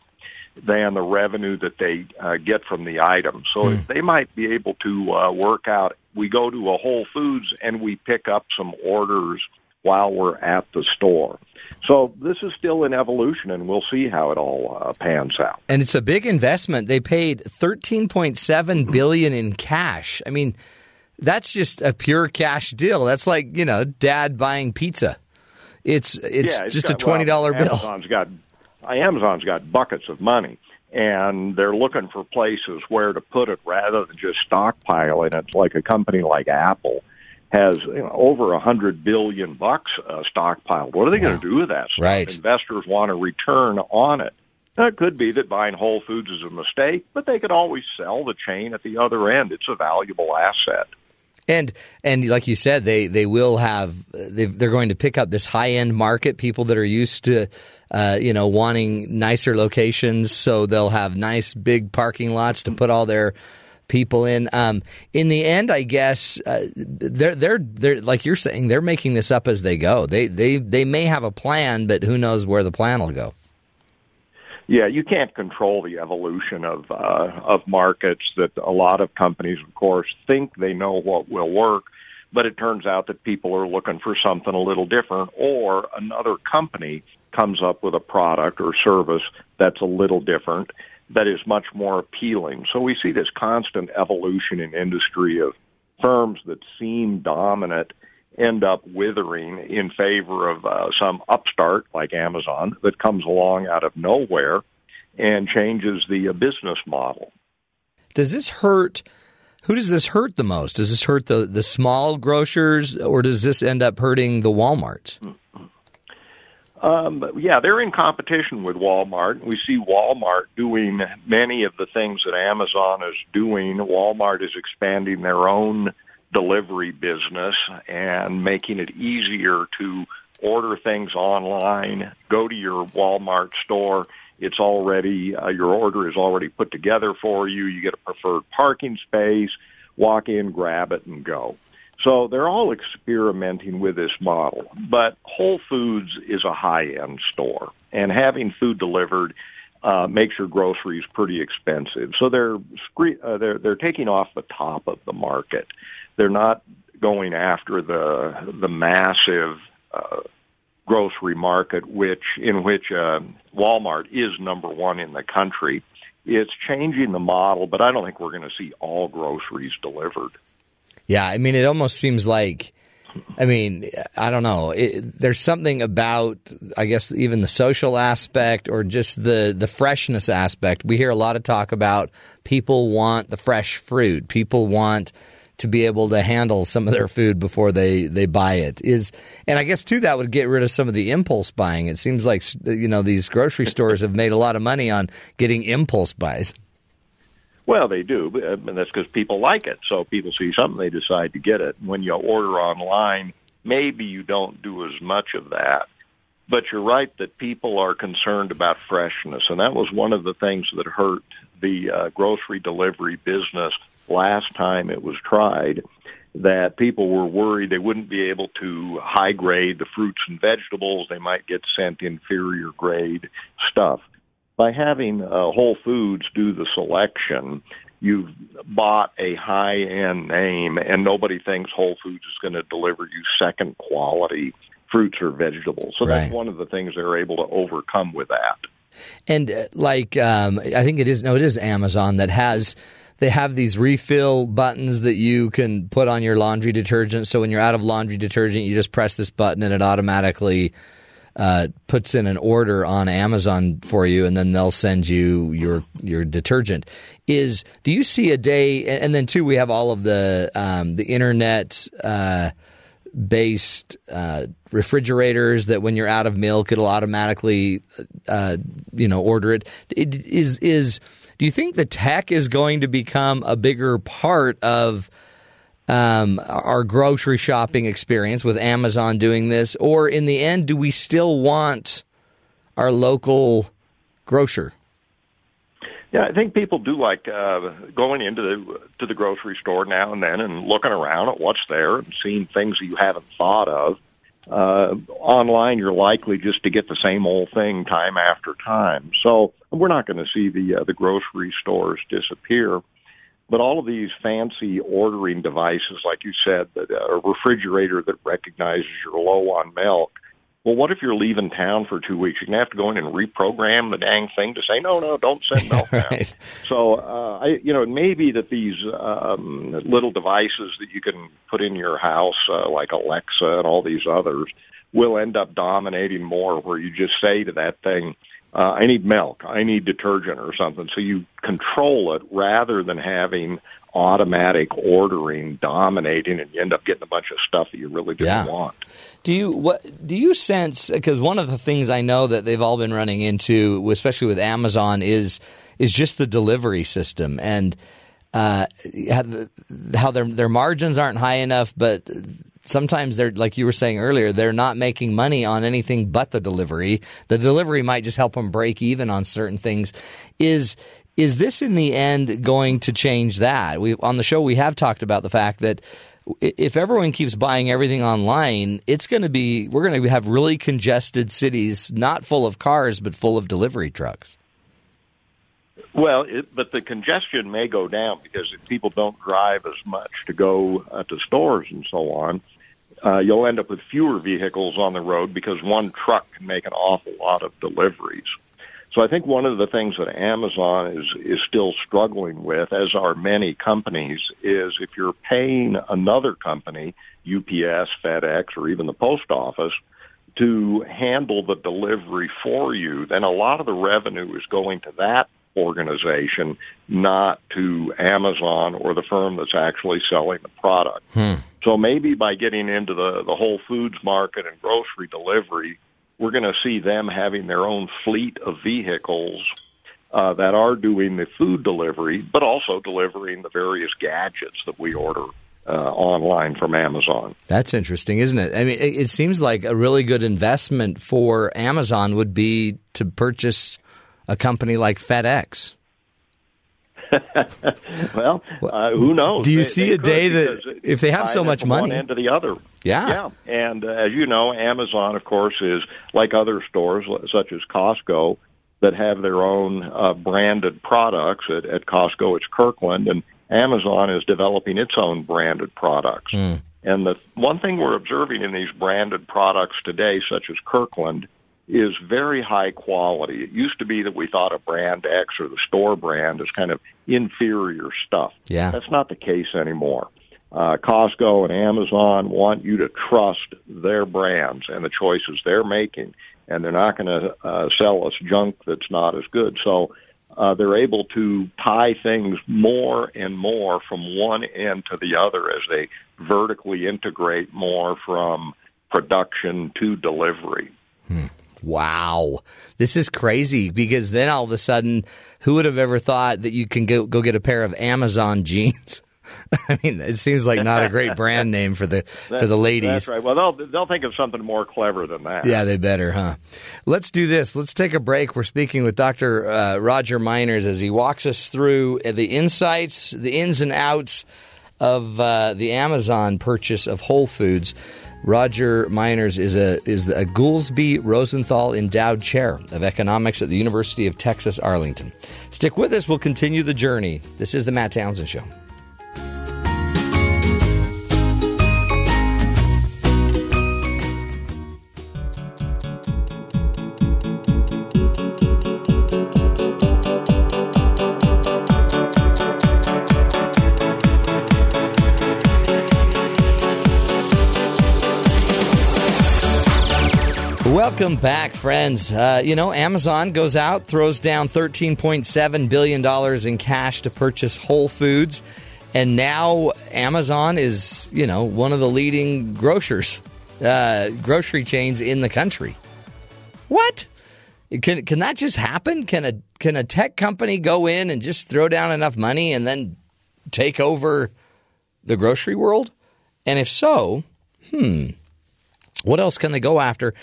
than the revenue that they uh, get from the item. So if they might be able to uh, work out, we go to a Whole Foods and we pick up some orders while we're at the store. So this is still in evolution, and we'll see how it all uh, pans out. And it's a big investment. They paid 13.7 billion in cash. I mean, that's just a pure cash deal. That's like, you know, dad buying pizza. It's it's yeah, just got- a $20 well, bill. Amazon's got Amazon's got buckets of money. and they're looking for places where to put it rather than just stockpiling it. Like a company like Apple has you know, over a hundred billion bucks uh, stockpiled. What are they going to do with that? Stuff? Right. Investors want a return on it. Now, it could be that buying Whole Foods is a mistake, but they could always sell the chain at the other end. It's a valuable asset. And and like you said, they they will have they they're going to pick up this high end market, people that are used to, uh, you know, wanting nicer locations, so they'll have nice big parking lots to put all their people in. Um, in the end, I guess uh, they're they're they're like you're saying they're making this up as they go. They they they may have a plan, but who knows where the plan will go. Yeah, you can't control the evolution of uh, of markets. That a lot of companies, of course, think they know what will work, but it turns out that people are looking for something a little different, or another company comes up with a product or service that's a little different that is much more appealing. So we see this constant evolution in industry of firms that seem dominant end up withering in favor of uh, some upstart like Amazon that comes along out of nowhere and changes the uh, business model. Does this hurt? Who does this hurt the most? Does this hurt the, the small grocers, or does this end up hurting the WalMarts? Um, yeah, they're in competition with Walmart. We see Walmart doing many of the things that Amazon is doing. Walmart is expanding their own delivery business and making it easier to order things online, go to your Walmart store. It's already, uh, your order is already put together for you. You get a preferred parking space, walk in, grab it, and go. So they're all experimenting with this model. But Whole Foods is a high end store, and having food delivered uh, makes your groceries pretty expensive. So they're uh, they're they're taking off the top of the market. They're not going after the the massive uh, grocery market, which in which uh, Walmart is number one in the country. It's changing the model, but I don't think we're going to see all groceries delivered. Yeah, I mean, it almost seems like. I mean, I don't know. It, there's something about, I guess, even the social aspect or just the the freshness aspect. We hear a lot of talk about people want the fresh fruit. People want to be able to handle some of their food before they, they buy it is and I guess too that would get rid of some of the impulse buying. It seems like you know these grocery stores have made a lot of money on getting impulse buys. Well, they do, and that's because people like it. So people see something, they decide to get it. When you order online, maybe you don't do as much of that. But you're right that people are concerned about freshness, and that was one of the things that hurt the uh, grocery delivery business last time it was tried. That people were worried they wouldn't be able to high grade the fruits and vegetables; they might get sent inferior grade stuff by having uh, Whole Foods do the selection, you've bought a high end name, and nobody thinks Whole Foods is going to deliver you second quality fruits or vegetables. So Right. that's one of the things they're able to overcome with that. And uh, like, um, I think it is no, it is Amazon that has. They have these refill buttons that you can put on your laundry detergent. So when you're out of laundry detergent, you just press this button and it automatically uh, puts in an order on Amazon for you, and then they'll send you your your detergent. Is do you see a day? And then too, we have all of the um, the internet. Uh, based uh, refrigerators that when you're out of milk it'll automatically uh, you know order it. it is is do you think the tech is going to become a bigger part of um, our grocery shopping experience with Amazon doing this or in the end do we still want our local grocer Yeah, I think people do like uh, going into the to the grocery store now and then and looking around at what's there and seeing things that you haven't thought of. Uh, online, you're likely just to get the same old thing time after time. So we're not going to see the uh, the grocery stores disappear. But all of these fancy ordering devices, like you said, that uh, a refrigerator that recognizes you're low on milk. Well, what if you're leaving town for two weeks? You're gonna have to go in and reprogram the dang thing to say, no, no, don't send (laughs) milk now. right So, uh, I, you know, it may be that these um, little devices that you can put in your house, uh, like Alexa and all these others, will end up dominating more where you just say to that thing, uh, I need milk, I need detergent or something. So you control it rather than having automatic ordering dominating and you end up getting a bunch of stuff that you really didn't Yeah. want. Do you what do you sense because one of the things I know that they've all been running into, especially with Amazon, is is just the delivery system and uh, how their their margins aren't high enough, but sometimes they're like you were saying earlier, they're not making money on anything but the delivery. The delivery might just help them break even on certain things. Is is this in the end going to change that? We on the show we have talked about the fact that if everyone keeps buying everything online, it's going to be we're going to have really congested cities, not full of cars but full of delivery trucks. Well, it, but the congestion may go down because if people don't drive as much to go uh, to stores and so on, uh, you'll end up with fewer vehicles on the road because one truck can make an awful lot of deliveries. So I think one of the things that Amazon is is still struggling with, as are many companies, is if you're paying another company, UPS, FedEx, or even the post office, to handle the delivery for you, then a lot of the revenue is going to that organization, not to Amazon or the firm that's actually selling the product. Hmm. So maybe by getting into the, the Whole Foods market and grocery delivery, we're going to see them having their own fleet of vehicles uh, that are doing the food delivery, but also delivering the various gadgets that we order uh, online from Amazon. That's interesting, isn't it? I mean, it, it seems like a really good investment for Amazon would be to purchase a company like FedEx. (laughs) well, uh, who knows? Do you They- see they a day that if they have so much from one money- end to the other? Yeah. yeah. And uh, as you know, Amazon, of course, is like other stores such as Costco that have their own uh, branded products. At, at Costco, it's Kirkland, and Amazon is developing its own branded products. And the one thing we're observing in these branded products today, such as Kirkland, is very high quality. It used to be that we thought a brand X or the store brand is kind of inferior stuff. Yeah. That's not the case anymore. Uh, Costco and Amazon want you to trust their brands and the choices they're making, and they're not going to uh, sell us junk that's not as good. So uh, they're able to tie things more and more from one end to the other as they vertically integrate more from production to delivery. Wow. This is crazy because then all of a sudden, who would have ever thought that you can go, go get a pair of Amazon (laughs) jeans? I mean, it seems like not a great brand name for the (laughs) for the ladies. That's right. Well, they'll they'll think of something more clever than that. Yeah, they better, huh? Let's do this. Let's take a break. We're speaking with Dr. Uh, Roger Meiners as he walks us through the insights, the ins and outs of uh, the Amazon purchase of Whole Foods. Roger Meiners is a is a Goolsby Rosenthal Endowed Chair of Economics at the University of Texas Arlington. Stick with us. We'll continue the journey. This is the Matt Townsend Show. Welcome back, friends. Uh, you know, Amazon goes out, throws down $13.7 billion in cash to purchase Whole Foods. And now Amazon is, you know, one of the leading grocers, uh, grocery chains in the country. What? Can, can that just happen? Can a, can a tech company go in and just throw down enough money and then take over the grocery world? And if so, hmm, what else can they go after?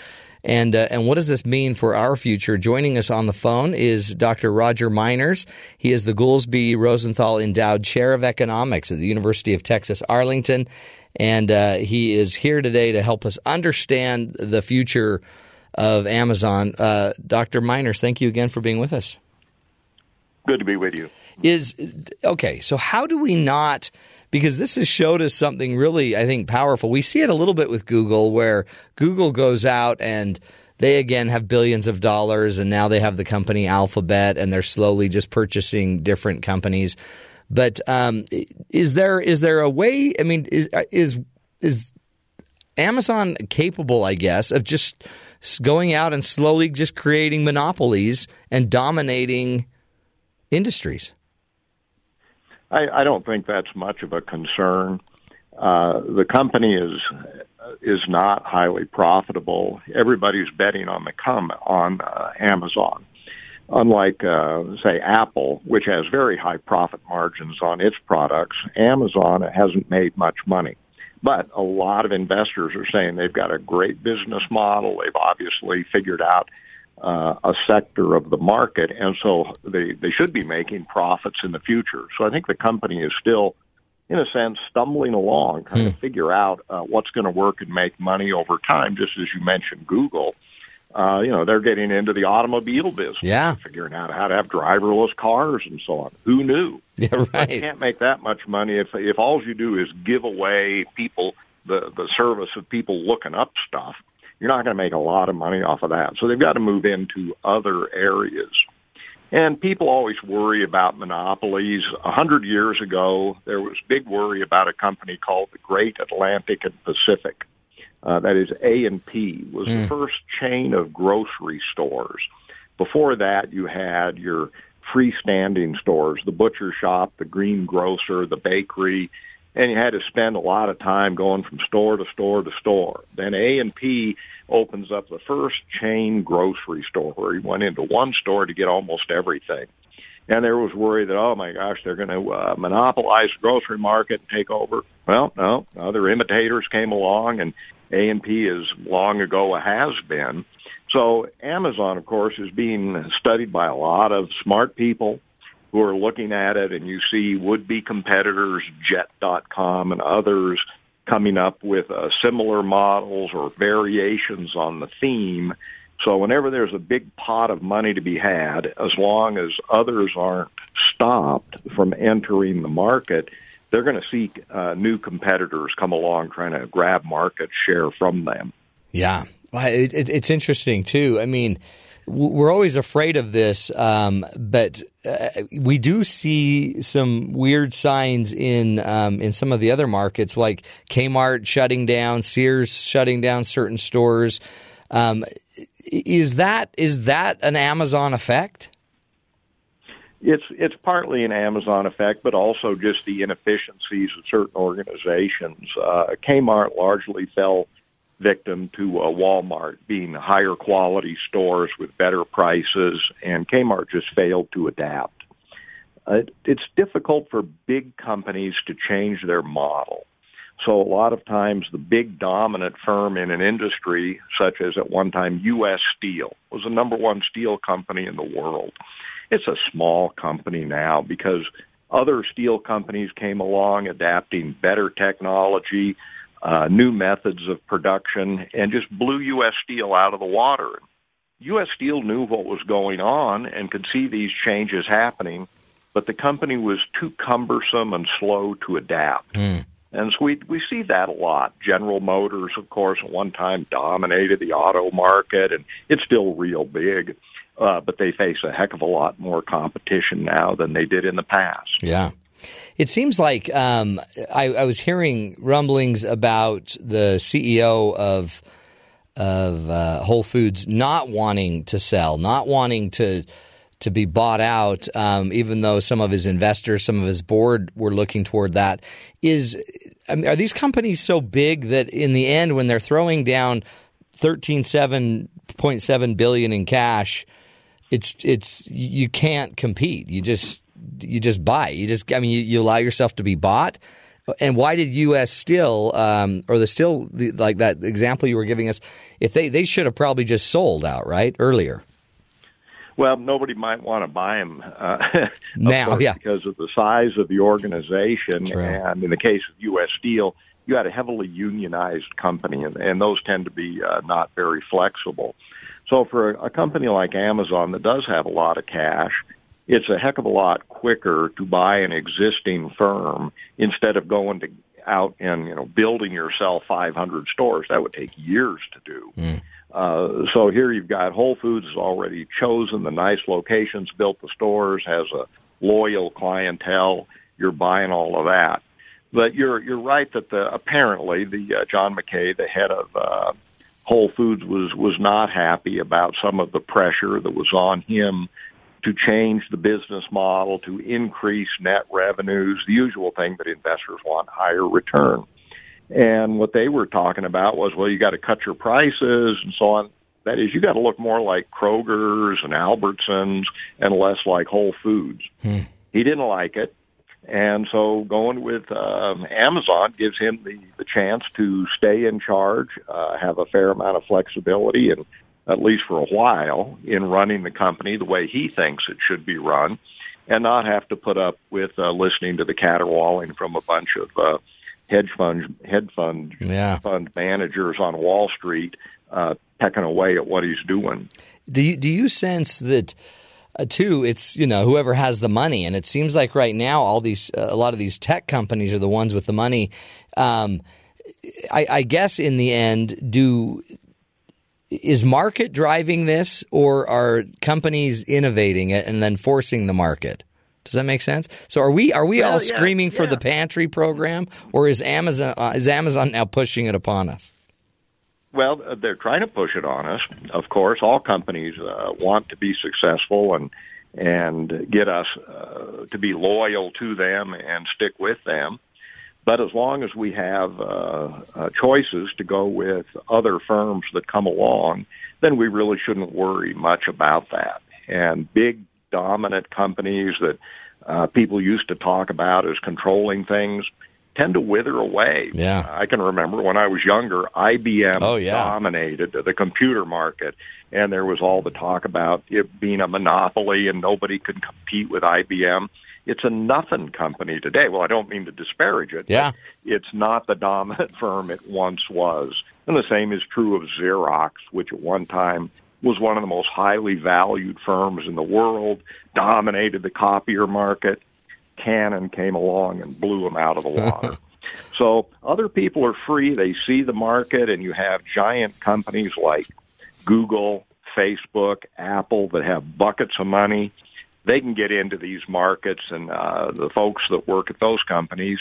And uh, and what does this mean for our future? Joining us on the phone is Dr. Roger Meiners. He is the Goolsby Rosenthal Endowed Chair of Economics at the University of Texas Arlington, and uh, he is here today to help us understand the future of Amazon. Uh, Dr. Meiners, thank you again for being with us. Good to be with you. Is okay. So how do we not? Because this has showed us something really, I think, powerful. We see it a little bit with Google, where Google goes out and they again have billions of dollars, and now they have the company Alphabet, and they're slowly just purchasing different companies. But um, is there is there a way? I mean, is is is Amazon capable, I guess, of just going out and slowly just creating monopolies and dominating industries? I, I don't think that's much of a concern. Uh, the company is is not highly profitable. Everybody's betting on the come on uh, Amazon. Unlike, uh, say, Apple, which has very high profit margins on its products, Amazon hasn't made much money. But a lot of investors are saying they've got a great business model. They've obviously figured out uh, a sector of the market, and so they they should be making profits in the future. So I think the company is still, in a sense, stumbling along, trying to figure out uh, what's going to work and make money over time. Just as you mentioned, Google. Uh, you know, they're getting into the automobile business, Yeah. figuring out how to have driverless cars and so on. Who knew? Yeah, You can't make that much money if if all you do is give away people the the service of people looking up stuff. You're not going to make a lot of money off of that. So they've got to move into other areas. And people always worry about monopolies. A hundred years ago, there was big worry about a company called the Great Atlantic and Pacific. Uh, that is A and P was the first chain of grocery stores. Before that, you had your freestanding stores, the butcher shop, the greengrocer, the bakery, and you had to spend a lot of time going from store to store to store. Then A and P opens up the first chain grocery store where you went into one store to get almost everything. And there was worry that, oh my gosh, they're going to uh, monopolize the grocery market and take over. Well, no, other imitators came along, and A and P is long ago a has been. So Amazon, of course, is being studied by a lot of smart people who are looking at it, and you see would-be competitors, Jet.com and others, coming up with uh, similar models or variations on the theme. So whenever there's a big pot of money to be had, as long as others aren't stopped from entering the market, they're going to see uh, new competitors come along trying to grab market share from them. Yeah, Well, it, it, it's interesting too. I mean, we're always afraid of this, um, but uh, we do see some weird signs in um, in some of the other markets, like Kmart shutting down, Sears shutting down certain stores. Um, is that is that an Amazon effect? It's it's partly an Amazon effect, but also just the inefficiencies of certain organizations. Uh, Kmart largely fell victim to uh, Walmart being higher quality stores with better prices, and Kmart just failed to adapt. Uh, it's difficult for big companies to change their model. So a lot of times the big dominant firm in an industry, such as at one time U.S. Steel, was the number one steel company in the world. It's a small company now because other steel companies came along adapting better technology, uh, new methods of production, and just blew U.S. Steel out of the water. U.S. Steel knew what was going on and could see these changes happening, but the company was too cumbersome and slow to adapt. And so we we see that a lot. General Motors, of course, at one time dominated the auto market, and it's still real big. Uh, but they face a heck of a lot more competition now than they did in the past. Yeah. It seems like um, I, I was hearing rumblings about the CEO of of uh, Whole Foods not wanting to sell, not wanting to to be bought out, um, even though some of his investors, some of his board were looking toward that. Is I mean, are these companies so big that in the end, when they're throwing down thirteen seven point seven billion in cash, it's it's you can't compete. You just you just buy. You just I mean you, you allow yourself to be bought. And why did U.S. Steel um, or the Steel the, like that example you were giving us? If they they should have probably just sold out right earlier. Well, nobody might want to buy them uh, (laughs) Now, yeah. because of the size of the organization. True. And in the case of U.S. Steel, you had a heavily unionized company, and, and those tend to be uh, not very flexible. So for a, a company like Amazon that does have a lot of cash, it's a heck of a lot quicker to buy an existing firm instead of going to out and you know building yourself 500 stores. That would take years to do. Uh, so here you've got Whole Foods has already chosen the nice locations, built the stores, has a loyal clientele. You're buying all of that. But you're you're right that the apparently the uh, John Mackey, the head of uh, Whole Foods, was was not happy about some of the pressure that was on him to change the business model to increase net revenues, the usual thing that investors want, higher return. And what they were talking about was, well, you got to cut your prices and so on. That is, you got to look more like Kroger's and Albertsons and less like Whole Foods. Hmm. He didn't like it. And so going with um, Amazon gives him the, the chance to stay in charge, uh, have a fair amount of flexibility, and at least for a while, in running the company the way he thinks it should be run, and not have to put up with uh, listening to the caterwauling from a bunch of uh, hedge fund hedge fund Yeah. fund managers on Wall Street uh, pecking away at what he's doing. Do you do you sense that uh, too? It's you know whoever has the money, and it seems like right now all these uh, a lot of these tech companies are the ones with the money. Um, I, I guess in the end, do is market driving this, or are companies innovating it and then forcing the market? Does that make sense? So are we are we Well, all yeah, screaming for yeah. the pantry program, or is Amazon uh, is Amazon now pushing it upon us? Well, uh, they're trying to push it on us. Of course, all companies uh, want to be successful and and get us uh, to be loyal to them and stick with them. But as long as we have uh, uh, choices to go with other firms that come along, then we really shouldn't worry much about that. And big dominant companies that uh, people used to talk about as controlling things tend to wither away. Yeah. I can remember when I was younger, IBM Oh, yeah. dominated the computer market, and there was all the talk about it being a monopoly and nobody could compete with IBM. It's a nothing company today. Well, I don't mean to disparage it. Yeah. It's not the dominant (laughs) firm it once was. And the same is true of Xerox, which at one time was one of the most highly valued firms in the world, dominated the copier market. Canon came along and blew them out of the water. (laughs) so other people are free. They see the market, and you have giant companies like Google, Facebook, Apple that have buckets of money. They can get into these markets, and uh, the folks that work at those companies,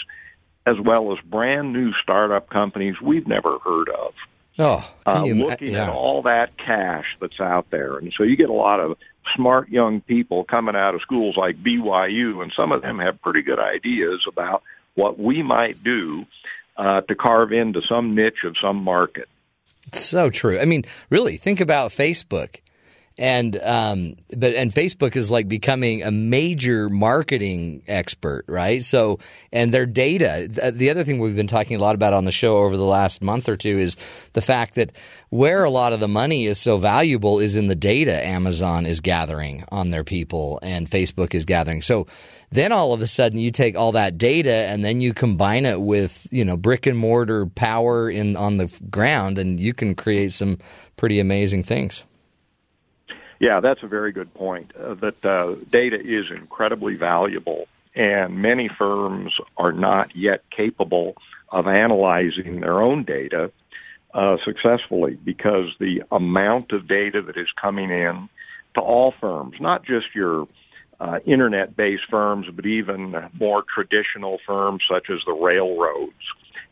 as well as brand new startup companies we've never heard of Oh, uh, you looking yeah. at all that cash that's out there. And so you get a lot of smart young people coming out of schools like BYU, and some of them have pretty good ideas about what we might do uh, to carve into some niche of some market. It's so true. I mean, really, think about Facebook, and um, but and Facebook is like becoming a major marketing expert, right? So, and their data. th- The other thing we've been talking a lot about on the show over the last month or two is the fact that where a lot of the money is so valuable is in the data Amazon is gathering on their people and Facebook is gathering. So then all of a sudden you take all that data and then you combine it with you know brick and mortar power in on the ground and you can create some pretty amazing things. Yeah, that's a very good point. Uh, that uh, data is incredibly valuable, and many firms are not yet capable of analyzing their own data uh, successfully because the amount of data that is coming in to all firms, not just your uh, internet-based firms, but even more traditional firms such as the railroads,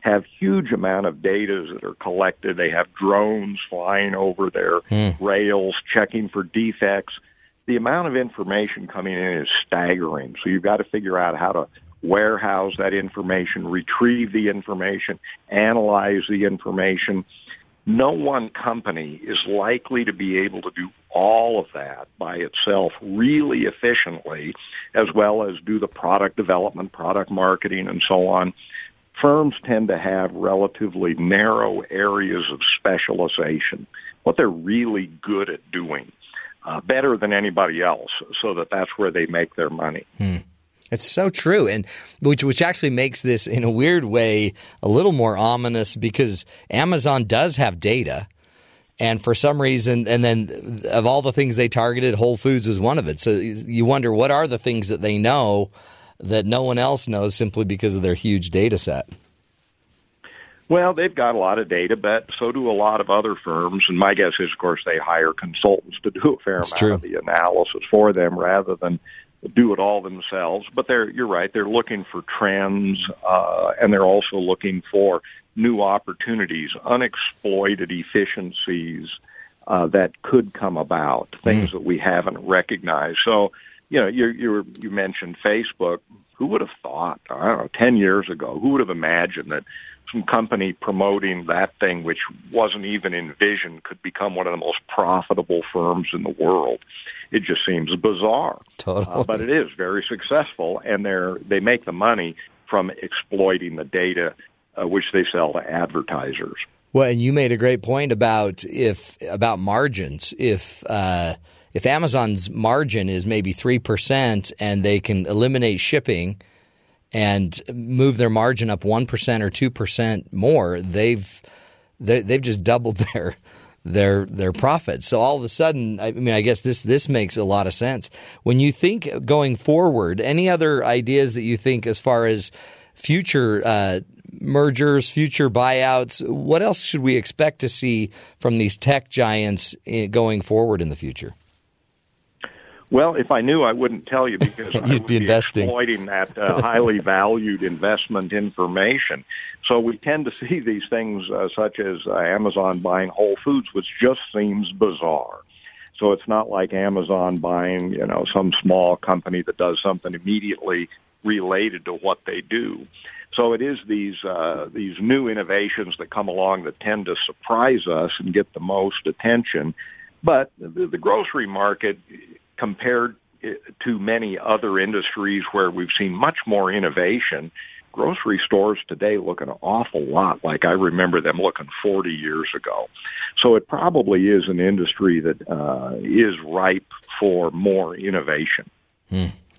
have huge amount of data that are collected. They have drones flying over their hmm. rails, checking for defects. The amount of information coming in is staggering. So you've got to figure out how to warehouse that information, retrieve the information, analyze the information. No one company is likely to be able to do all of that by itself really efficiently, as well as do the product development, product marketing, and so on firms tend to have relatively narrow areas of specialization, what they're really good at doing, uh, better than anybody else, so that that's where they make their money. It's so true, and which which actually makes this in a weird way a little more ominous because Amazon does have data, and for some reason, and then of all the things they targeted, Whole Foods was one of it. So you wonder what are the things that they know that no one else knows simply because of their huge data set. Well, they've got a lot of data, but so do a lot of other firms. And my guess is, of course, they hire consultants to do a fair That's amount true. of the analysis for them rather than do it all themselves. But they're you're right. They're looking for trends, uh, and they're also looking for new opportunities, unexploited efficiencies uh, that could come about, things that we haven't recognized. So, you know, you you you mentioned Facebook. Who would have thought? I don't know, ten years ago, who would have imagined that some company promoting that thing, which wasn't even envisioned, could become one of the most profitable firms in the world? It just seems bizarre. Totally. Uh, but it is very successful, and they're they make the money from exploiting the data, uh, which they sell to advertisers. Well, and you made a great point about if about margins. If uh, if Amazon's margin is maybe three percent, and they can eliminate shipping and move their margin up one percent or two percent more, they've they, they've just doubled (laughs) their their their profits. So all of a sudden, I mean, I guess this this makes a lot of sense. When you think going forward, any other ideas that you think as far as future uh, mergers, future buyouts, what else should we expect to see from these tech giants going forward in the future? Well, if I knew, I wouldn't tell you because (laughs) I You'd would be investing. exploiting that uh, highly (laughs) valued investment information. So we tend to see these things uh, such as uh, Amazon buying Whole Foods, which just seems bizarre. So it's not like Amazon buying, you know, some small company that does something immediately related to what they do. So it is these uh, these new innovations that come along that tend to surprise us and get the most attention. But the, the grocery market, compared eh, to many other industries where we've seen much more innovation, grocery stores today look an awful lot like I remember them looking 40 years ago. So it probably is an industry that uh, is ripe for more innovation.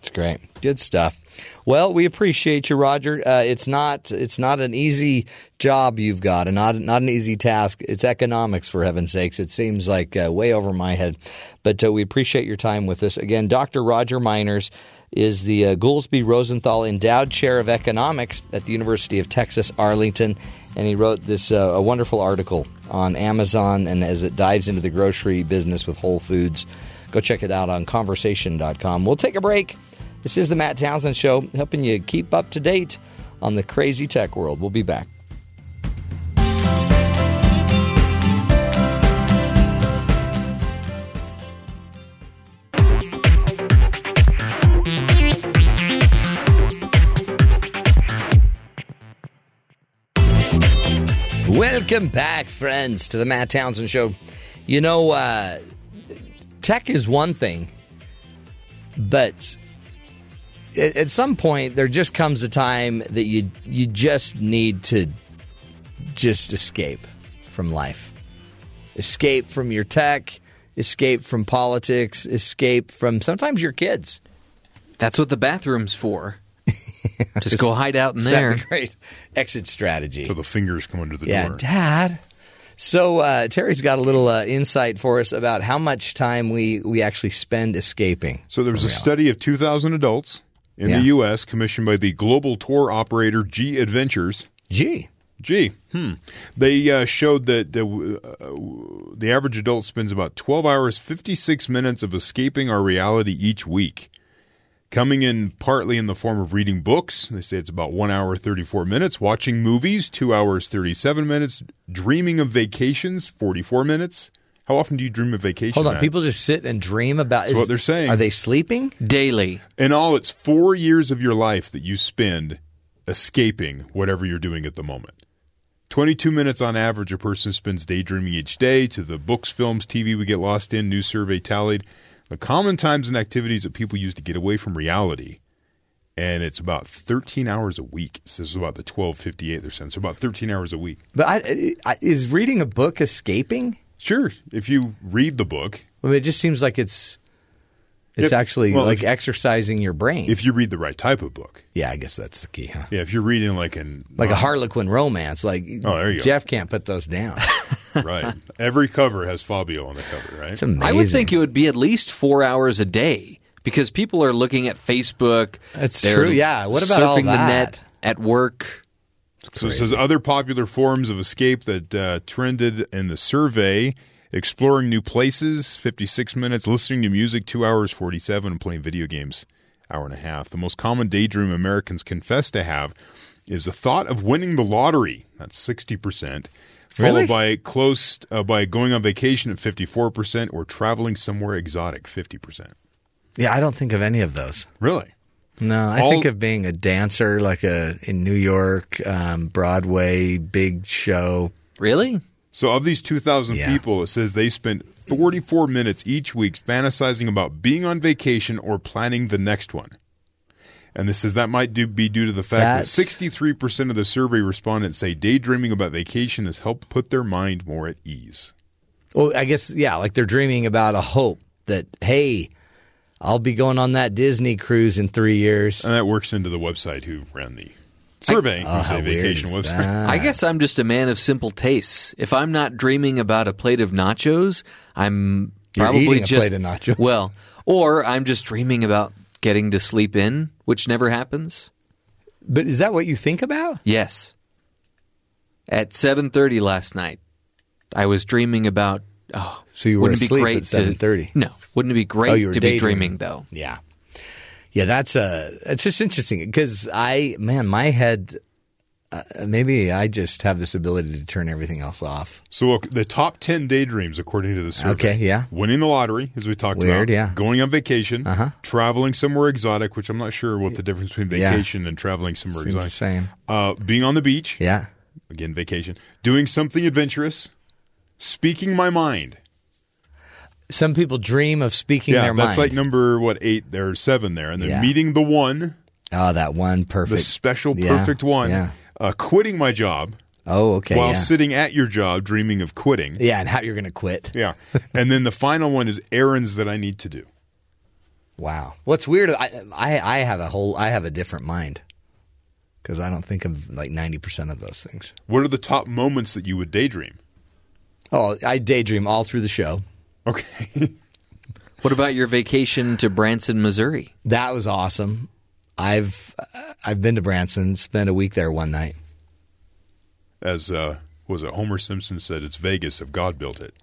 It's great, good stuff. Well, we appreciate you, Roger. Uh, it's not it's not an easy job you've got, and not not an easy task. It's economics, for heaven's sakes. It seems like uh, way over my head, but uh, we appreciate your time with us again. Dr. Roger Meiners is the uh, Goolsby Rosenthal Endowed Chair of Economics at the University of Texas Arlington, and he wrote this uh, a wonderful article on Amazon and as it dives into the grocery business with Whole Foods. Go check it out on conversation.com. We'll take a break. This is the Matt Townsend Show, helping you keep up to date on the crazy tech world. We'll be back. Welcome back, friends, to the Matt Townsend Show. You know, uh, tech is one thing, but at, at some point there just comes a time that you you just need to just escape from life, escape from your tech, escape from politics, escape from sometimes your kids. That's what the bathroom's for. (laughs) Just go hide out in there. great exit strategy. So the fingers come under the yeah, door. Dad. So uh, Terry's got a little uh, insight for us about how much time we, we actually spend escaping. So there was a reality. study of 2,000 adults in Yeah. the U.S. commissioned by the global tour operator G Adventures. G. G. Hmm. They uh, showed that the, uh, the average adult spends about 12 hours, 56 minutes of escaping our reality each week. Coming in partly in the form of reading books. They say it's about 1 hour, 34 minutes. Watching movies, 2 hours, 37 minutes. Dreaming of vacations, 44 minutes. How often do you dream of vacation? Hold on, Matt? people just sit and dream about. That's what they're saying. Are they sleeping? Daily. In all, it's four years of your life that you spend escaping whatever you're doing at the moment. 22 minutes on average, a person spends daydreaming each day. To the books, films, TV we get lost in, new survey tallied. The common times and activities that people use to get away from reality. And it's about 13 hours a week. So this is about the 1258 they're saying. So about 13 hours a week. But I, I, is reading a book escaping? Sure, if you read the book, I mean, it just seems like it's it's Yep. actually Well, like if- exercising your brain. if you read the right type of book. yeah, I guess that's the key, huh? Yeah, if you're reading like an Like a uh, Harlequin romance. Like Oh, there you go. Jeff can't put those down. (laughs) right. Every cover has Fabio on the cover, right? It's amazing. I would think it would be at least four hours a day because people are looking at Facebook. That's true, yeah. What about surfing all the that? net at work? So it says other popular forms of escape that uh, trended in the survey: exploring new places, fifty-six minutes; listening to music, two hours forty-seven; and playing video games, hour and a half. The most common daydream Americans confess to have is the thought of winning the lottery. That's 60%. Followed Really? by close uh, by going on vacation at 54% or traveling somewhere exotic 50%. Yeah, I don't think of any of those. Really? No, I All- think of being a dancer, like a in New York, um, Broadway, big show. Really? So, of these 2,000 Yeah. people, it says they spent 44 minutes each week fantasizing about being on vacation or planning the next one. And this says that might do, be due to the fact That's- that 63% of the survey respondents say daydreaming about vacation has helped put their mind more at ease. Well, I guess yeah, like they're dreaming about a hope that hey, I'll be going on that Disney cruise in three years. And that works into the website who ran the survey, Oh, who's uh, how a weird vacation website. that? I guess I'm just a man of simple tastes. If I'm not dreaming about a plate of nachos, I'm You're probably eating a plate of nachos. (laughs) Well, or I'm just dreaming about getting to sleep in, which never happens. But is that what you think about? Yes. At 7:30 last night, I was dreaming about oh, So you were wouldn't it be asleep great at 7:30? To, no, wouldn't it be great Oh, you were to be dreaming though? Yeah, yeah. That's uh It's just interesting because I, man, my head. Uh, maybe I just have this ability to turn everything else off. So look, the top 10 daydreams according to the survey. Okay, yeah. Winning the lottery, as we talked Weird, about. yeah. Going on vacation. Uh-huh. Traveling somewhere exotic, which I'm not sure what the difference between Yeah. vacation and traveling somewhere Seems exotic. same. Uh, being on the beach. Yeah. Again, vacation. Doing something adventurous. Speaking my mind. Some people dream of speaking yeah, their that's like number, what, eight, there there's seven there. And then Yeah. meeting the one, oh, that one perfect, the special Yeah, perfect one. Yeah. Uh, quitting my job Oh, okay. while yeah. sitting at your job dreaming of quitting. yeah, and how you're going to quit? Yeah. and then the final one is errands that I need to do. Wow. What's weird? I, I I have a whole I have a different mind because I don't think of like ninety percent of those things. What are the top moments that you would daydream? Oh, I daydream all through the show. Okay. (laughs) What about your vacation to Branson, Missouri? That was awesome. I've I've been to Branson, spent a week there one night. As uh, was it Homer Simpson said, it's Vegas if God built it.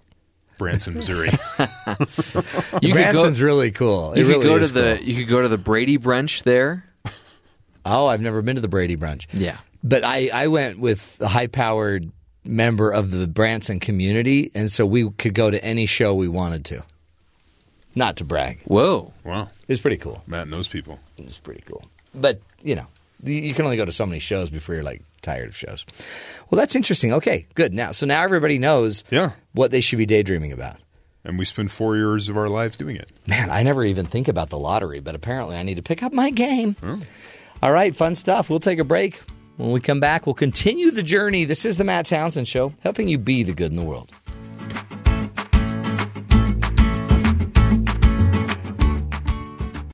Branson, Missouri. (laughs) (laughs) You Branson's really cool. You it could really go to the cool. you could go to the Brady brunch there. Oh, I've never been to the Brady brunch. Yeah. But I, I went with a high powered member of the Branson community, and so we could go to any show we wanted to. Not to brag. Whoa. wow. It was pretty cool. Matt knows people. It was pretty cool. But, you know, you- you can only go to so many shows before you're like tired of shows. Well, that's interesting. Okay, good. Now, so now everybody knows Yeah. what they should be daydreaming about. And we spend four years of our lives doing it. Man, I never even think about the lottery, but apparently I need to pick up my game. All right, fun stuff. We'll take a break. When we come back, we'll continue the journey. This is the Matt Townsend Show, helping you be the good in the world.